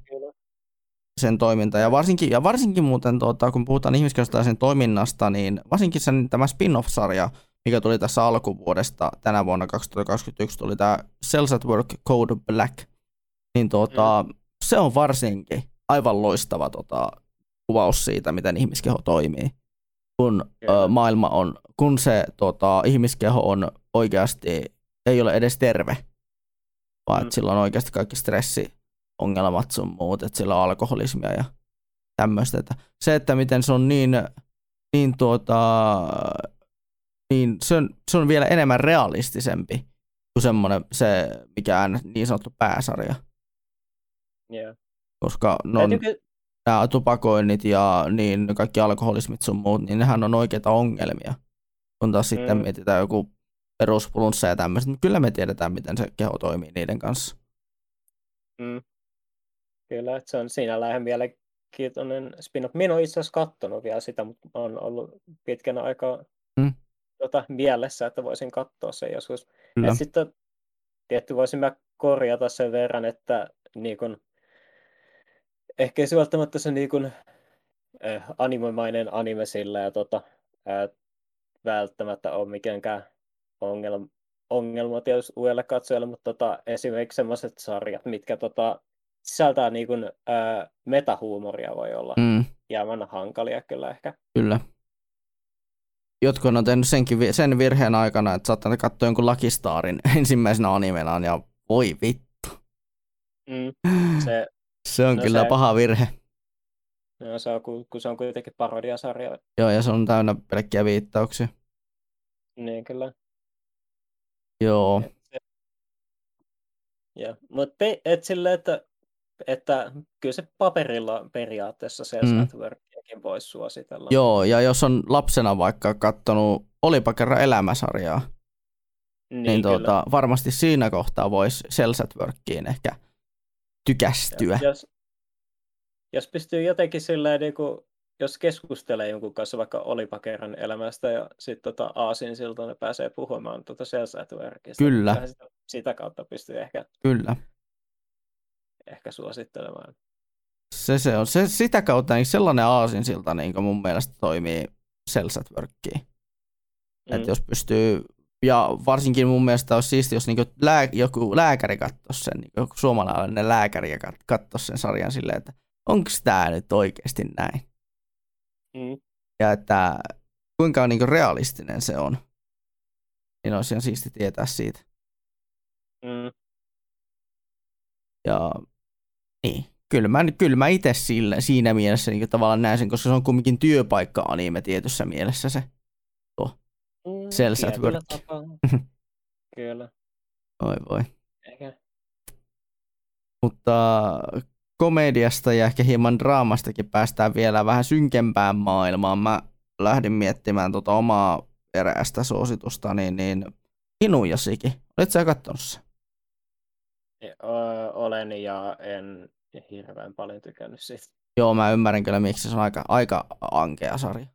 Sen toiminta. Ja varsinkin, ja varsinkin muuten, tuota, kun puhutaan ihmiskehosta ja sen toiminnasta, niin varsinkin sen, tämä spin-off-sarja, mikä tuli tässä alkuvuodesta, tänä vuonna 2021, tuli tämä Cells at Work Code Black – niin tuota, mm. se on varsinkin aivan loistava tota, kuvaus siitä, miten ihmiskeho toimii. Kun ö, maailma on, kun se tota, ihmiskeho on oikeasti, ei ole edes terve, vaan mm. että sillä on oikeasti kaikki stressiongelmat sun muut, että sillä on alkoholismia ja tämmöistä. Että se, että miten se on niin, niin, tuota, niin se, on, se on vielä enemmän realistisempi kuin semmoinen se, mikä on niin sanottu pääsarja. Yeah. Koska no, Täytyykö... nämä tupakoinnit ja niin kaikki alkoholismit sun muut, niin nehän on oikeita ongelmia. Kun taas mm. sitten mietitään joku peruspulunssa ja tämmöistä, niin kyllä me tiedetään, miten se keho toimii niiden kanssa. Mm. Kyllä, että se on siinä lähden mielenkiintoinen spin-off. Minä olen itse asiassa katsonut vielä sitä, mutta olen ollut pitkän aikaa mm. tota, mielessä, että voisin katsoa sen joskus. Ja sitten tietty voisin mä korjata sen verran, että niin kun, ehkä ei se välttämättä se niin kuin, äh, animoimainen anime sillä ja tota, äh, välttämättä ole mitenkään ongelma, ongelma tietysti uudelle katsojalle, mutta tota, esimerkiksi sellaiset sarjat, mitkä tota, sisältää niin kuin, äh, metahuumoria voi olla mm. jäämän hankalia kyllä ehkä. Kyllä. Jotkut on tehnyt senkin, sen virheen aikana, että saattaa katsoa jonkun Lucky Starin ensimmäisenä animenaan ja voi vittu. Mm. Se, se on no kyllä se, paha virhe. No se on, kun se on kuitenkin parodiasarja. Joo, ja se on täynnä pelkkiä viittauksia. Niin, kyllä. Joo. Ja, mutta et sille, että, että kyllä se paperilla periaatteessa se mm. Networkiakin voisi suositella. Joo, ja jos on lapsena vaikka katsonut Olipa kerran elämäsarjaa, Niin, niin kyllä. tuota, varmasti siinä kohtaa voisi Workiin ehkä tykästyä. Jos, jos pystyy jotenkin silleen, niin kuin, jos keskustelee jonkun kanssa vaikka olipa kerran elämästä ja sitten tota Aasin siltä ne pääsee puhumaan tuota at Workista. Kyllä. Sitä, sitä kautta pystyy ehkä, Kyllä. ehkä suosittelemaan. Se, se on. Se, sitä kautta niin sellainen aasinsilta niin mun mielestä toimii Workiin. Mm. Että jos pystyy, ja varsinkin mun mielestä olisi siisti, jos niinku lää, joku lääkäri katsoisi sen, niinku joku suomalainen lääkäri katsoisi sen sarjan silleen, että onko tämä nyt oikeasti näin? Mm. Ja että kuinka niinku realistinen se on. Niin olisi ihan siisti tietää siitä. Mm. Ja niin, kyllä mä, kyllä mä itse sillä, siinä mielessä niin tavallaan näen sen, koska se on kumminkin työpaikka-anime tietyssä mielessä se. Mm, Cells at Work. Kyllä. Oi voi. Ehkä. Mutta komediasta ja ehkä hieman draamastakin päästään vielä vähän synkempään maailmaan. Mä lähdin miettimään tota omaa eräästä suositusta, niin, niin Inuyashikin. Oletko sä katsonut se? Ö, olen ja en hirveän paljon tykännyt siitä. Joo, mä ymmärrän kyllä, miksi se on aika, aika ankea sarja.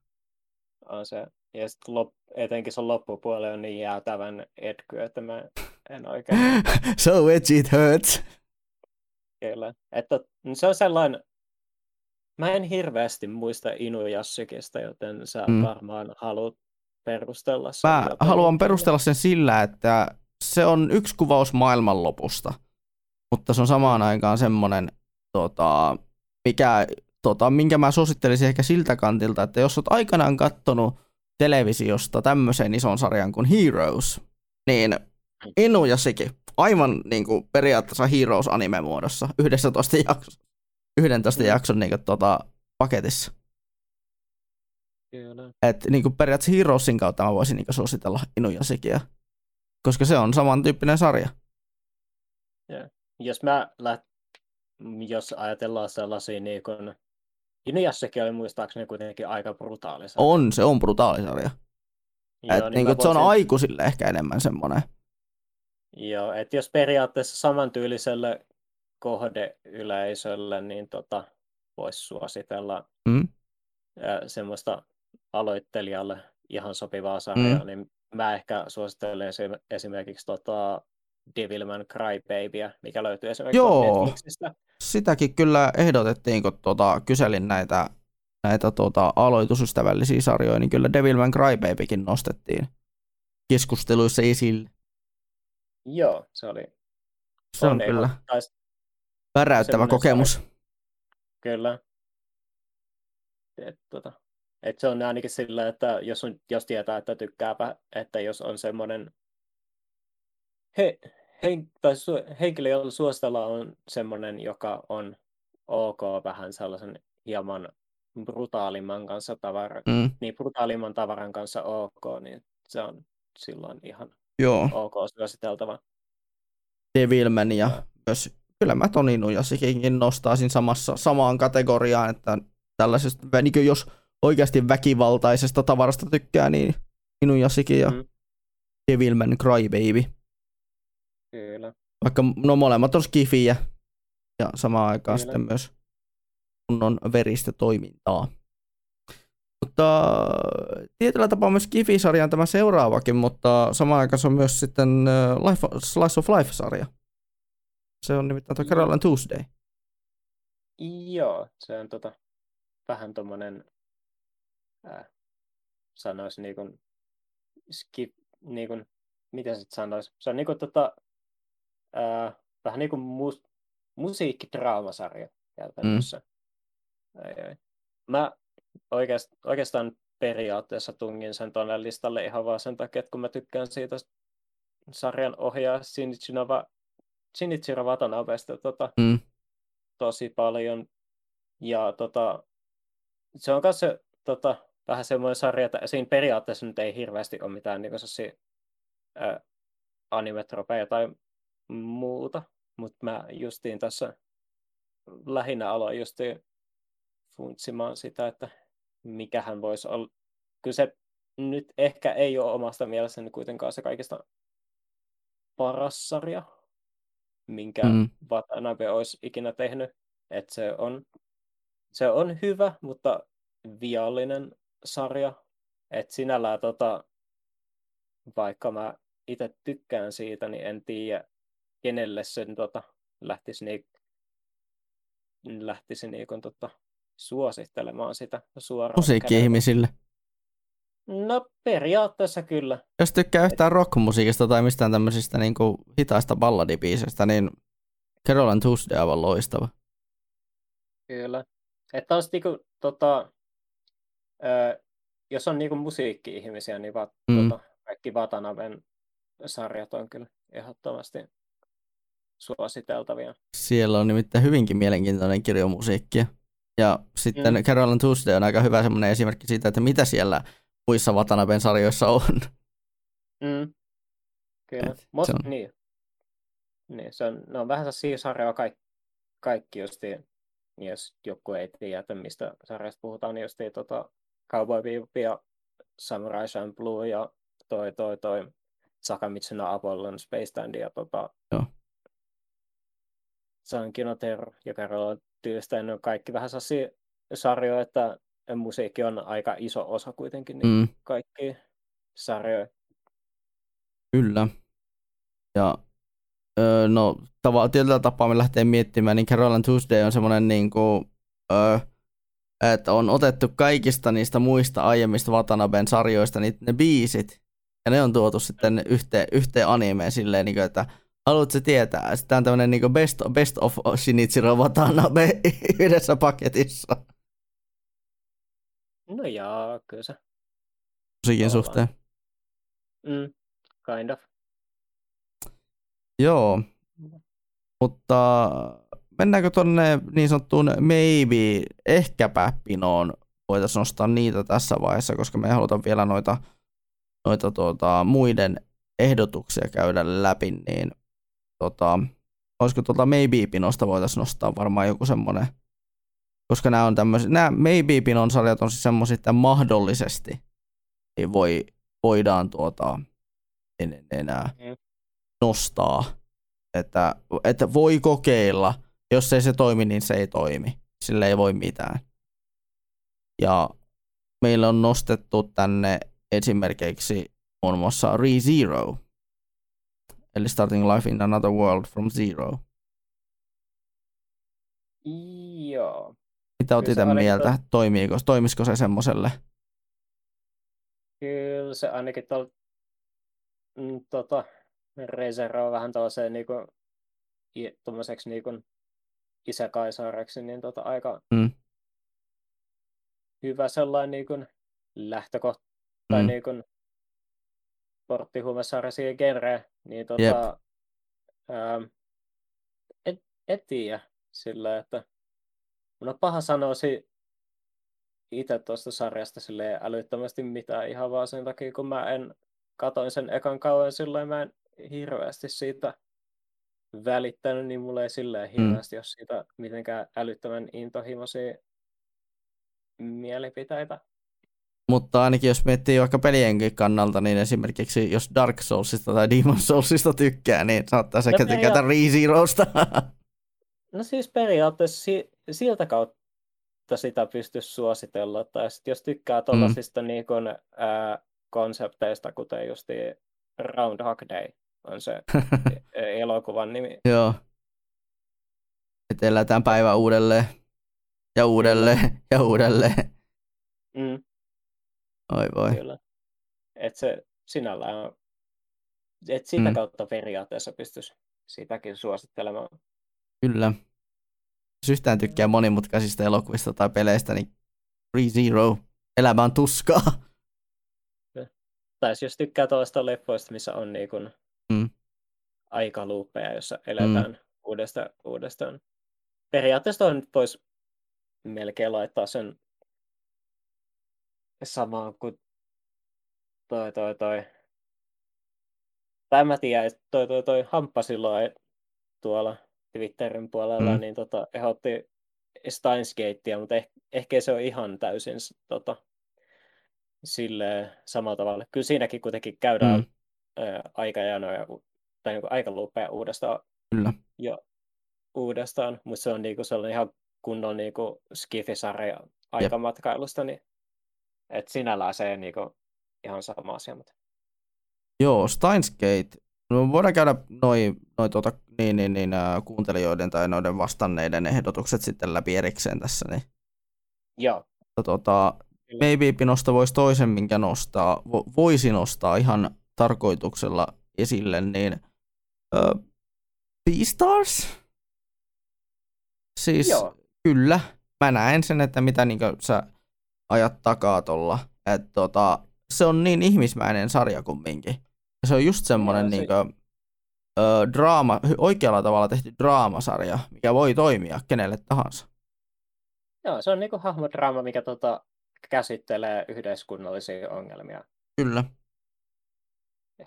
On se. Ja sit lop, etenkin se loppupuoli on niin jäätävän etky, että mä en oikein so edgy it hurts. Kyllä. Että se on sellainen, mä en hirveästi muista Inuyashikista, joten sä Mm. mm. varmaan haluat perustella sen. Mä haluan perustella sen sillä, että se on yksi kuvaus maailmanlopusta, mutta se on samaan aikaan semmoinen, tota, mikä, tota, minkä mä suosittelisin ehkä siltä kantilta, että jos oot aikanaan kattonut televisiosta tämmöisen ison sarjan kuin Heroes, niin Inuyashikin, aivan niin kuin periaatteessa Heroes anime muodossa, 11 jakson, 11 Mm. jakson niin kuin, tota, paketissa. Kyllä. että niin kuin periaatteessa Heroesin kautta mä voisin niin kuin suositella Inuyashikia, koska se on samantyyppinen sarja. Jos mä läht... jos ajatellaan sellaisia niin kuin... Inuyashikin oli muistaakseni kuitenkin aika brutaali. sarja. On, se on brutaali sarja. Joo, Et, niin niin kuin, se on voisin- aikuisille ehkä enemmän semmoinen. Joo, että jos periaatteessa samantyyliselle kohdeyleisölle, niin tota, voisi suositella Mm? semmoista aloittelijalle ihan sopivaa sarjaa, Mm. niin mä ehkä suosittelen esim- esimerkiksi tota Devilman Crybabyä, mikä löytyy esimerkiksi Joo. Netflixistä. Sitäkin kyllä ehdotettiin, kun tota, kyselin näitä, näitä tota, aloitusystävällisiä sarjoja, niin kyllä Devilman Crybabykin nostettiin keskusteluissa esille. Joo, se oli Se on on kyllä eka- tai s- väräyttävä semmoinen kokemus. Kyllä. Et, tota, et se on ainakin sillä, että jos, on, jos tietää, että tykkääpä, että jos on semmoinen he, hen, tai su, henkilö, jolla suostella on semmoinen, joka on ok vähän sellaisen hieman brutaalimman kanssa tavara, Mm, niin brutaalimman tavaran kanssa ok, niin se on silloin ihan joo, ok suositeltava. Devilman ja myös kyllä mä Toni Nujasikinkin nostaisin samassa, samaan kategoriaan, että tällaisesta, niin jos oikeasti väkivaltaisesta tavarasta tykkää, niin Inuyashikin ja Mm. Devilman Crybaby. Kyllä. Vaikka no molemmat on skifiä ja samaan aikaan Kyllä. sitten myös kunnon veristä toimintaa. Mutta tietyllä tapaa myös Skifi-sarja on tämä seuraavakin, mutta samaan aikaan se on myös sitten äh, Life, Slice of Life-sarja. Se on nimittäin tuo Carol Tuesday. Joo, se on tota, vähän tommonen, äh, sanois niin kuin, skip, niin kuin, miten se sanois, se on niin kuin, tota, äh, vähän niin kuin mus, musiikkidraamasarja käytännössä. Mm. Ei, ei. Mä oikeast, oikeastaan periaatteessa tungin sen tuonne listalle ihan vaan sen takia, että kun mä tykkään siitä sarjan ohjaa Shinichiro, Shinichiro Watanabesta tota, Mm. tosi paljon. Ja tota, se on myös se, tota, vähän semmoinen sarja, että siinä periaatteessa nyt ei hirveästi ole mitään niin ää, animetropeja tai muuta, mutta mä justiin tässä lähinnä aloin justiin funtsimaan sitä, että mikähän voisi olla. Kyllä se nyt ehkä ei ole omasta mielestäni kuitenkaan se kaikista paras sarja, minkä Mm. Watanabe olisi ikinä tehnyt. Et se, on, se on hyvä, mutta viallinen sarja. Et sinällään tota, vaikka mä itse tykkään siitä, niin en tiedä, kenelle sen tota, lähtisi, niin, lähtisi niin kun, tota, suosittelemaan sitä suoraan. Musiikki-ihmisille. No periaatteessa kyllä. Jos tykkää yhtään rockmusiikista tai mistään tämmöisistä niin kuin hitaista balladibiisestä, niin Carol and Tuesday on aivan loistava. Kyllä. Että taas niinku, tota, ö, jos on niinku musiikki-ihmisiä, niin va, Mm. tota, kaikki Watanaben sarjat on kyllä ehdottomasti suositeltavia. Siellä on nimittäin hyvinkin mielenkiintoinen kirjo musiikkia. Ja sitten Mm. Carol and Tuesday on aika hyvä semmoinen esimerkki siitä, että mitä siellä muissa Watanaben sarjoissa on. Mm. Kyllä. Et Mos, se on- niin. Niin, se on, ne on vähän sellaisia sarjoja kaikki, kaikki justiin, jos joku ei tiedä, mistä sarjasta puhutaan, niin justiin tota Cowboy Bebop ja Samurai Champloo ja toi, toi, toi Sakamitsu no Apollon Space Stand ja tota, Joo. Sankino Terror ja Carol Tuesday, ne on kaikki vähän sellaisia sarjoja, että musiikki on aika iso osa kuitenkin niin Mm, kaikki sarjoja. kyllä. Ja öö, no tava, tietyllä tapaa me lähtee miettimään, niin Carol and Tuesday on semmoinen niin kuin, öö, että on otettu kaikista niistä muista aiemmista Watanaben sarjoista niin ne biisit, ja ne on tuotu sitten yhteen, yhteen animeen silleen, niin kuin, että haluatko tietää? Sitten on tämmöinen niin best, best of Shinichiro Watanabe yhdessä paketissa No jaa, kyllä se. musiikin suhteen. Mm, kind of. Joo, mutta mennäänkö tonne niin sanottuun maybe, ehkäpä pinoon? Voitaisiin nostaa niitä tässä vaiheessa, koska me ei haluta vielä noita, noita tuota, muiden ehdotuksia käydä läpi, niin tota, olisiko tuolta maybe-pinosta voitaisiin nostaa varmaan joku semmoinen, koska nämä on tämmöisiä, nämä maybe-pinon sarjat on siis semmoisia, että mahdollisesti niin voi, voidaan tuota, en, enää Mm. nostaa, että, että voi kokeilla, jos ei se toimi, niin se ei toimi. Sille ei voi mitään. Ja meillä on nostettu tänne esimerkiksi muun muassa ReZero, eli Starting Life in Another World from Zero. Joo. Mitä oot itse mieltä? Toimiiko, toimisiko se semmoiselle? Kyllä se ainakin tuolla mm, tota, reservoi vähän tuollaiseen niinku, i- tommoseksi niinku isäkaisaareksi, niin tota, aika Mm. hyvä sellainen niinku lähtökohta tai Mm. niinku porttihuumesarja siihen genreen, niin tota, ää, et, et tiedä sillä, että mun on paha sanoa si- itse tuosta sarjasta silleen älyttömästi mitään ihan vaan sen takia, kun mä en katoin sen ekan kauan silloin mä en hirveästi siitä välittänyt, niin mulla ei silleen hirveästi mm. ole siitä mitenkään älyttömän intohimoisia mielipiteitä. Mutta ainakin jos miettii vaikka pelienkin kannalta, niin esimerkiksi jos Dark Soulsista tai Demon Soulsista tykkää, niin saattaa sekä No tykätä ReZerosta. No siis periaatteessa si- siltä kautta sitä pystyisi suositella, tai sit jos tykkää tuollaisista mm. niin kun, ää, konsepteista, kuten just Roundhog Day on se e- elokuvan nimi. Joo. Että elätään päivä uudelleen ja uudelleen ja uudelleen. Mm, Oi voi. kyllä. Et se sinällään on, et sitä Mm. kautta periaatteessa pystyisi sitäkin suosittelemaan. Kyllä. Jos yhtään tykkää monimutkaisista elokuvista tai peleistä, niin ReZero. Elämä on tuskaa. Tai jos tykkää tuollaista leffoista, missä on niin kun Mm. aikaluuppeja, jossa eletään mm. uudestaan, uudestaan. Periaatteessa on nyt voisi melkein laittaa sen samaan kuin toi toi toi. Tai mä tiedän, että toi toi toi Hamppa silloin tuolla Twitterin puolella, Mm. niin tota, ehdotti Steins Gatea, mutta ehkä, ehkä se on ihan täysin tota, silleen samalla tavalla. Kyllä siinäkin kuitenkin käydään Mm. ää, aikajanoja tai niin kuin aika lupea uudestaan. Kyllä. Ja uudestaan, mutta se on niin kuin sellainen ihan kunnon niin kuin skifisarja aikamatkailusta, niin että sinällään se niin kuin ihan sama asia. Mutta... Joo, Steins Gate. No, voidaan käydä noin noi, tuota, niin, niin, niin, äh, kuuntelijoiden tai noiden vastanneiden ehdotukset sitten läpi erikseen tässä. Niin. Joo. Tuota, Maybe nosta voisi toisen, minkä nostaa, vo, voisi nostaa ihan tarkoituksella esille, niin uh, Beastars? Siis Joo. kyllä, mä näen sen, että mitä niin sä ajat takaa tuolla. Että tota, se on niin ihmismäinen sarja kumminkin. Ja se on just semmoinen no, se... niin ö, draama, oikealla tavalla tehty draamasarja, mikä voi toimia kenelle tahansa. Joo, se on niinku hahmodraama, mikä tota, käsittelee yhteiskunnallisia ongelmia. Kyllä.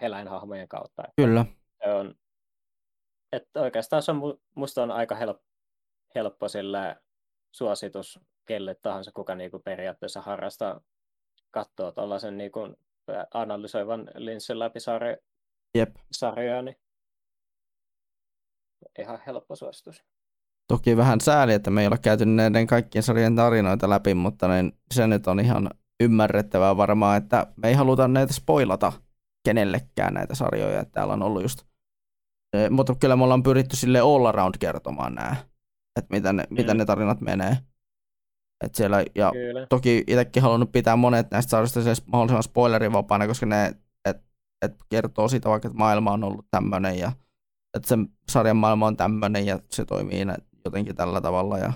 Eläinhahmojen kautta. Kyllä. Se on, että oikeastaan se on, musta on aika helppo, helppo sillä suositus kelle tahansa, kuka niinku periaatteessa harrastaa katsoa tuollaisen niinku analysoivan linssin läpi sarja, Jep. sarjaa, niin ihan helppo suositus. Toki vähän sääli, että me ei ole käyty näiden kaikkien sarjan tarinoita läpi, mutta niin se nyt on ihan ymmärrettävää varmaan, että me ei haluta näitä spoilata kenellekään näitä sarjoja. Että täällä on ollut just, mutta kyllä me ollaan pyritty sille all around kertomaan nämä, että mitä ne, mm. mitä ne tarinat menee. Et siellä, ja kyllä. toki itsekin halunnut pitää monet näistä sarjoista mahdollisimman spoilerivapaana, koska ne et, et kertoo siitä vaikka, että maailma on ollut tämmöinen ja että se sarjan maailma on tämmöinen ja se toimii jotenkin tällä tavalla. Ja,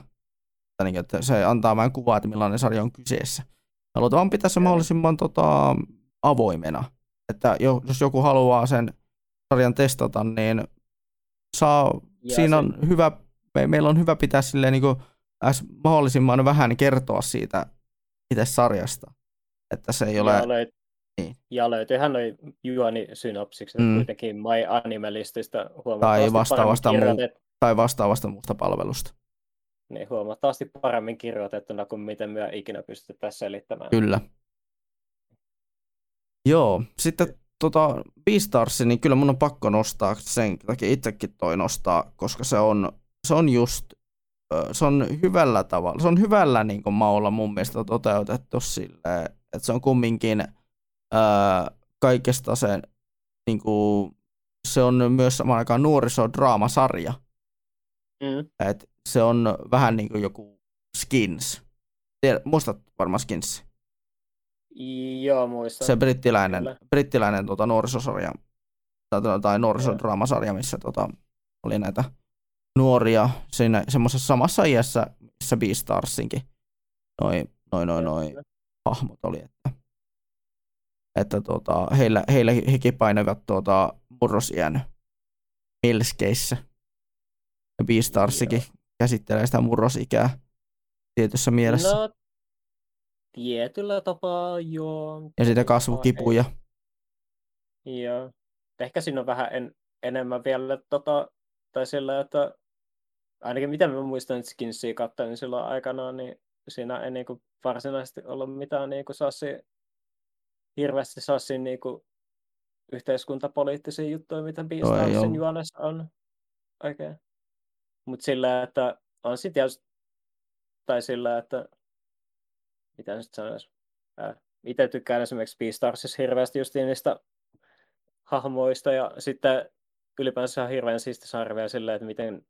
niin, että se antaa vähän kuvaa, että millainen sarja on kyseessä. Halutaan vaan pitää se mahdollisimman tota, avoimena. Että jos joku haluaa sen sarjan testata, niin saa, ja siinä on hyvä, me, meillä on hyvä pitää silleen niin kuin, mahdollisimman vähän kertoa siitä itse sarjasta. Että se ei ole... Ja, löyt, niin. ja löytyyhän noin juonisynopsikset mm. kuitenkin My Animalistista huomattavasti tai vastaavasta, muu, tai vastaavasta muusta palvelusta. Niin, huomattavasti paremmin kirjoitettuna kuin miten me ikinä pystytään selittämään. Kyllä. Joo, sitten tota, Beastars, niin kyllä mun on pakko nostaa, sen takia itsekin toi nostaa, koska se on, se on just, se on hyvällä tavalla, se on hyvällä niin kuin maulla mun mielestä toteutettu sille, että se on kumminkin ää, kaikesta se, niin kuin, se on myös samaan aikaan nuorisodraamasarja, Mm. Et se on vähän niin kuin joku Skins. Tiedät, muistat varmaan Skins? Joo, muistan. Se brittiläinen, brittiläinen tota, nuorisosarja, tai, tai nuorisodraamasarja, missä tota, oli näitä nuoria siinä semmoisessa samassa iässä, missä Beastarsinkin noin noi, noi, noi hahmot oli. Että, että tota, heillä, heillä hekin painavat tuota, murrosiän milskeissä. Ja Beastarsikin käsittelee sitä murrosikää tietyssä mielessä. No, tietyllä tapaa joo. Ja sitä kasvukipuja. Joo. Ehkä siinä on vähän en, enemmän vielä, tota, tai sillä, että ainakin mitä mä muistan, että Skinsia katsoin niin silloin aikanaan, niin siinä ei niin kuin varsinaisesti ollut mitään niin kuin sassi, hirveästi sassin niin kuin yhteiskuntapoliittisia juttuja, mitä Beastarsin juonessa on. Oikein. Okay. Mutta sillä, että on sitten tai sillä, että mitä nyt sanoisi, itse tykkään esimerkiksi Beastarsissa hirveästi just niistä hahmoista ja sitten ylipäänsä on hirveän siisti sarvia sillä, että miten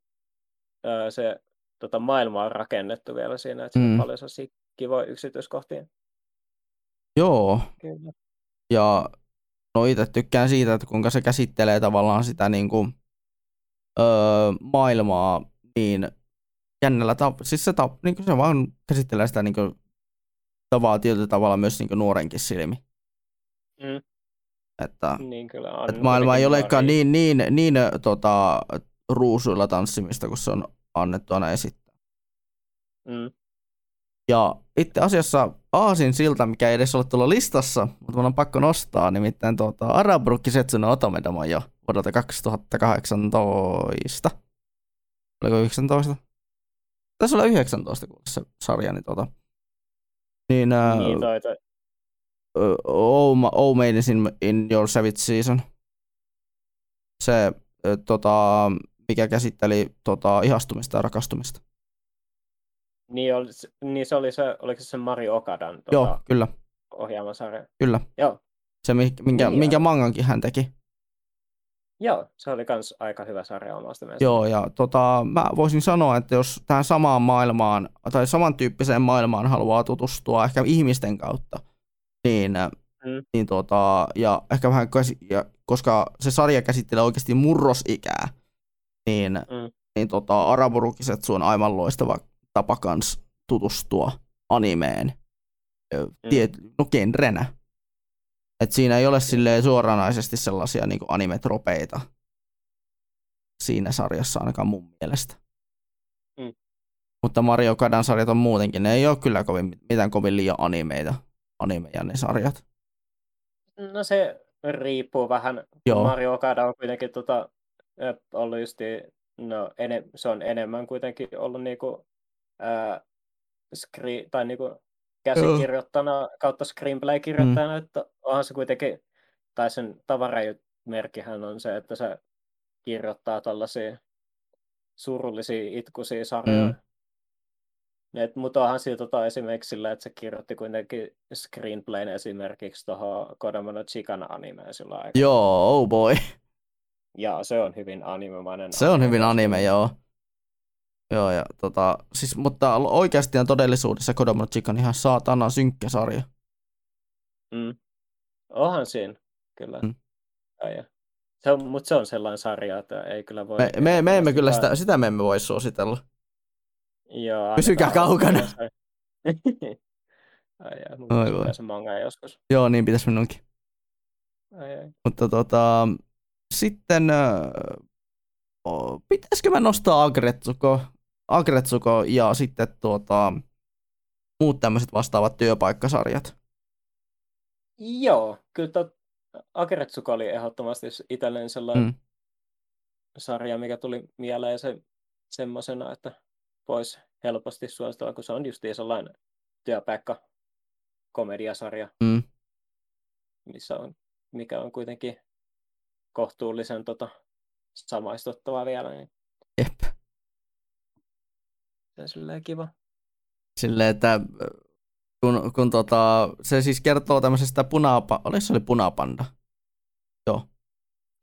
se tota, maailma on rakennettu vielä siinä, että mm. on paljon sellaisia kivoja yksityiskohtia. Joo. Kyllä. Ja no itse tykkään siitä, että kuinka se käsittelee tavallaan sitä niin kuin, öö, maailmaa niin jännällä tavalla. Siis se, ta- niin se vaan käsittelee sitä niin kuin, tavalla tietyllä tavalla myös niin kuin nuorenkin silmi. Mm. Että, niin kyllä on. Että maailma ei olekaan niin, niin, niin, niin tota, ruusuilla tanssimista, kun se on annettu aina esittää. Mm. Ja itse asiassa Aasin silta, mikä ei edes ole tuolla listassa, mutta mun on pakko nostaa, nimittäin tuota Arabrukki Setsuna Otomedama jo vuodelta 2018. Oliko 19? Tässä olla 19, kun se sarja, niin tota. Niin, uh, niin toi, toi. Oh, oh in, in Your Savage Season. Se, ö, tota, mikä käsitteli tota, ihastumista ja rakastumista. Niin, oli, niin se oli se, oliko se Mari Okadan tuota, Joo, kyllä, ohjelmasarja? kyllä. Joo, Se, mi- minkä, Niin, minkä mangankin hän teki. joo, se oli kans aika hyvä sarja omasta mielestä. Joo, ja tota, mä voisin sanoa, että jos tähän samaan maailmaan, tai samantyyppiseen maailmaan haluaa tutustua ehkä ihmisten kautta, niin, Mm. niin tota, ja ehkä vähän, ja, koska se sarja käsittelee oikeasti murrosikää, niin, Mm. niin tota, Araburukisetsu on aivan loistava tapa kans tutustua animeen, mm. tiet, no genrenä. Et siinä ei ole silleen suoranaisesti sellaisia niin animetropeita siinä sarjassa ainakaan mun mielestä. Mm. Mutta Mario Kadan sarjat on muutenkin, ne ei ole kyllä kovin, mitään kovin liian animeita, animeja ne sarjat. No se riippuu vähän. Joo. Mario Okada on kuitenkin tota, ö, ollut just, no ene, se on enemmän kuitenkin ollut niinku, ää, skri, tai niinku käsikirjoittana kautta screenplay-kirjoittajana, mm. että onhan se kuitenkin, tai sen tavaramerkkihän on se, että se kirjoittaa tällaisia surullisia itkuisia sarjoja. Mm. Et, mutta onhan siitä tota, esimerkiksi sillä, että se kirjoitti kuitenkin screenplayn esimerkiksi tuohon Kodomono Chikan animeen sillä aikaa. Joo, oh boy. Ja se on hyvin animemainen. Se on hyvin anime, joo. Joo, ja tota, siis, mutta oikeasti todellisuudessa Kodomo Chicken ihan saatana synkkä sarja. Mm. Onhan siinä, kyllä. Mm. Mm. Ja, se on, mutta se on sellainen sarja, että ei kyllä voi... Me, me, me emme kyllä sitä- sitä, me emme voi suositella. Joo, Pysykää kaukana. ai, ai, mun se manga joskus. Joo, niin pitäisi minunkin. Ai, ai. Mutta tota, sitten, äh, pitäisikö mä nostaa Agretsuko, Agretsuko ja sitten tuota, muut tämmöiset vastaavat työpaikkasarjat. Joo, kyllä tot, Akeretsuko oli ehdottomasti itselleen sellainen mm. sarja, mikä tuli mieleen se, semmoisena, että voisi helposti suositella, kun se on justiin sellainen työpaikka komediasarja, Mm. missä on, mikä on kuitenkin kohtuullisen tota, samaistuttava vielä, niin Jep. se on silleen kiva. Silleen, että äh, kun, kun tota, se siis kertoo tämmöisestä punapa, oliko se oli punapanda? Joo,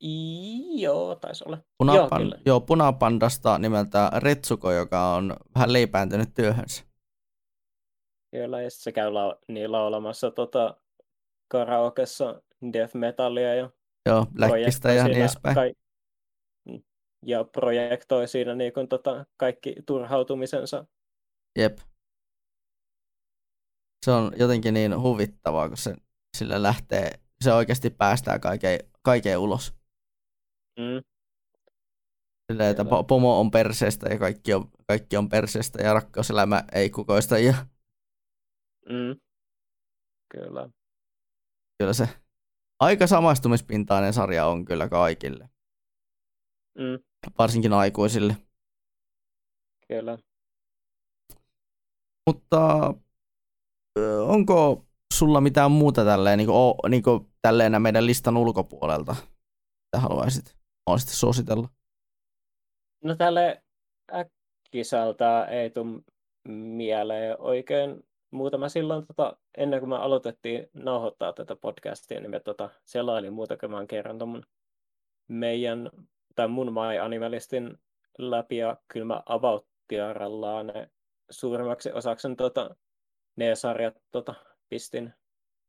I- Joo, taisi olla. punapan, kyllä. joo, punapandasta nimeltä Retsuko, joka on vähän leipääntynyt työhönsä. Kyllä, ja se käy lau- niin laulamassa tota, karaokessa death metallia ja Joo, Blackista ja niin edespäin. Kai- Mm. ja projektoi siinä niin kuin, tota, kaikki turhautumisensa. Jep. Se on jotenkin niin huvittavaa, kun se sillä lähtee, se oikeasti päästää kaiken, kaiken ulos. Mm. Silleen, että po- pomo on perseestä ja kaikki on, kaikki on perseestä ja rakkauselämä ei kukoista ja Mm. Kyllä. kyllä se aika samaistumispintainen sarja on kyllä kaikille, Mm. varsinkin aikuisille. Kyllä. Mutta onko sulla mitään muuta tälleen, niin kuin, niin kuin tälleen meidän listan ulkopuolelta, mitä haluaisit mahdollisesti suositella? No tälle äkkisältä ei tule mieleen oikein muutama silloin, tota, ennen kuin me aloitettiin nauhoittaa tätä podcastia, niin me tota, selailin muutaman kerran ton meidän, tai mun My Animalistin läpi, ja kyllä mä avauttiarallaan ne suurimmaksi osaksi tota, ne sarjat tota, pistin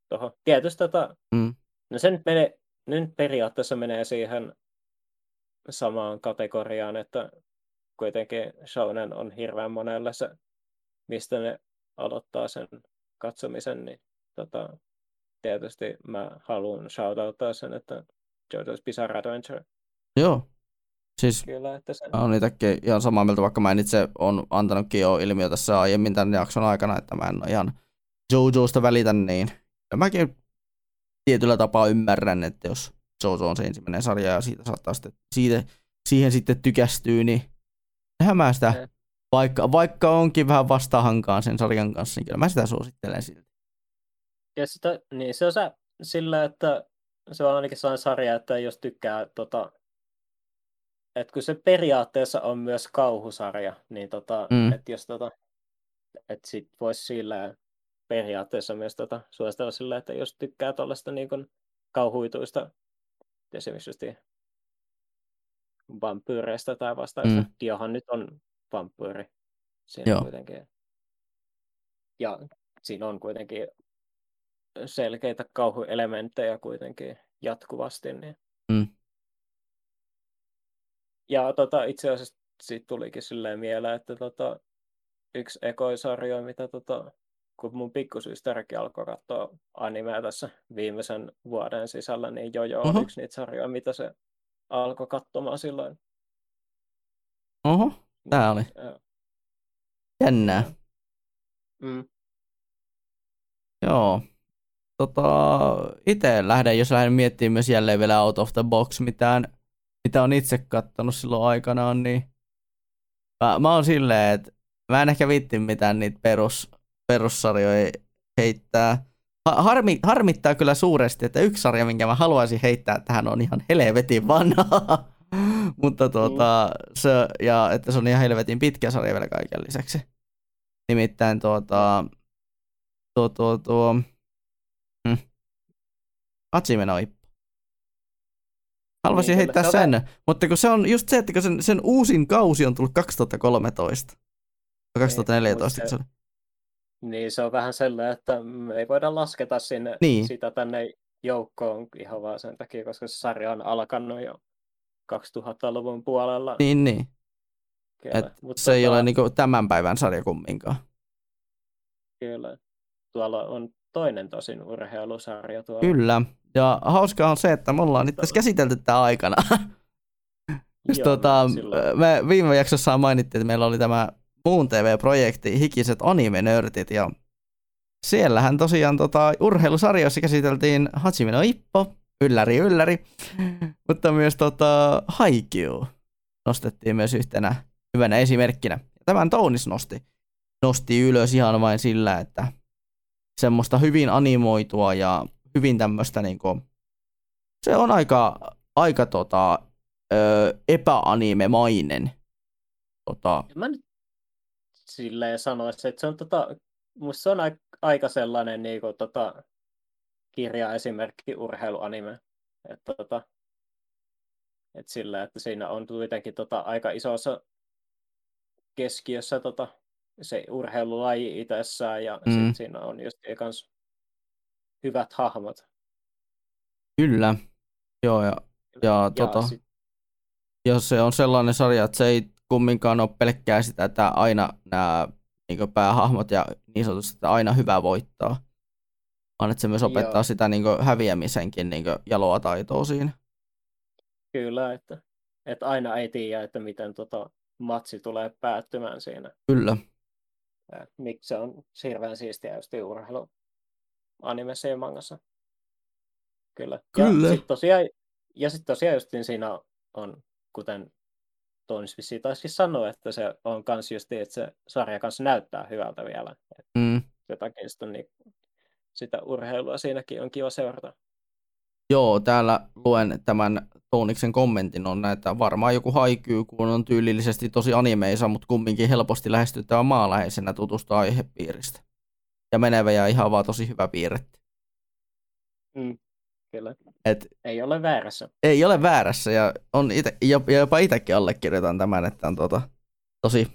tuohon. Tietysti tota, Mm. no se nyt, menee, nyt periaatteessa menee siihen samaan kategoriaan, että kuitenkin shounen on hirveän monelle se, mistä ne aloittaa sen katsomisen, niin tota, tietysti mä haluan shoutouttaa sen, että JoJo's Bizarre Adventure. Joo. Siis Kyllä, että se, mä oon itsekin ihan samaa mieltä, vaikka mä en itse on antanutkin jo ilmiö tässä aiemmin tämän jakson aikana, että mä en ihan JoJosta välitä, niin ja mäkin tietyllä tapaa ymmärrän, että jos JoJo on se ensimmäinen sarja ja siitä saattaa sitten, siitä, siihen sitten tykästyy, niin mä sitä. Vaikka, vaikka onkin vähän vastahankaan sen sarjan kanssa, niin kyllä mä sitä suosittelen silti. ja sitä, niin se on se, sillä, että se on ainakin sellainen sarja, että jos tykkää tota, että kun se periaatteessa on myös kauhusarja, niin tota, mm. että jos tota, että sit voisi sillä periaatteessa myös tota, suositella sillä, että jos tykkää tuollaista niin kauhuituista esimerkiksi vampyyreistä tai vastaavista. Mm. Diohan nyt on vampyyri siinä Joo. kuitenkin. Ja siinä on kuitenkin selkeitä kauhuelementtejä kuitenkin jatkuvasti. Niin. Mm. Ja tota, itse asiassa siitä tulikin silleen mieleen, että tota, yksi ekoisarjo, mitä tota, kun mun pikkusystärki alkoi katsoa animea tässä viimeisen vuoden sisällä, niin Jojo on yksi niitä sarjoja, mitä se alkoi katsomaan silloin. Oho, tää oli. Ja. Jännää. Mm. Joo. Tota, itse lähden, jos lähden miettimään myös jälleen vielä out of the box mitään, mitä on itse kattonut silloin aikanaan, niin mä, mä oon silleen, että mä en ehkä vitti mitään niitä perus, perussarjoja heittää. Harmi, harmittaa kyllä suuresti, että yksi sarja, minkä mä haluaisin heittää tähän on ihan helvetin vanha. Mutta tuota, se, ja että se on ihan helvetin pitkä sarja vielä kaiken lisäksi. Nimittäin tuota, tuo, tuo, tuo. Hachime no Ippo. Haluaisin niin, heittää sen, on... mutta kun se on just se, että kun sen, sen uusin kausi on tullut 2013. 2014 niin, se, niin se on vähän sellainen, että me ei voida lasketa sinne niin. sitä tänne joukkoon ihan vaan sen takia, koska se sarja on alkanut jo 2000-luvun puolella. Niin, niin. Et Mutta se tota... ei ole niinku tämän päivän sarja kumminkaan. Kyllä. Tuolla on toinen tosin urheilusarja tuolla. Kyllä. Ja hauskaa on se, että me ollaan nyt tässä käsitelty tämä aikana. Just Joo, tota, me viime jaksossa mainittiin, että meillä oli tämä muun TV-projekti Hikiset anime-nörtit ja siellähän tosiaan tota, urheilusarjoissa käsiteltiin Hachime no Ippo, ylläri ylläri, mutta myös tota, Haikyuu nostettiin myös yhtenä hyvänä esimerkkinä. Tämän Tounis nosti, nosti ylös ihan vain sillä, että semmoista hyvin animoitua ja hyvin tämmöistä niinku, se on aika, aika tota, ö, epäanimemainen. Tota, mä nyt silleen sanoisi, että se on, tota, musta se on aika sellainen niin kuin, tota, kirja esimerkki urheiluanime. Että, tota, että sillä, että siinä on kuitenkin tota, aika isossa keskiössä tota, se urheilulaji itsessään ja mm. sit siinä on just kans hyvät hahmot. Kyllä, joo ja, ja, ja tota, sit... jos se on sellainen sarja, että se ei kumminkaan ole pelkkää sitä, että aina nämä niin päähahmot ja niin sanotusti, että aina hyvä voittaa. Vaan että se myös opettaa Joo. sitä niin häviämisenkin niin jaloa taitoa siinä. Kyllä, että, että aina ei tiedä, että miten tota matsi tulee päättymään siinä. Kyllä. Ja, miksi se on hirveän siistiä just urheilu animessa ja mangassa. Kyllä. Kyllä. Ja sitten tosiaan, ja sit tosiaan just niin siinä on, kuten Tonis vissiin taisi sanoa, että se on kans just, että se sarja kanssa näyttää hyvältä vielä. Mm. Jotakin sitä, niin sitä urheilua siinäkin on kiva seurata. Joo, täällä luen tämän Tooniksen kommentin on että varmaan joku haikyy, kun on tyylillisesti tosi animeisa, mutta kumminkin helposti lähestyttävä maaläheisenä tutusta aihepiiristä. Ja menevä ja ihan vaan tosi hyvä piirretti. Mm. Kyllä. Et, ei ole väärässä. Ei ole väärässä ja on ite, jopa itsekin allekirjoitan tämän, että on tota, tosi,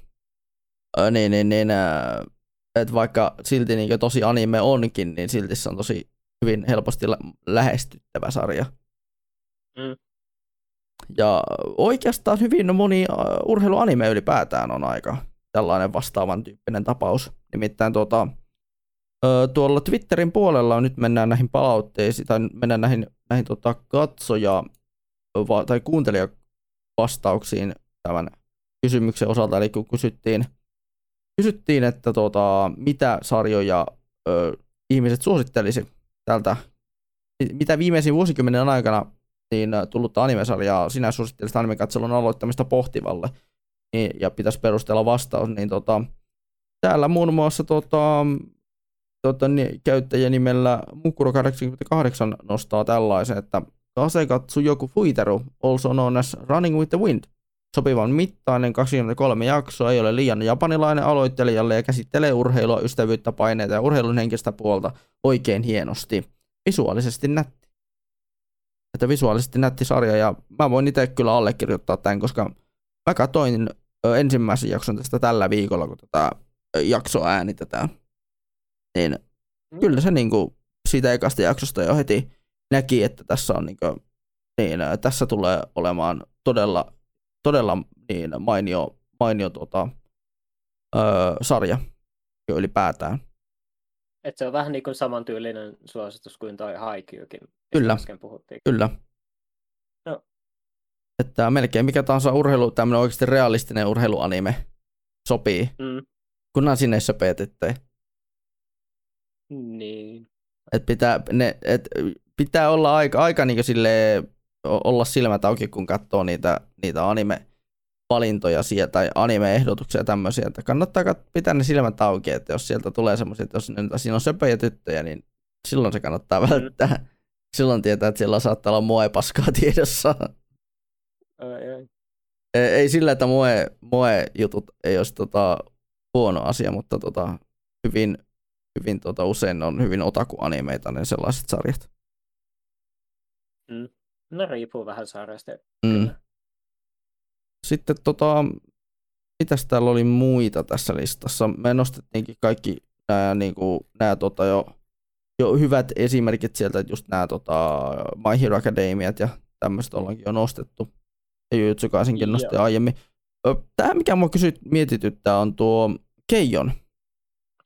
äh, niin, niin, niin, äh, että vaikka silti niin tosi anime onkin, niin silti se on tosi hyvin helposti lä- lähestyttävä sarja. Mm. Ja oikeastaan hyvin moni uh, urheiluanime ylipäätään on aika tällainen vastaavan tyyppinen tapaus. Nimittäin tuota, tuolla Twitterin puolella nyt mennään näihin palautteisiin, tai mennään näihin, näihin tota, katsoja- tai kuuntelijavastauksiin tämän kysymyksen osalta, eli kun kysyttiin, kysyttiin että tota, mitä sarjoja ö, ihmiset suosittelisi tältä, mitä viimeisin vuosikymmenen aikana niin tullutta animesarjaa sinä suosittelisit animekatselun aloittamista pohtivalle, niin, ja pitäisi perustella vastaus, niin tota, täällä muun muassa tota, tota, niin, käyttäjänimellä Mukuro88 nostaa tällaisen, että Kasekatsu joku Fuiteru, also known as Running with the Wind, sopivan mittainen 23 jaksoa, ei ole liian japanilainen aloittelijalle ja käsittelee urheilua, ystävyyttä, paineita ja urheilun henkistä puolta oikein hienosti. Visuaalisesti nätti. Että visuaalisesti nätti sarja ja mä voin itse kyllä allekirjoittaa tämän, koska mä katsoin ensimmäisen jakson tästä tällä viikolla, kun tätä jaksoa äänitetään. Niin mm. kyllä se niinku siitä ekasta jaksosta jo heti näki, että tässä on niinku, niin, tässä tulee olemaan todella, todella niin mainio, mainio tota, öö, sarja jo ylipäätään. Et se on vähän niin kuin samantyylinen suositus kuin toi Haikyukin, Kyllä, puhuttiin. kyllä. No. Että melkein mikä tahansa urheilu, tämmöinen oikeasti realistinen urheiluanime sopii, mm. kunhan sinne söpötetään. Niin. Et pitää, ne, et pitää olla aika, aika niin sille olla silmät auki, kun katsoo niitä, niitä anime valintoja sieltä, tai anime-ehdotuksia tämmöisiä, että kannattaa pitää ne silmät auki, että jos sieltä tulee semmoisia, että jos ne, siinä on söpöjä tyttöjä, niin silloin se kannattaa mm. välttää. Silloin tietää, että siellä saattaa olla moe paskaa tiedossa. Ai, ai. Ei, ei sillä, että moe, moe jutut ei olisi tota, huono asia, mutta tota, hyvin, hyvin tota, usein on hyvin otaku-animeita ne sellaiset sarjat. Mm. No riippuu vähän sarjasta. Mm. Sitten tota, mitäs täällä oli muita tässä listassa? Me nostettiinkin kaikki nämä, niin kuin, nämä tota, jo, jo hyvät esimerkit sieltä, just nämä tota, My Hero Academiat ja tämmöiset ollaankin jo nostettu. Ja Jujutsu Kaisenkin nosti aiemmin. Tämä, mikä mua kysyt, mietityttää, on tuo Keijon.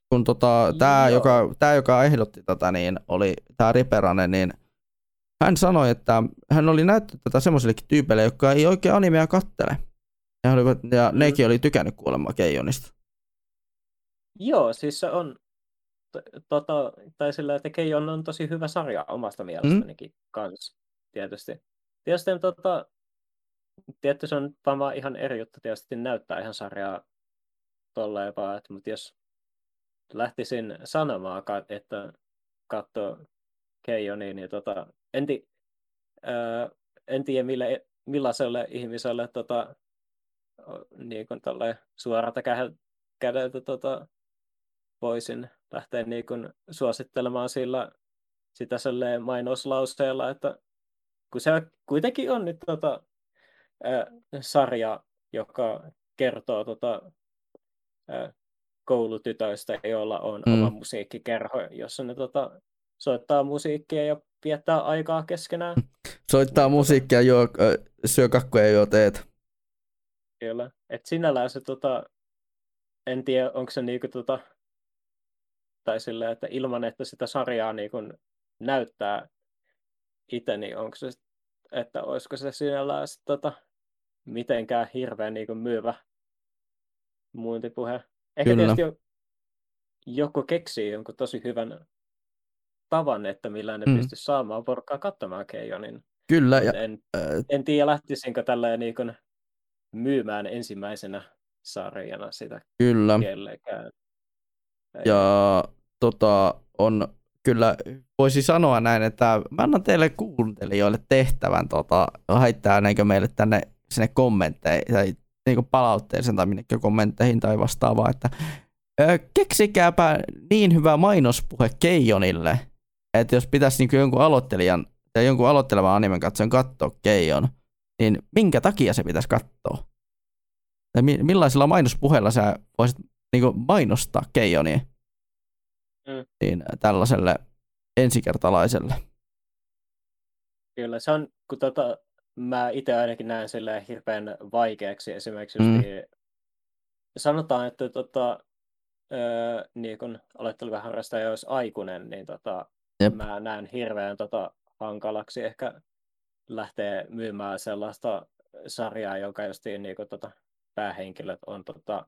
Kun tota, tämä, joka, tämä, joka ehdotti tätä, niin oli tämä Riperanen, niin hän sanoi, että hän oli näyttänyt tätä semmoisillekin tyypeille, jotka ei oikein animea kattele. Ja, olivat, ja mm. nekin oli tykännyt kuulemma Keijonista. Joo, siis se on, tota, tai sillä, että Keijon on tosi hyvä sarja omasta mielestänikin mm. kanssa, tietysti. Tietysti, tota, tietysti se on varmaan ihan eri juttu tietysti näyttää ihan sarjaa tolleen vaan, että, mutta jos lähtisin sanomaan, että katsoo Keijonia, niin tota, en, ti, ää, en tiedä mille, millaiselle ihmiselle tota, niin kuin suorata kädeltä tota, voisin lähteä niin kuin suosittelemaan sillä sitä mainoslauseella, että kun se kuitenkin on nyt tota, ää, sarja, joka kertoo tota, ää, koulutytöistä, joilla on mm. oma musiikkikerho, jossa ne tota, soittaa musiikkia ja viettää aikaa keskenään. Soittaa musiikkia, juo, syö kakkoja ja juo teet. Kyllä. Et sinällään se, tota, en tiedä, onko se niinku, tota, tai sille, että ilman, että sitä sarjaa niinku näyttää itse, niin onko se, että olisiko se sinällään sit, tota, mitenkään hirveän niinku myyvä muuntipuhe. Ehkä Kyllä. tietysti joku keksii jonkun tosi hyvän tavan, että millä ne mm. pystyisi saamaan porukkaa katsomaan Keijonin. Kyllä. Ja, en, äh, en tiedä, lähtisinkö tällä niin kuin myymään ensimmäisenä sarjana sitä Kyllä. kellekään. Ja tota, on kyllä, voisi sanoa näin, että mä annan teille kuuntelijoille tehtävän tota, haittaa näinkö meille tänne sinne kommentteihin tai niin palautteeseen tai minnekin kommentteihin tai vastaavaa, että ö, keksikääpä niin hyvä mainospuhe Keijonille, että jos pitäisi niin jonkun aloittelijan tai jonkun aloittelevan animen katsojan katsoa Keijon, niin minkä takia se pitäisi katsoa? Tai millaisilla mainospuheilla sä voisit niin mainostaa Keijonia mm. niin tällaiselle ensikertalaiselle? Kyllä, se on, kun tota, mä itse ainakin näen sille hirveän vaikeaksi esimerkiksi, mm. niin sanotaan, että tota, öö, niin kun aloitteleva harrastaja olisi aikuinen, niin tota, Jep. mä näen hirveän tota, hankalaksi ehkä lähteä myymään sellaista sarjaa, joka justiin niin kuin, tota, päähenkilöt on tota,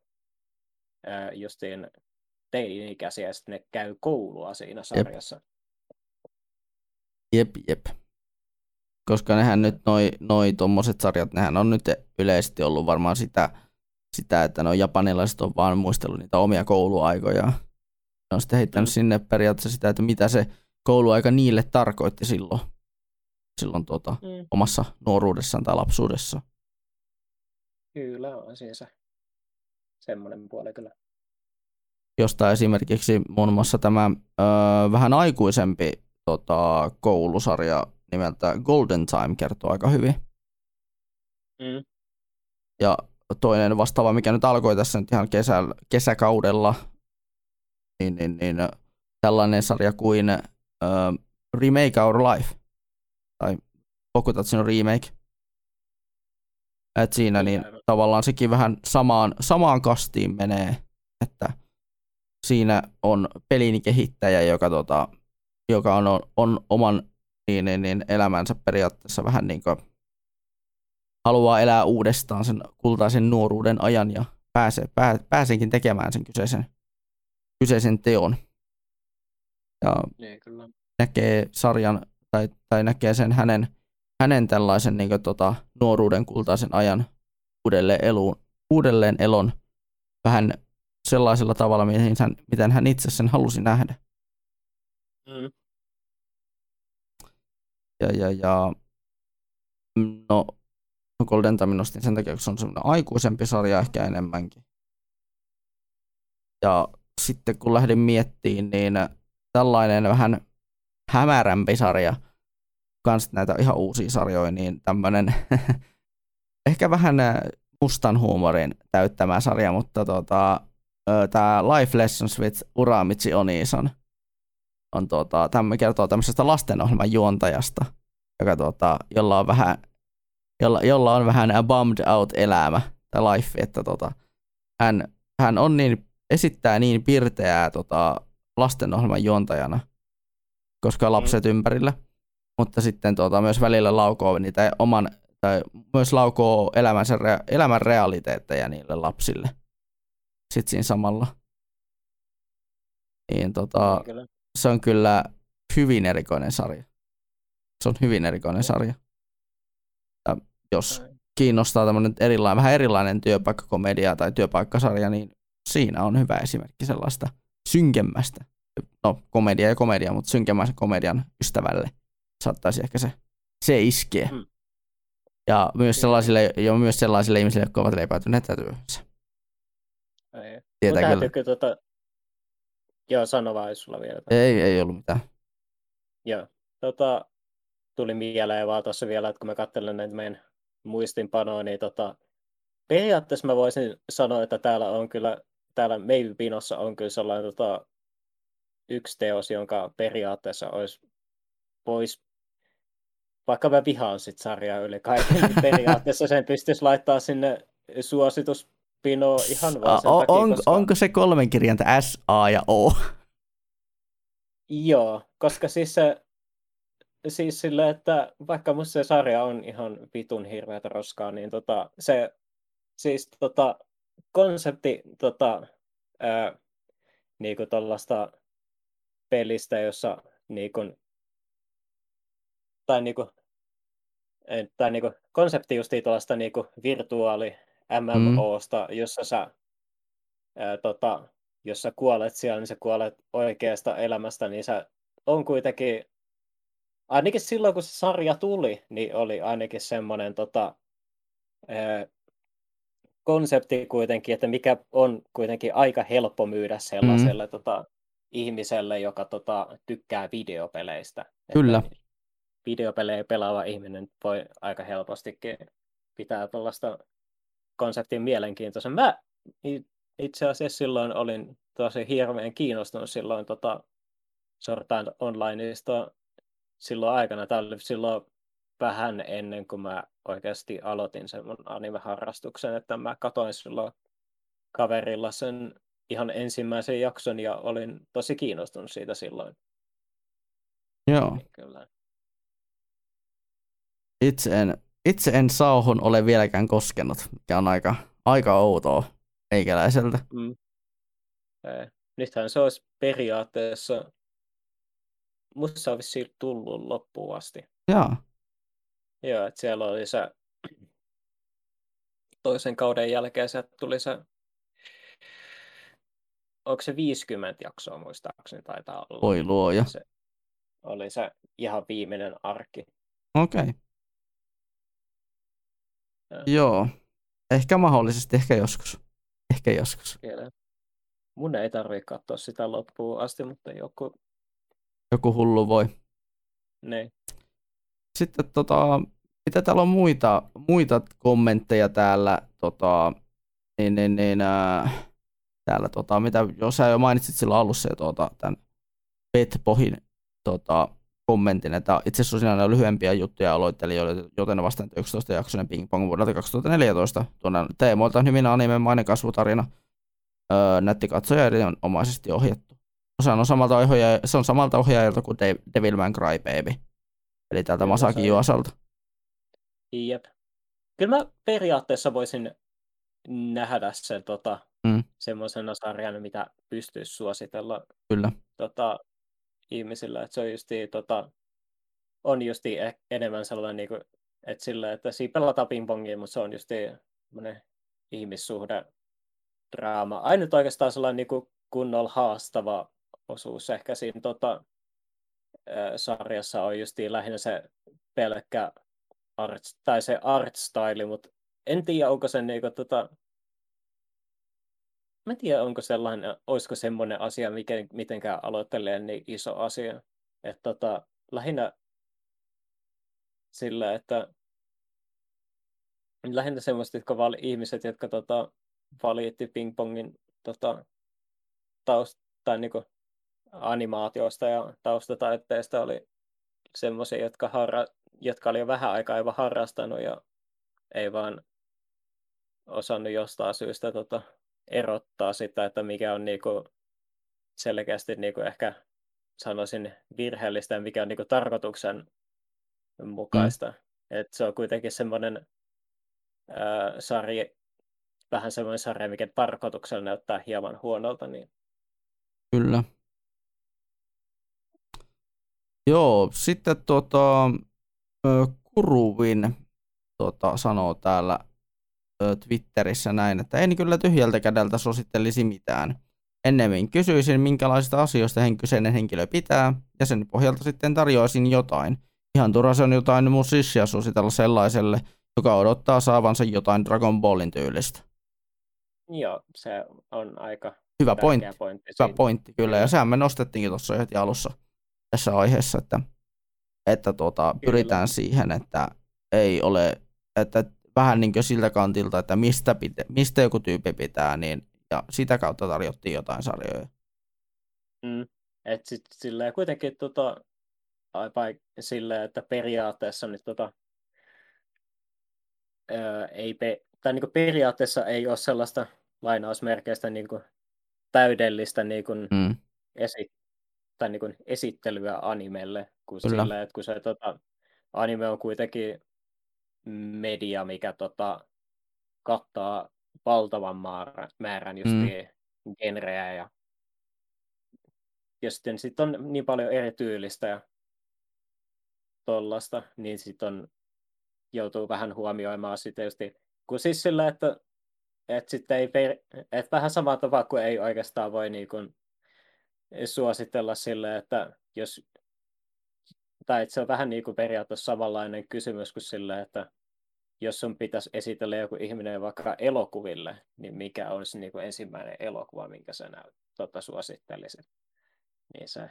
justiin teini-ikäisiä ja sitten ne käy koulua siinä sarjassa. Jep, jep. Koska nehän nyt noi, noi tommoset sarjat, nehän on nyt yleisesti ollut varmaan sitä, sitä että no japanilaiset on vaan muistellut niitä omia kouluaikoja. Ne on sitten heittänyt mm. sinne periaatteessa sitä, että mitä se kouluaika niille tarkoitti silloin, silloin tuota, mm. omassa nuoruudessaan tai lapsuudessa. Kyllä on siinä se semmoinen puoli kyllä. Josta esimerkiksi muun muassa tämä ö, vähän aikuisempi tota, koulusarja nimeltä Golden Time kertoo aika hyvin. Mm. Ja toinen vastaava, mikä nyt alkoi tässä nyt ihan kesä, kesäkaudella, niin, niin, niin tällainen sarja kuin uh, Remake Our Life, tai Pokutatsin remake. Et siinä niin tavallaan sekin vähän samaan, samaan kastiin menee, että siinä on pelin kehittäjä, joka, tota, joka on, on oman niin, niin, niin elämänsä periaatteessa vähän niin kuin haluaa elää uudestaan sen kultaisen nuoruuden ajan ja pääsee, pää, pääsenkin tekemään sen kyseisen, kyseisen teon. Ja niin, kyllä. näkee sarjan tai, tai näkee sen hänen, hänen tällaisen niin kuin, tota, nuoruuden kultaisen ajan uudelleen, eluun, uudelleen elon vähän sellaisella tavalla, miten hän, miten hän itse sen halusi nähdä. Mm. Ja, ja, ja no Golden Time nostin sen takia, kun se on semmoinen aikuisempi sarja ehkä enemmänkin. Ja sitten kun lähdin miettimään, niin tällainen vähän hämärämpi sarja, kans näitä ihan uusia sarjoja, niin tämmöinen ehkä vähän mustan huumorin täyttämä sarja, mutta tota, tämä Life Lessons with Uramichi Onison on tota, tämä kertoo tämmöisestä lastenohjelman juontajasta, joka tota, jolla on vähän jolla, jolla on vähän bummed out elämä tai life, että tota, hän, hän on niin, esittää niin pirteää tota, lastenohjelman juontajana, koska lapset mm. ympärillä, mutta sitten tota, myös välillä laukoo niitä oman, tai myös laukoo elämänsä, elämän realiteetteja niille lapsille. Sitten siinä samalla. Niin, tota, niin, se on kyllä hyvin erikoinen sarja. Se on hyvin erikoinen sarja. Jos kiinnostaa tämmöinen erilainen, vähän erilainen työpaikkakomedia tai työpaikkasarja, niin siinä on hyvä esimerkki sellaista synkemmästä, no komedia ja komedia, mutta synkemmästä komedian ystävälle saattaisi ehkä se, se iskeä. Mm. Ja myös sellaisille, ja myös sellaisille ihmisille, jotka ovat leipäytyneet työhönsä. Ei. Tietää kyllä. Tuota... Joo, sano vaan, sulla vielä. Ei, ei ollut mitään. Joo. Tota, tuli mieleen vaan tuossa vielä, että kun mä katselen näitä meidän muistinpanoa, niin tota, periaatteessa mä voisin sanoa, että täällä on kyllä, täällä Maybe Pinossa on kyllä sellainen tota, yksi teos, jonka periaatteessa olisi pois, vaikka mä vihaan sit sarjaa yli kaiken, niin periaatteessa sen pystyisi laittaa sinne suosituspino ihan vaan sen o, takia, on, koska... Onko se kolmen kirjainta S, A ja O? Joo, koska siis se siis sille, että vaikka musta se sarja on ihan vitun hirveätä roskaa, niin tota, se siis tota, konsepti tota, ää, niinku tollasta pelistä, jossa niinku, tai niinku, tai niinku, konsepti justiin tuollaista niinku virtuaali MMOsta, mm. jossa sä ää, tota, jos sä kuolet siellä, niin sä kuolet oikeasta elämästä, niin sä on kuitenkin ainakin silloin, kun se sarja tuli, niin oli ainakin semmoinen tota, konsepti kuitenkin, että mikä on kuitenkin aika helppo myydä sellaiselle mm. tota, ihmiselle, joka tota, tykkää videopeleistä. Kyllä. Että videopelejä pelaava ihminen voi aika helpostikin pitää tuollaista konseptin mielenkiintoisen. Mä itse asiassa silloin olin tosi hirveän kiinnostunut silloin tota, Sortaan Onlineista silloin aikana, tämä oli silloin vähän ennen kuin mä oikeasti aloitin sen mun anime-harrastuksen, että mä katoin silloin kaverilla sen ihan ensimmäisen jakson ja olin tosi kiinnostunut siitä silloin. Joo. Niin, kyllä. Itse en, itse en sauhun ole vieläkään koskenut, mikä on aika, aika outoa meikäläiseltä. Mm. Nythän se olisi periaatteessa musta on vissiin tullut loppuun asti. Joo. Joo, että siellä oli se toisen kauden jälkeen se tuli se, onko se 50 jaksoa muistaakseni taitaa olla. Voi luoja. Se oli se ihan viimeinen arkki. Okei. Okay. Joo. Ehkä mahdollisesti, ehkä joskus. Ehkä joskus. Kyllä. Mun ei tarvitse katsoa sitä loppuun asti, mutta joku... Joku hullu voi. Niin. Sitten tota, mitä täällä on muita, muita kommentteja täällä, tota, niin, niin, niin äh, täällä, tota, mitä, jos sä jo mainitsit silloin alussa jo tota, tämän Petpohin tota, kommentin, että itse asiassa on lyhyempiä juttuja aloittelijoille, joten vastaan 11 jaksoinen Ping Pong vuodelta 2014. Tuonne teemoilta anime kasvutarina. kasvutarina. Öö, nätti katsoja erinomaisesti ohjattu. Se on samalta, ohjaaja, se on samalta ohjaajalta kuin Devilman Crybaby. Eli täältä Masaki Juosalta. Jep. Kyllä mä periaatteessa voisin nähdä sen tota, mm. semmoisena sarjana, mitä pystyisi suositella Kyllä. Tota, ihmisillä. Että se on justi, tota, on justi e- enemmän sellainen, niin kuin, että, sillä, että siinä pelataan pingpongia, mutta se on justi ihmissuhde draama. Ainut oikeastaan sellainen niin kuin kunnolla haastava osuus ehkä siinä tota, sarjassa on justi lähinnä se pelkkä art, tai se art style, mutta en tiedä, onko se niinku, tota, mä en tiedä, onko sellainen, olisiko semmoinen asia, mikä, mitenkään aloittelee niin iso asia. Että tota, lähinnä sillä, että lähinnä semmoiset jotka vali, ihmiset, jotka tota, valitti pingpongin tota, taust, tai niinku, animaatioista ja taustataitteista oli semmoisia, jotka, harra, jotka oli jo vähän aikaa aivan harrastanut ja ei vaan osannut jostain syystä tota, erottaa sitä, että mikä on niinku selkeästi niinku ehkä sanoisin virheellistä ja mikä on niinku tarkoituksen mukaista. Mm. Et se on kuitenkin semmoinen sarja, vähän semmoinen sarja, mikä tarkoituksella näyttää hieman huonolta. Niin... Kyllä. Joo, sitten tuota, Kuruvin tuota, sanoo täällä Twitterissä näin, että en kyllä tyhjältä kädeltä suosittelisi mitään. Ennemmin kysyisin, minkälaisista asioista kyseinen henkilö pitää, ja sen pohjalta sitten tarjoaisin jotain. Ihan turha se on jotain musissia suositella sellaiselle, joka odottaa saavansa jotain Dragon Ballin tyylistä. Joo, se on aika hyvä pointti. pointti hyvä pointti, kyllä. Ja sehän me nostettiinkin tuossa heti alussa tässä aiheessa, että, että tuota, pyritään siihen, että ei ole, että vähän niin kuin siltä kantilta, että mistä, pitä, mistä joku tyyppi pitää, niin ja sitä kautta tarjottiin jotain sarjoja. Mm. Et sit silleen kuitenkin tota, silleen, että periaatteessa nyt tota, ää, ei pe- tai niin periaatteessa ei ole sellaista lainausmerkeistä niin kuin täydellistä niin kuin mm. esi- tai niin kuin esittelyä animelle, kun, sillä, että kun se tota, anime on kuitenkin media, mikä tota, kattaa valtavan määrän, määrän just mm. genreä ja, ja sitten sit on niin paljon eri tyylistä ja tollasta, niin sitten on joutuu vähän huomioimaan sitä just, kun siis sillä, että, että sitten ei, että vähän sama tavalla kuin ei oikeastaan voi niin kuin suositella sille, että jos tai että se on vähän niin kuin periaatteessa samanlainen kysymys kuin sille, että jos sun pitäisi esitellä joku ihminen vaikka elokuville, niin mikä olisi niin kuin ensimmäinen elokuva, minkä sä näyt, tota, suosittelisit? Niin se.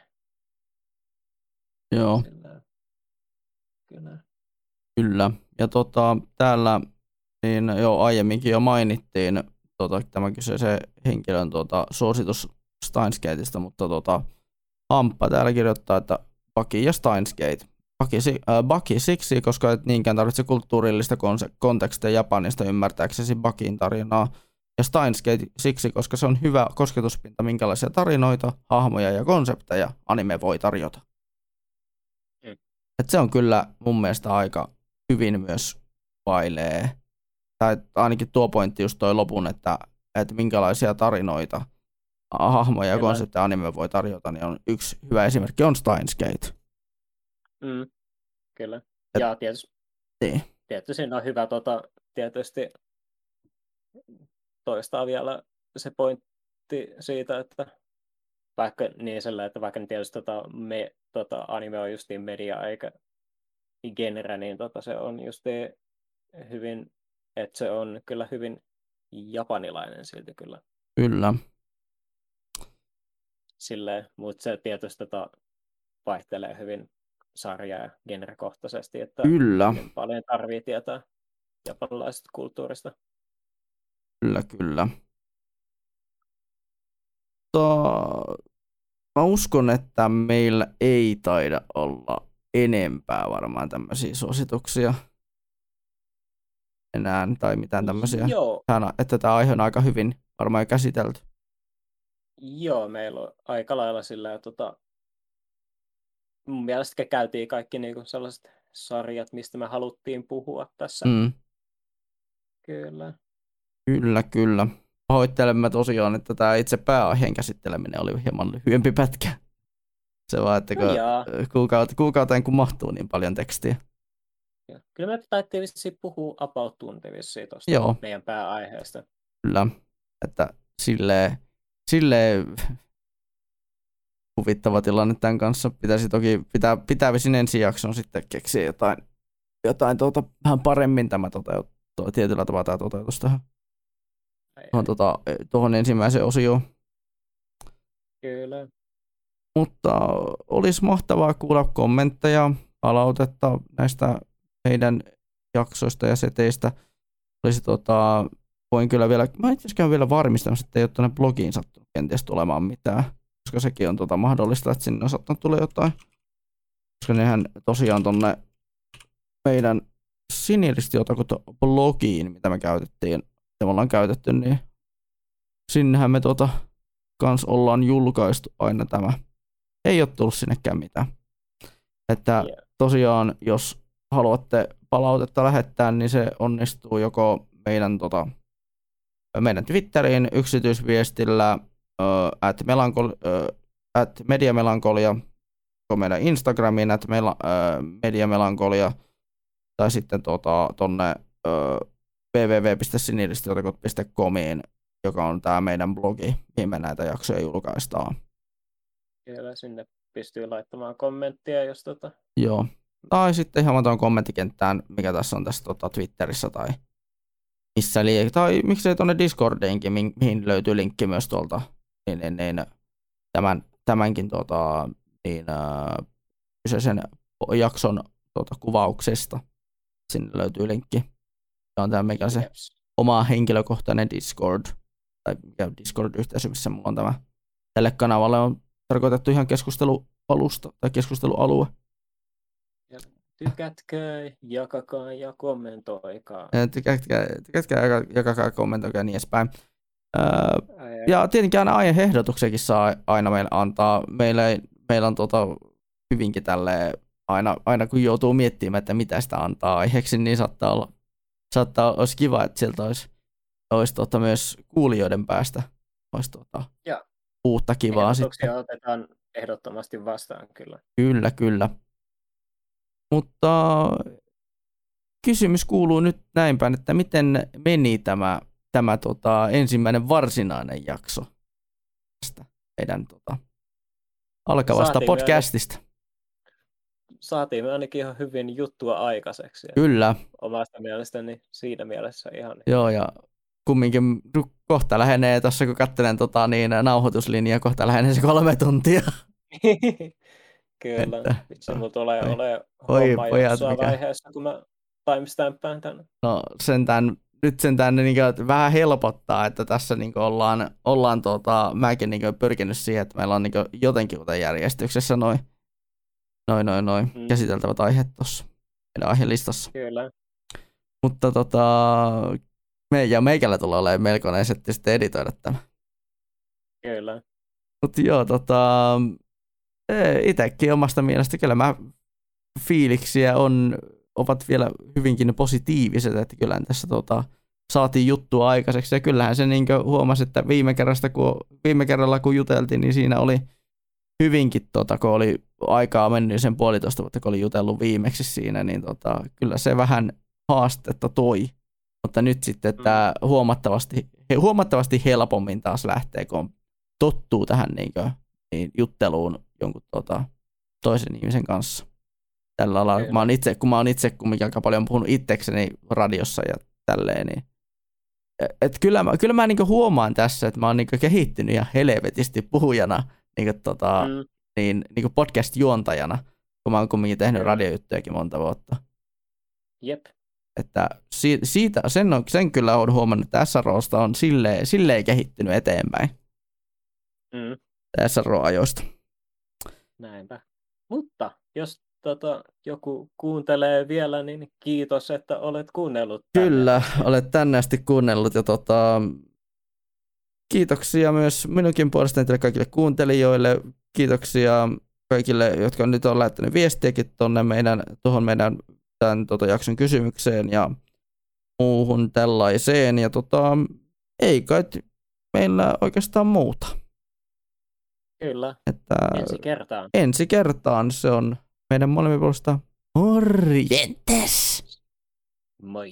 Joo. Sillä... Kyllä. Kyllä. Ja tota, täällä niin jo aiemminkin jo mainittiin tota, tämä kyseisen henkilön tota, suositus Steinskateista, mutta tota, Hamppa täällä kirjoittaa, että Bucky ja Steinskate. Bucky, äh, Bucky siksi, koska et niinkään tarvitse kulttuurillista kontekstia Japanista ymmärtääksesi Buckin tarinaa. Ja Steinskate siksi, koska se on hyvä kosketuspinta, minkälaisia tarinoita, hahmoja ja konsepteja anime voi tarjota. Mm. Et se on kyllä mun mielestä aika hyvin myös vailee. Tai ainakin tuo pointti just toi lopun, että, että minkälaisia tarinoita – hahmoja ja konsepteja anime voi tarjota, niin on yksi hyvä esimerkki on Steins Gate. Mm, kyllä. Et, ja tietysti, niin. tietysti siinä on hyvä tota, tietysti toistaa vielä se pointti siitä, että vaikka niin sillä, että vaikka tietysti tota, me, tota, anime on justiin media eikä genre, niin tota, se on justiin hyvin että se on kyllä hyvin japanilainen silti kyllä. Kyllä. Silleen, mutta se tietysti tota, vaihtelee hyvin sarja- ja genrekohtaisesti, että Kyllä. paljon tarvii tietää japanilaisesta kulttuurista. Kyllä, kyllä. To... Mä uskon, että meillä ei taida olla enempää varmaan tämmöisiä suosituksia enää tai mitään tämmöisiä. Joo. Tähän, että tämä aihe on aika hyvin varmaan käsitelty. Joo, meillä on aika lailla sillä, tota, mun mielestä käytiin kaikki niinku sellaiset sarjat, mistä me haluttiin puhua tässä. Mm. Kyllä. Kyllä, kyllä. Pahoittelemme tosiaan, että tämä itse pääaiheen käsitteleminen oli hieman lyhyempi pätkä. Se vaan, että kun No kuukaut- kuukauteen kun mahtuu niin paljon tekstiä. Ja. Kyllä me taittiin vissiin puhua about tunti vissiin tuosta Joo. meidän pääaiheesta. Kyllä, että silleen, silleen huvittava tilanne tämän kanssa. Pitäisi toki, pitää, pitää visin ensi jakson sitten keksiä jotain, jotain tuota, vähän paremmin tämä toteuttaa, tietyllä tavalla tämä toteutus tähän, tuohon, tuota, tuohon ensimmäiseen osioon. Kyllä. Mutta olisi mahtavaa kuulla kommentteja, palautetta näistä meidän jaksoista ja seteistä. Olisi tota, voin kyllä vielä, mä itse asiassa käyn vielä varmistamassa, että ei ole tuonne blogiin sattunut kenties tulemaan mitään, koska sekin on tota mahdollista, että sinne on sattunut tulla jotain. Koska nehän tosiaan tonne meidän blogiin, mitä me käytettiin, ja me ollaan käytetty, niin sinnehän me tota, kans ollaan julkaistu aina tämä. Ei ole tullut sinnekään mitään. Että Yeah. tosiaan, jos haluatte palautetta lähettää, niin se onnistuu joko meidän, tota, meidän Twitteriin yksityisviestillä at, melankol, at mediamelankolia, meidän Instagramiin at mela, mediamelankolia, tai sitten tota, tonne www.sinilistijotakot.comiin, joka on tämä meidän blogi, mihin me näitä jaksoja julkaistaan. Kyllä sinne pystyy laittamaan kommenttia, jos tota... Joo. Tai sitten ihan vaan tuon kommenttikenttään, mikä tässä on tässä tota, Twitterissä tai missä liikaa. Tai miksei tuonne Discordiinkin, mi- mihin löytyy linkki myös tuolta niin, niin, niin, tämän, tämänkin tota, niin, ää, kyseisen jakson tota, kuvauksesta. Sinne löytyy linkki. Se on tämä mikä se oma henkilökohtainen Discord, tai Discord-yhteisö, missä mulla on tämä. Tälle kanavalle on tarkoitettu ihan keskustelualusta tai keskustelualue. Tykätkää, jakakaa ja kommentoikaa. Ja Tykätkää, tykätkää jaka- jakakaa, kommentoikaa ja niin edespäin. Öö, ja tietenkin aina aiheehdotuksiakin saa aina meille antaa. Meillä, ei, meillä on tota hyvinkin tälle aina, aina kun joutuu miettimään, että mitä sitä antaa aiheeksi, niin saattaa olla, saattaa, olisi kiva, että sieltä olisi, olisi tota myös kuulijoiden päästä olisi tota Joo. uutta kivaa sitten. Ehdotuksia otetaan ehdottomasti vastaan kyllä. Kyllä, kyllä. Mutta kysymys kuuluu nyt näin päin, että miten meni tämä, tämä tota, ensimmäinen varsinainen jakso tästä meidän tota, alkavasta Saatiin podcastista. Saatiin me ainakin ihan hyvin juttua aikaiseksi. Kyllä, Omasta mielestäni siinä mielessä ihan joo ja kumminkin kohta lähenee tuossa, kun katselen tota, niin, nauhoituslinjaa, kohta lähenee se kolme tuntia. Kyllä. Että- Vitsi, mulla tulee Oi. ole Oi, homma pojat, mikä- vaiheessa, kun mä timestampään tänne. No sentään, nyt sentään niin kuin, vähän helpottaa, että tässä niin ollaan, ollaan tota, mäkin niin pyrkinyt siihen, että meillä on niin jotenkin kuten järjestyksessä noin noin, noin, noin Mm. käsiteltävät aiheet tuossa meidän aihelistassa. Kyllä. Mutta tota, me ja meikällä tulee olemaan melkoinen setti sitten editoida tämä. Kyllä. Mutta joo, tota, itsekin omasta mielestä kyllä mä fiiliksiä on, ovat vielä hyvinkin positiiviset, että kyllä tässä tota, saatiin juttua aikaiseksi. Ja kyllähän se niin huomasi, että viime, kerrasta, kun, viime kerralla kun juteltiin, niin siinä oli hyvinkin, tota, kun oli aikaa mennyt sen puolitoista vuotta, kun oli jutellut viimeksi siinä, niin tota, kyllä se vähän haastetta toi. Mutta nyt sitten tämä huomattavasti, huomattavasti helpommin taas lähtee, kun tottuu tähän niin kuin, niin jutteluun jonkun tota, toisen ihmisen kanssa. Tällä alalla, Kyllä. mä oon itse, kun mä oon itse kumminkin aika paljon puhunut itsekseni radiossa ja tälleen, niin et kyllä mä, kyllä mä niinku huomaan tässä, että mä oon niinku kehittynyt ihan helvetisti puhujana, niinku tota, mm. niin, niinku podcast-juontajana, kun mä oon kumminkin tehnyt mm. radiojuttujakin monta vuotta. Jep. Että si, siitä, sen, on, sen kyllä on huomannut, että SROsta on silleen, silleen kehittynyt eteenpäin. Mm. SRO-ajoista. Näinpä. Mutta jos tota, joku kuuntelee vielä, niin kiitos, että olet kuunnellut. Tänne. Kyllä, olet tänne asti kuunnellut ja tota, kiitoksia myös minunkin puolestani teille kaikille kuuntelijoille. Kiitoksia kaikille, jotka nyt on lähettänyt viestiäkin tuonne meidän, tuohon meidän tämän tota, jakson kysymykseen ja muuhun tällaiseen. Ja tota, ei kai meillä oikeastaan muuta. Kyllä, että ensi kertaan. Ensi kertaan se on meidän molemmin puolesta morjentes! Moi!